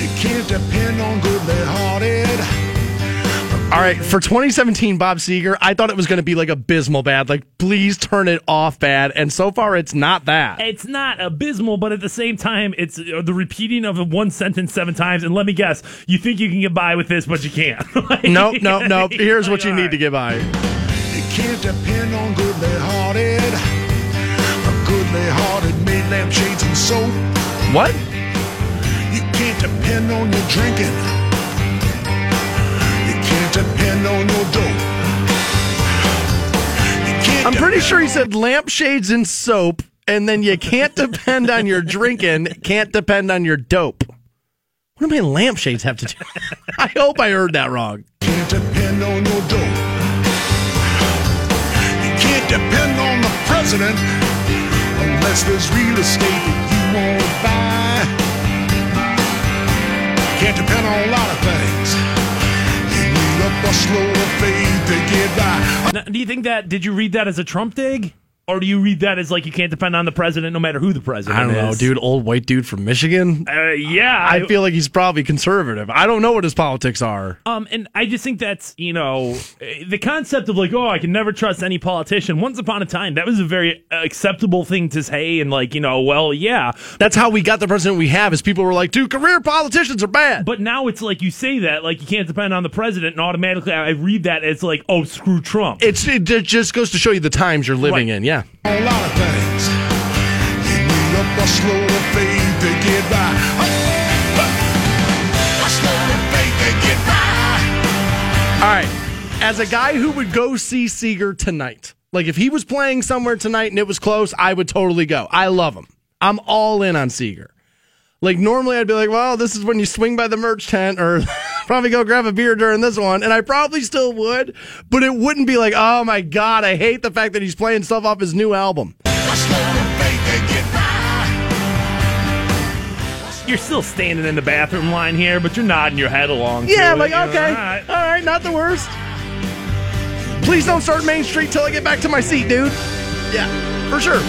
You can't depend on goodly hearted. All right, for 2017 Bob Seger, I thought it was going to be like abysmal bad. Like, please turn it off bad. And so far, it's not that. It's not abysmal, but at the same time, it's uh, the repeating of one sentence seven times. And let me guess, you think you can get by with this, but you can't. [laughs] Like- Nope, nope, [laughs] nope. Here's what you Like, need to get by. It can't depend on goodly hearted. A goodly hearted made lampshades and soap. What? Can't depend on your drinking. You can't depend on your dope. I'm pretty sure he said lampshades and soap, and then you can't depend on your drinking, can't depend on your dope. What do my lampshades have to do? [laughs] I hope I heard that wrong. can't depend on your dope. You can't depend on the president unless there's real estate that you want to buy. Can't depend on a lot of things. Now, do you think that? Did you read that as a Trump dig, or do you read that as like you can't depend on the president no matter who the president is? I don't know, is? dude. Old white dude from Michigan. Uh, yeah, I feel like he's probably conservative. I don't know what his politics are. Um, and I just think that's you know eh, the concept of like oh I can never trust any politician. Once upon a time, that was a very acceptable thing to say, and like you know, well, yeah. That's how we got the president we have. Is people were like, dude, career politicians are bad. But now it's like you say that like you can't depend on the president, and automatically I read that as like oh screw Trump. It's it ju- just goes to show you the times you're living Right. in. Yeah. A lot of things. You need a busload of faith to get by. Busload of faith to get by. All right. As a guy who would go see Seger tonight, like if he was playing somewhere tonight and it was close, I would totally go. I love him. I'm all in on Seger. Like normally I'd be like, well, this is when you swing by the merch tent or [laughs] probably go grab a beer during this one. And I probably still would, but it wouldn't be like, oh my God, I hate the fact that he's playing stuff off his new album. Busload of faith to get by. You're still standing in the bathroom line here, but you're nodding your head along. Yeah, like, it, okay. all right. All right, not the worst. Please don't start Main Street till I get back to my seat, dude. Yeah, for sure.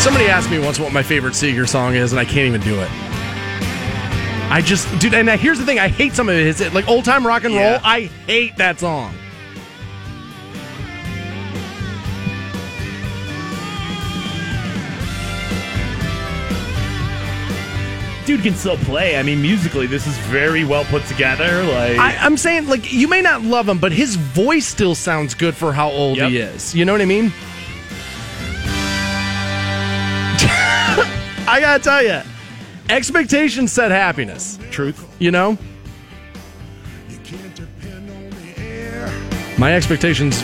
Somebody asked me once what my favorite Seger song is, and I can't even do it. I just, dude, and here's the thing I hate some of his, like old time rock and roll. Yeah. I hate that song. Dude can still play. I mean, musically, this is very well put together. Like, I, I'm saying, like, you may not love him, but his voice still sounds good for how old Yep. he is. You know what I mean? [laughs] I gotta tell you, expectations set happiness. truth. You know, You can't depend on the air. my expectations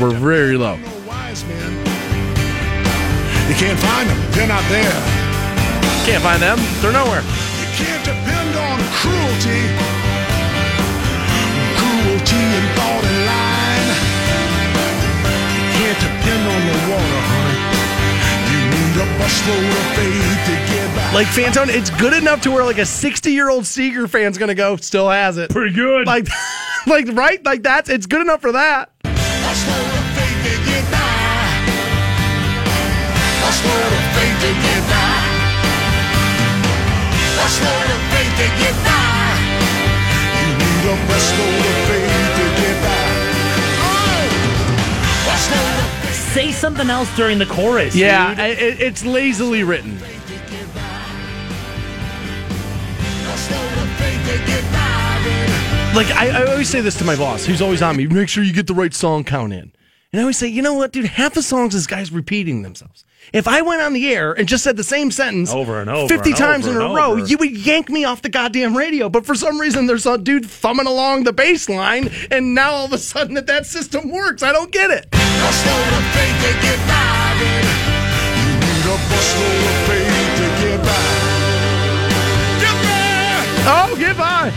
were very low. no wise men. You can't find them. They're not there. Can't find them. They're nowhere. You can't depend on cruelty. Cruelty and thought and line. You can't depend on the water, honey. You need a busload of faith to get by. [laughs] Like Fantone, it's good enough to where like a 60 year old Seger fan's gonna go, still has it. Pretty good. Like, [laughs] like right? Like that's it's good enough for that. Oh! Say something else during the chorus. Yeah, dude. it, it's lazily written. Like I, I always say this to my boss, who's always on me. Make sure you get the right song count in. And I always say, you know what, dude? Half the songs is guys repeating themselves. If I went on the air and just said the same sentence Over and over fifty and times over in a row, over. you would yank me off the goddamn radio. But for some reason, there's a dude thumbing along the bass line, and now all of a sudden that that system works. I don't get it. Oh, by.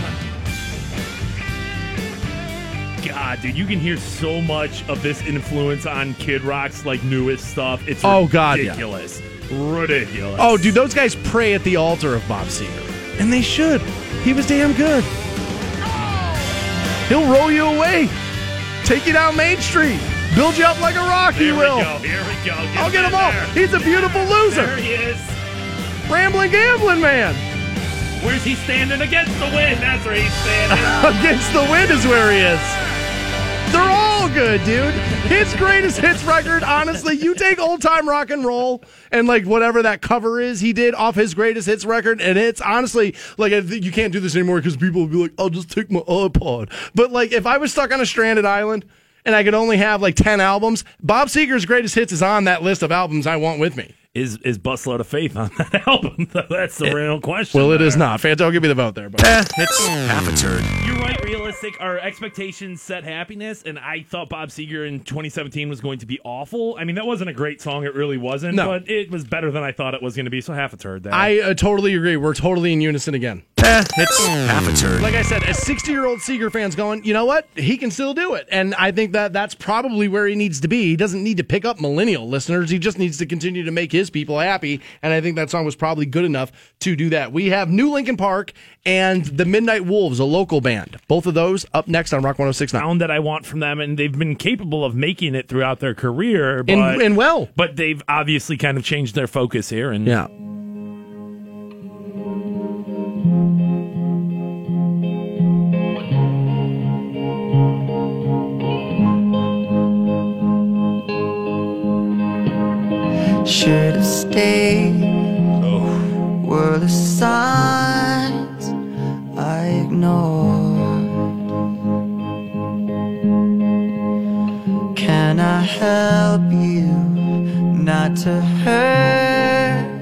God, dude, you can hear so much of this influence on Kid Rock's like newest stuff. It's Oh, God, yeah. ridiculous, ridiculous. Oh, dude, those guys pray at the altar of Bob Seger. And they should. He was damn good. He'll roll you away, take you down Main Street, build you up like a rock, he will. we go. Here we go. Get I'll get him all. He's a beautiful loser. There he is. Rambling, gambling man. Where's he standing against the wind? That's where he's standing. [laughs] Against the wind is where he is. They're all good, dude. His greatest hits record, honestly, you take old time rock and roll and like whatever that cover is he did off his greatest hits record, and it's honestly like you can't do this anymore because people will be like, I'll just take my iPod. But like if I was stuck on a stranded island and I could only have like 10 albums, Bob Seger's greatest hits is on that list of albums I want with me. Is is Busload of Faith on [laughs] that album? [laughs] That's the real question. Well, it is there. not. Fanto, give me the vote there. But Eh, it's half a turn. You're right. Realistic. Our expectations set happiness, and I thought Bob Seger in 2017 was going to be awful. I mean, that wasn't a great song. It really wasn't. No. but it was better than I thought it was going to be. So half a turn. there. I uh, totally agree. We're totally in unison again. Eh, it's half a turd. Like I said, a 60 year old Seger fans going, you know what? He can still do it. And I think that that's probably where he needs to be. He doesn't need to pick up millennial listeners. He just needs to continue to make his people happy. And I think that song was probably good enough to do that. We have New Linkin Park and the Midnight Wolves, a local band. Both of those up next on Rock 1069. sound that I want from them, and they've been capable of making it throughout their career. But, And, and well. but they've obviously kind of changed their focus here. And Yeah. Should have stayed. Oh. Were the signs I ignored? Can I help you not to hurt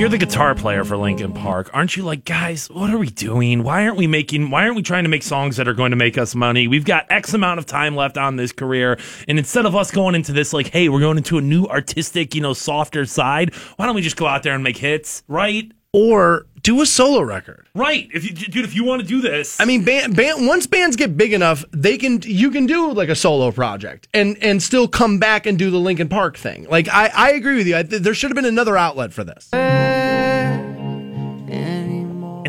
you're the guitar player for Linkin Park, aren't you like, guys, what are we doing? Why aren't we making why aren't we trying to make songs that are going to make us money? We've got X amount of time left on this career. And instead of us going into this like, hey, we're going into a new artistic, you know, softer side, why don't we just go out there and make hits? Right? Or do a solo record. Right. If you dude, if you want to do this. I mean, band, band, once bands get big enough, they can you can do like a solo project and and still come back and do the Linkin Park thing. Like I, I agree with you. I, there should have been another outlet for this. and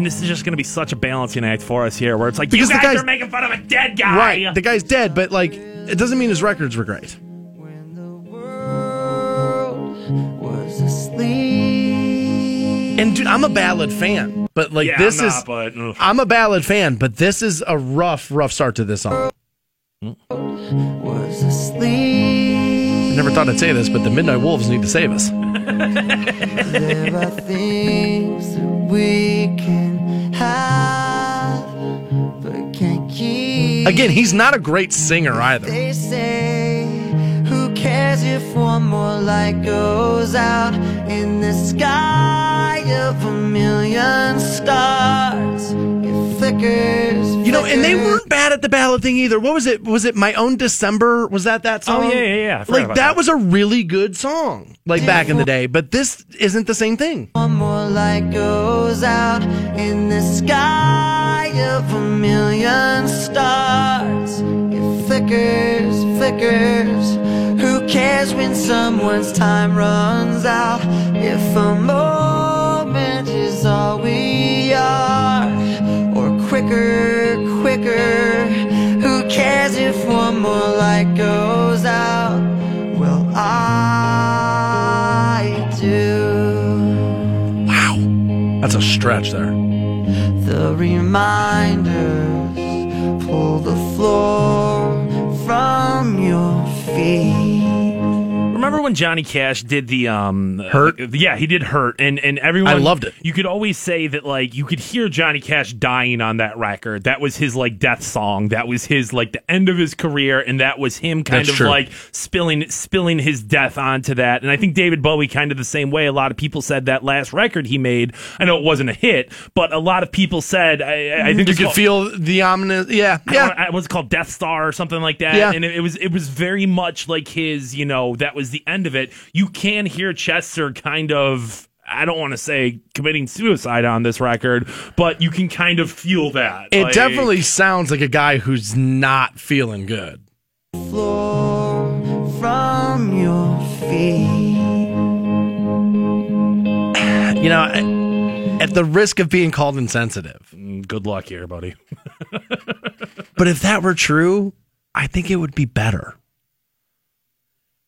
this is just going to be such a balancing act for us here, where it's like Because the you guys guy's- are making fun of a dead guy. Right, the guy's dead, but like it doesn't mean his records were great. Was asleep. And dude, I'm a ballad fan, but like Yeah, this I'm is not, but, ugh. I'm a ballad fan, but this is a rough, rough start to this song. Was asleep. I never thought I'd say this, but the Midnight Wolves need to save us. There are things that we can have, but can't keep. Again, he's not a great singer either. They say, who cares if one more light goes out in the sky of a million stars? It flickers. You know, and they weren't bad at the ballad thing either. What was it? Was it My Own December? Was that that song? Oh, yeah, yeah, yeah. Like that, that. was a really good song, like back in the day. But this isn't the same thing. One more light goes out in the sky of a million stars. It flickers, flickers. Who cares when someone's time runs out? If a moment is all we are, or quicker, quicker. Who cares if one more light goes out? Well, I do. Wow, that's a stretch there. The reminders pull the floor from your feet. Remember when Johnny Cash did the um Hurt? uh, yeah, he did hurt, and and everyone I loved it. You could always say that like you could hear Johnny Cash dying on that record. That was his like death song. That was his like the end of his career, and that was him kind That's of true. like spilling spilling his death onto that. And I think David Bowie kind of the same way. A lot of people said that last record he made. I know it wasn't a hit, but a lot of people said I, I think you could called- feel the ominous. Yeah, yeah. don't know, it was called Death Star or something like that. Yeah. And it, it was it was very much like his, you know, that was the end of it. You can hear Chester kind of I don't want to say committing suicide on this record, but you can kind of feel that. It Like- definitely sounds like a guy who's not feeling good. Floor from your feet. You know, I- at the risk of being called insensitive. Mm, Good luck here, buddy. [laughs] But if that were true, I think it would be better.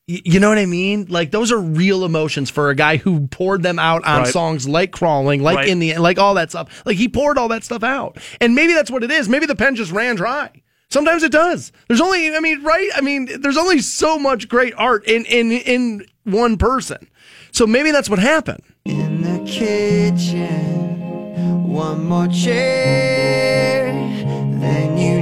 Y- You know what I mean? Like those are real emotions for a guy who poured them out on Right. songs like "Crawling," like Right. "In the," like all that stuff. Like he poured all that stuff out, and maybe that's what it is. Maybe the pen just ran dry. Sometimes it does. There's only, I mean, right? I mean, there's only so much great art in in in one person. So maybe that's what happened. In the kitchen, one more chair than you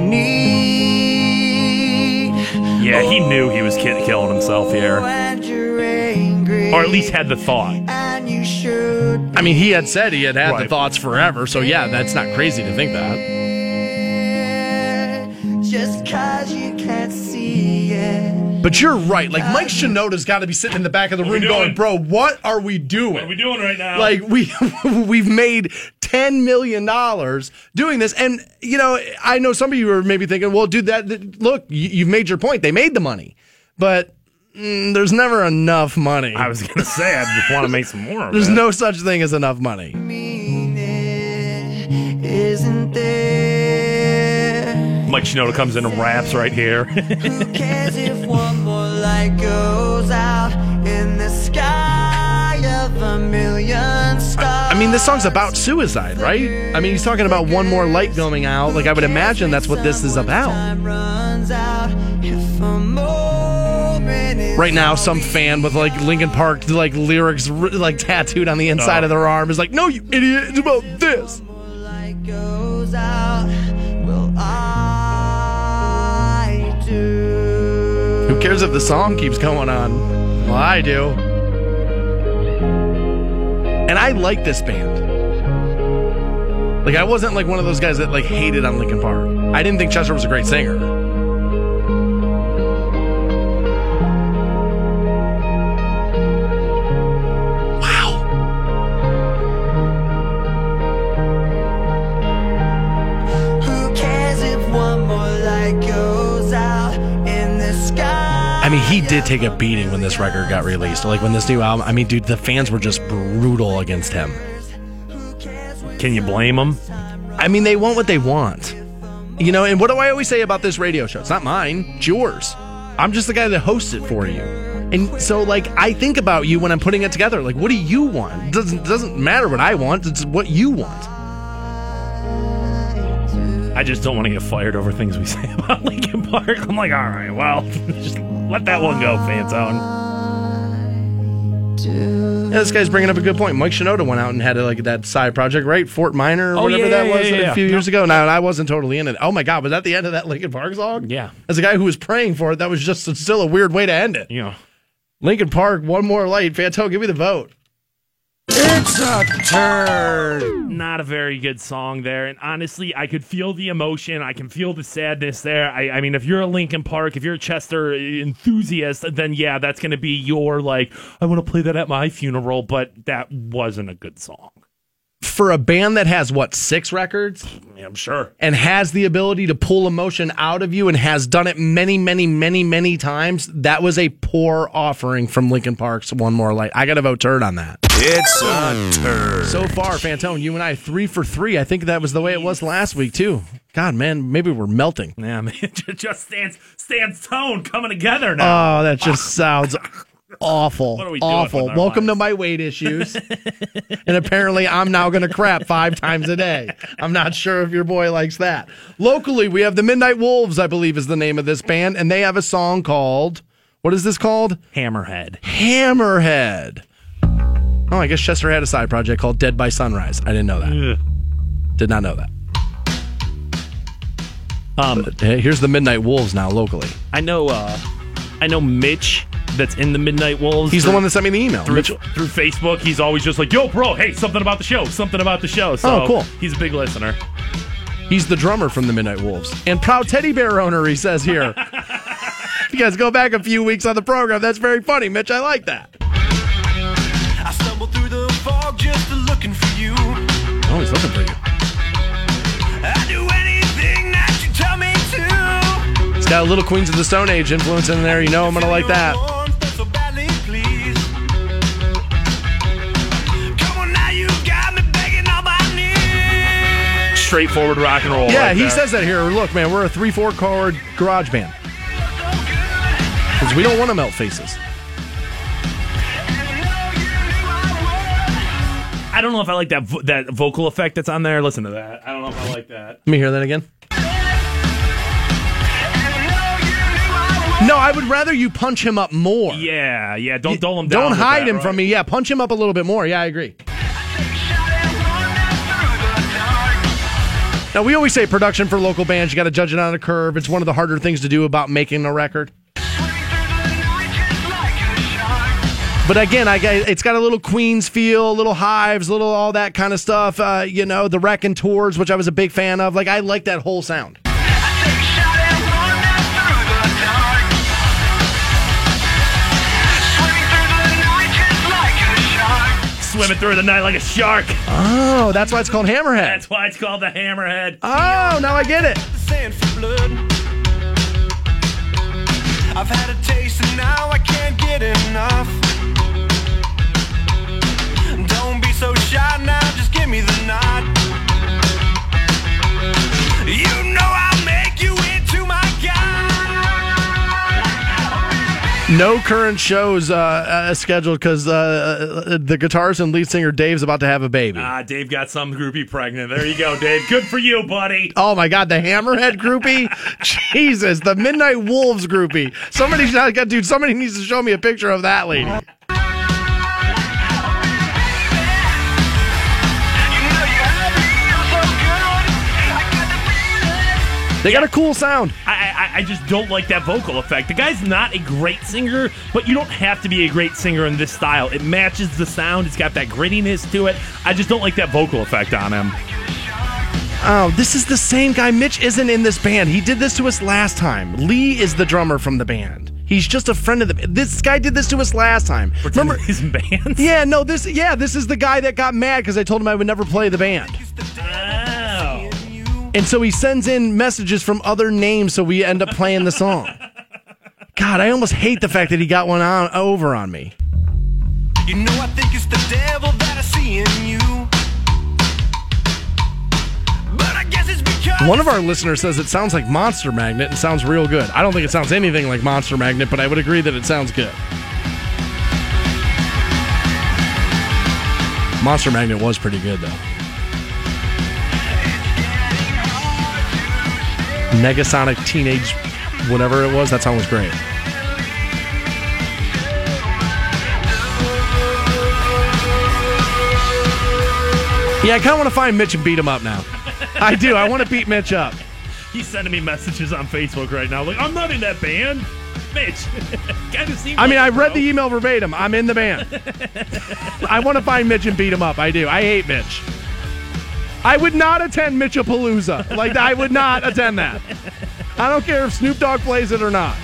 Yeah, he knew he was kid- killing himself here, And you're angry. or at least had the thought. And you should I mean, he had said he had had the thoughts forever. So yeah, that's not crazy to think that. just cause you can't see it. But you're right. Like Mike Shinoda's got to be sitting in the back of the we room going, "Bro, what are we doing? What are we doing right now? like we [laughs] we've made 10 million dollars doing this and you know i know some of you are maybe thinking well dude that, that- look you, you've made your point they made the money but mm, there's never enough money I was gonna say I just want to make some more. Of there's it. no such thing as enough money Mean it isn't there. Mike Shinoda comes in and raps right here. Who cares if one more light goes out in the sky of a million stars? i mean this song's about suicide right i mean he's talking about one more light going out like i would imagine that's what this is about Time runs out if a moment is right now some fan with like Linkin park like lyrics like tattooed on the inside Oh. of their arm is like no you idiot it's about this light goes out, will I cares if the song keeps going on? Well, I do. And I like this band. Like I wasn't like one of those guys that like hated on Linkin Park. I didn't think Chester was a great singer. Mean, he did take a beating when this record got released. Like when this new album, I mean, dude, the fans were just brutal against him. Can you blame him? I mean, they want what they want. You know, and what do I always say about this radio show? It's not mine, it's yours. I'm just the guy that hosts it for you. And so, like, I think about you when I'm putting it together. Like, what do you want? It doesn't doesn't matter what I want. It's what you want. I just don't want to get fired over things we [laughs] say about Linkin Park. I'm like, all right, well, [laughs] just let that one go, Fanzone. Yeah, this guy's bringing up a good point. Mike Shinoda went out and had like that side project, right? Fort Minor or Oh, whatever yeah, that yeah, was yeah, a few years ago. Now, and I wasn't totally in it. Oh my god, was that the end of that Linkin Park song? Yeah. As a guy who was praying for it, that was just still a weird way to end it. Know, Linkin Park, one more light. Fanto, give me the vote. It's a turn. Not a very good song there. And honestly, I could feel the emotion. I can feel the sadness there. I, I mean, if you're a Linkin Park, if you're a Chester enthusiast, then yeah, that's going to be your, like, I want to play that at my funeral, but that wasn't a good song. For a band that has what six records Yeah, I'm sure. and has the ability to pull emotion out of you and has done it many, many, many, many times, that was a poor offering from Linkin Park's One More Light. I got to vote turd on that. It's a turd. So far, Fantone, you and I three for three. I think that was the way it was last week too. God, man, maybe we're melting. Yeah, [laughs] man, it just stands stands tone coming together now. Oh, that just sounds awful. What are we doing awful. with our Welcome to my weight issues. and apparently, I'm now going to crap five times a day. I'm not sure if your boy likes that. Locally, we have the Midnight Wolves, I believe is the name of this band, and they have a song called. What is this called? Hammerhead. Hammerhead. Oh, I guess Chester had a side project called Dead by Sunrise. I didn't know that. Did not know that. Um, But, hey, here's the Midnight Wolves now locally. I know. uh I know Mitch. That's in the Midnight Wolves. He's the one that sent me the email. through, through Facebook. He's always just like, "Yo, bro, hey, something about the show, something about the show." So Oh, cool. He's a big listener. He's the drummer from the Midnight Wolves and proud teddy bear owner. He says here. if [laughs] you guys go back a few weeks on the program, that's very funny, Mitch. I like that. Oh, he's looking for you. I do anything that you tell me to. It's got a little Queens of the Stone Age influence in there. You know I'm gonna like that. So badly, please. Come on now, you got me begging on my knees. Straightforward rock and roll. Yeah, right he there. says that here. Look, man, we're a three-four chord garage band because we don't want to melt faces. I don't know if I like that vo- that vocal effect that's on there. Listen to that. I don't know if I like that. Let me hear that again. No, I would rather you punch him up more. Yeah, yeah. Don't dull him down. Don't with hide that, him right? from me. Yeah, punch him up a little bit more. Yeah, I agree. Now, we always say production for local bands, you got to judge it on a curve. It's one of the harder things to do about making a record. But again, I got, it's got a little Queens feel, a little Hives, a little all that kind of stuff. Uh, you know, the Wrecking Tours, which I was a big fan of. Like, I like that whole sound. Swimming through the night like a shark. Oh, that's why it's called Hammerhead. That's why it's called the Hammerhead. Oh, now I get it. I've had a taste and now I can't get enough. Don't be so shy now, just give me the nod. You know I'll No current shows uh, uh, scheduled because uh, the guitarist and lead singer Dave's about to have a baby. Ah, Dave got some groupie pregnant. There you go, Dave. Good for you, buddy. Oh my God, the Hammerhead groupie! [laughs] Jesus, the Midnight Wolves groupie. Somebody, [laughs] dude, somebody needs to show me a picture of that lady. They got a cool sound. I, I, I just don't like that vocal effect. The guy's not a great singer, but you don't have to be a great singer in this style. It matches the sound. It's got that grittiness to it. I just don't like that vocal effect on him. Oh, this is the same guy. Mitch isn't in this band. He did this to us last time. Lee is the drummer from the band. He's just a friend of the. This guy did this to us last time. Remember his band? Yeah, no, this. Yeah, this is the guy that got mad because I told him I would never play the band. Oh. And so he sends in messages from other names, so we end up playing the song. God, I almost hate the fact that he got one on over on me. You know I think it's the devil that I see in you. But I guess it's because One of our listeners says it sounds like Monster Magnet and sounds real good. I don't think it sounds anything like Monster Magnet, but I would agree that it sounds good. Monster Magnet was pretty good though. Negasonic Teenage, whatever it was, that song was great. Yeah, I kind of want to find Mitch and beat him up now. [laughs] I do. I want to beat Mitch up. He's sending me messages on Facebook right now. Like, I'm not in that band. Mitch, [laughs] kind of I mean, like I read bro. the email verbatim. I'm in the band. [laughs] I want to find Mitch and beat him up. I do. I hate Mitch. I would not attend Mitchapalooza. Like, I would not attend that. I don't care if Snoop Dogg plays it or not.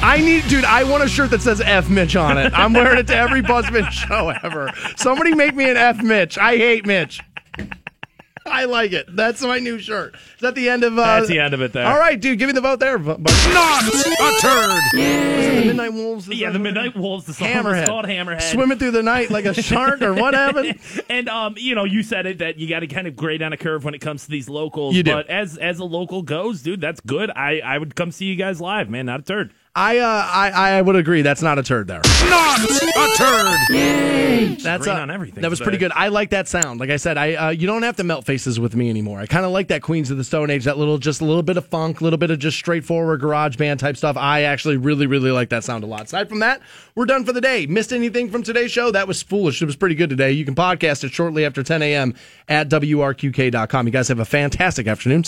I need, dude. I want a shirt that says F Mitch on it. I'm wearing it to every Buzzman [laughs] show ever. Somebody make me an F Mitch. I hate Mitch. I like it. That's my new shirt. Is that the end of? Uh, That's the end of it there. All right, dude. Give me the vote there. But, not a turd. Was it the Midnight Wolves? Yeah, the Midnight Wolves. The song Hammerhead. was called Hammerhead. Swimming through the night like a shark, or what happened? [laughs] and um, you know, you said it that you got to kind of grade on a curve when it comes to these locals. You do. But as as a local goes, dude, that's good. I I would come see you guys live, man. Not a turd. I uh, I I would agree. That's not a turd there. Not a turd. That's Green uh, on everything That was today. pretty good. I like that sound. Like I said, I uh, you don't have to melt faces with me anymore. I kind of like that Queens of the Stone Age. That little, just a little bit of funk, a little bit of just straightforward garage band type stuff. I actually really, really like that sound a lot. Aside from that, we're done for the day. Missed anything from today's show? That was foolish. It was pretty good today. You can podcast it shortly after 10 a.m. at wrqk.com. You guys have a fantastic afternoon.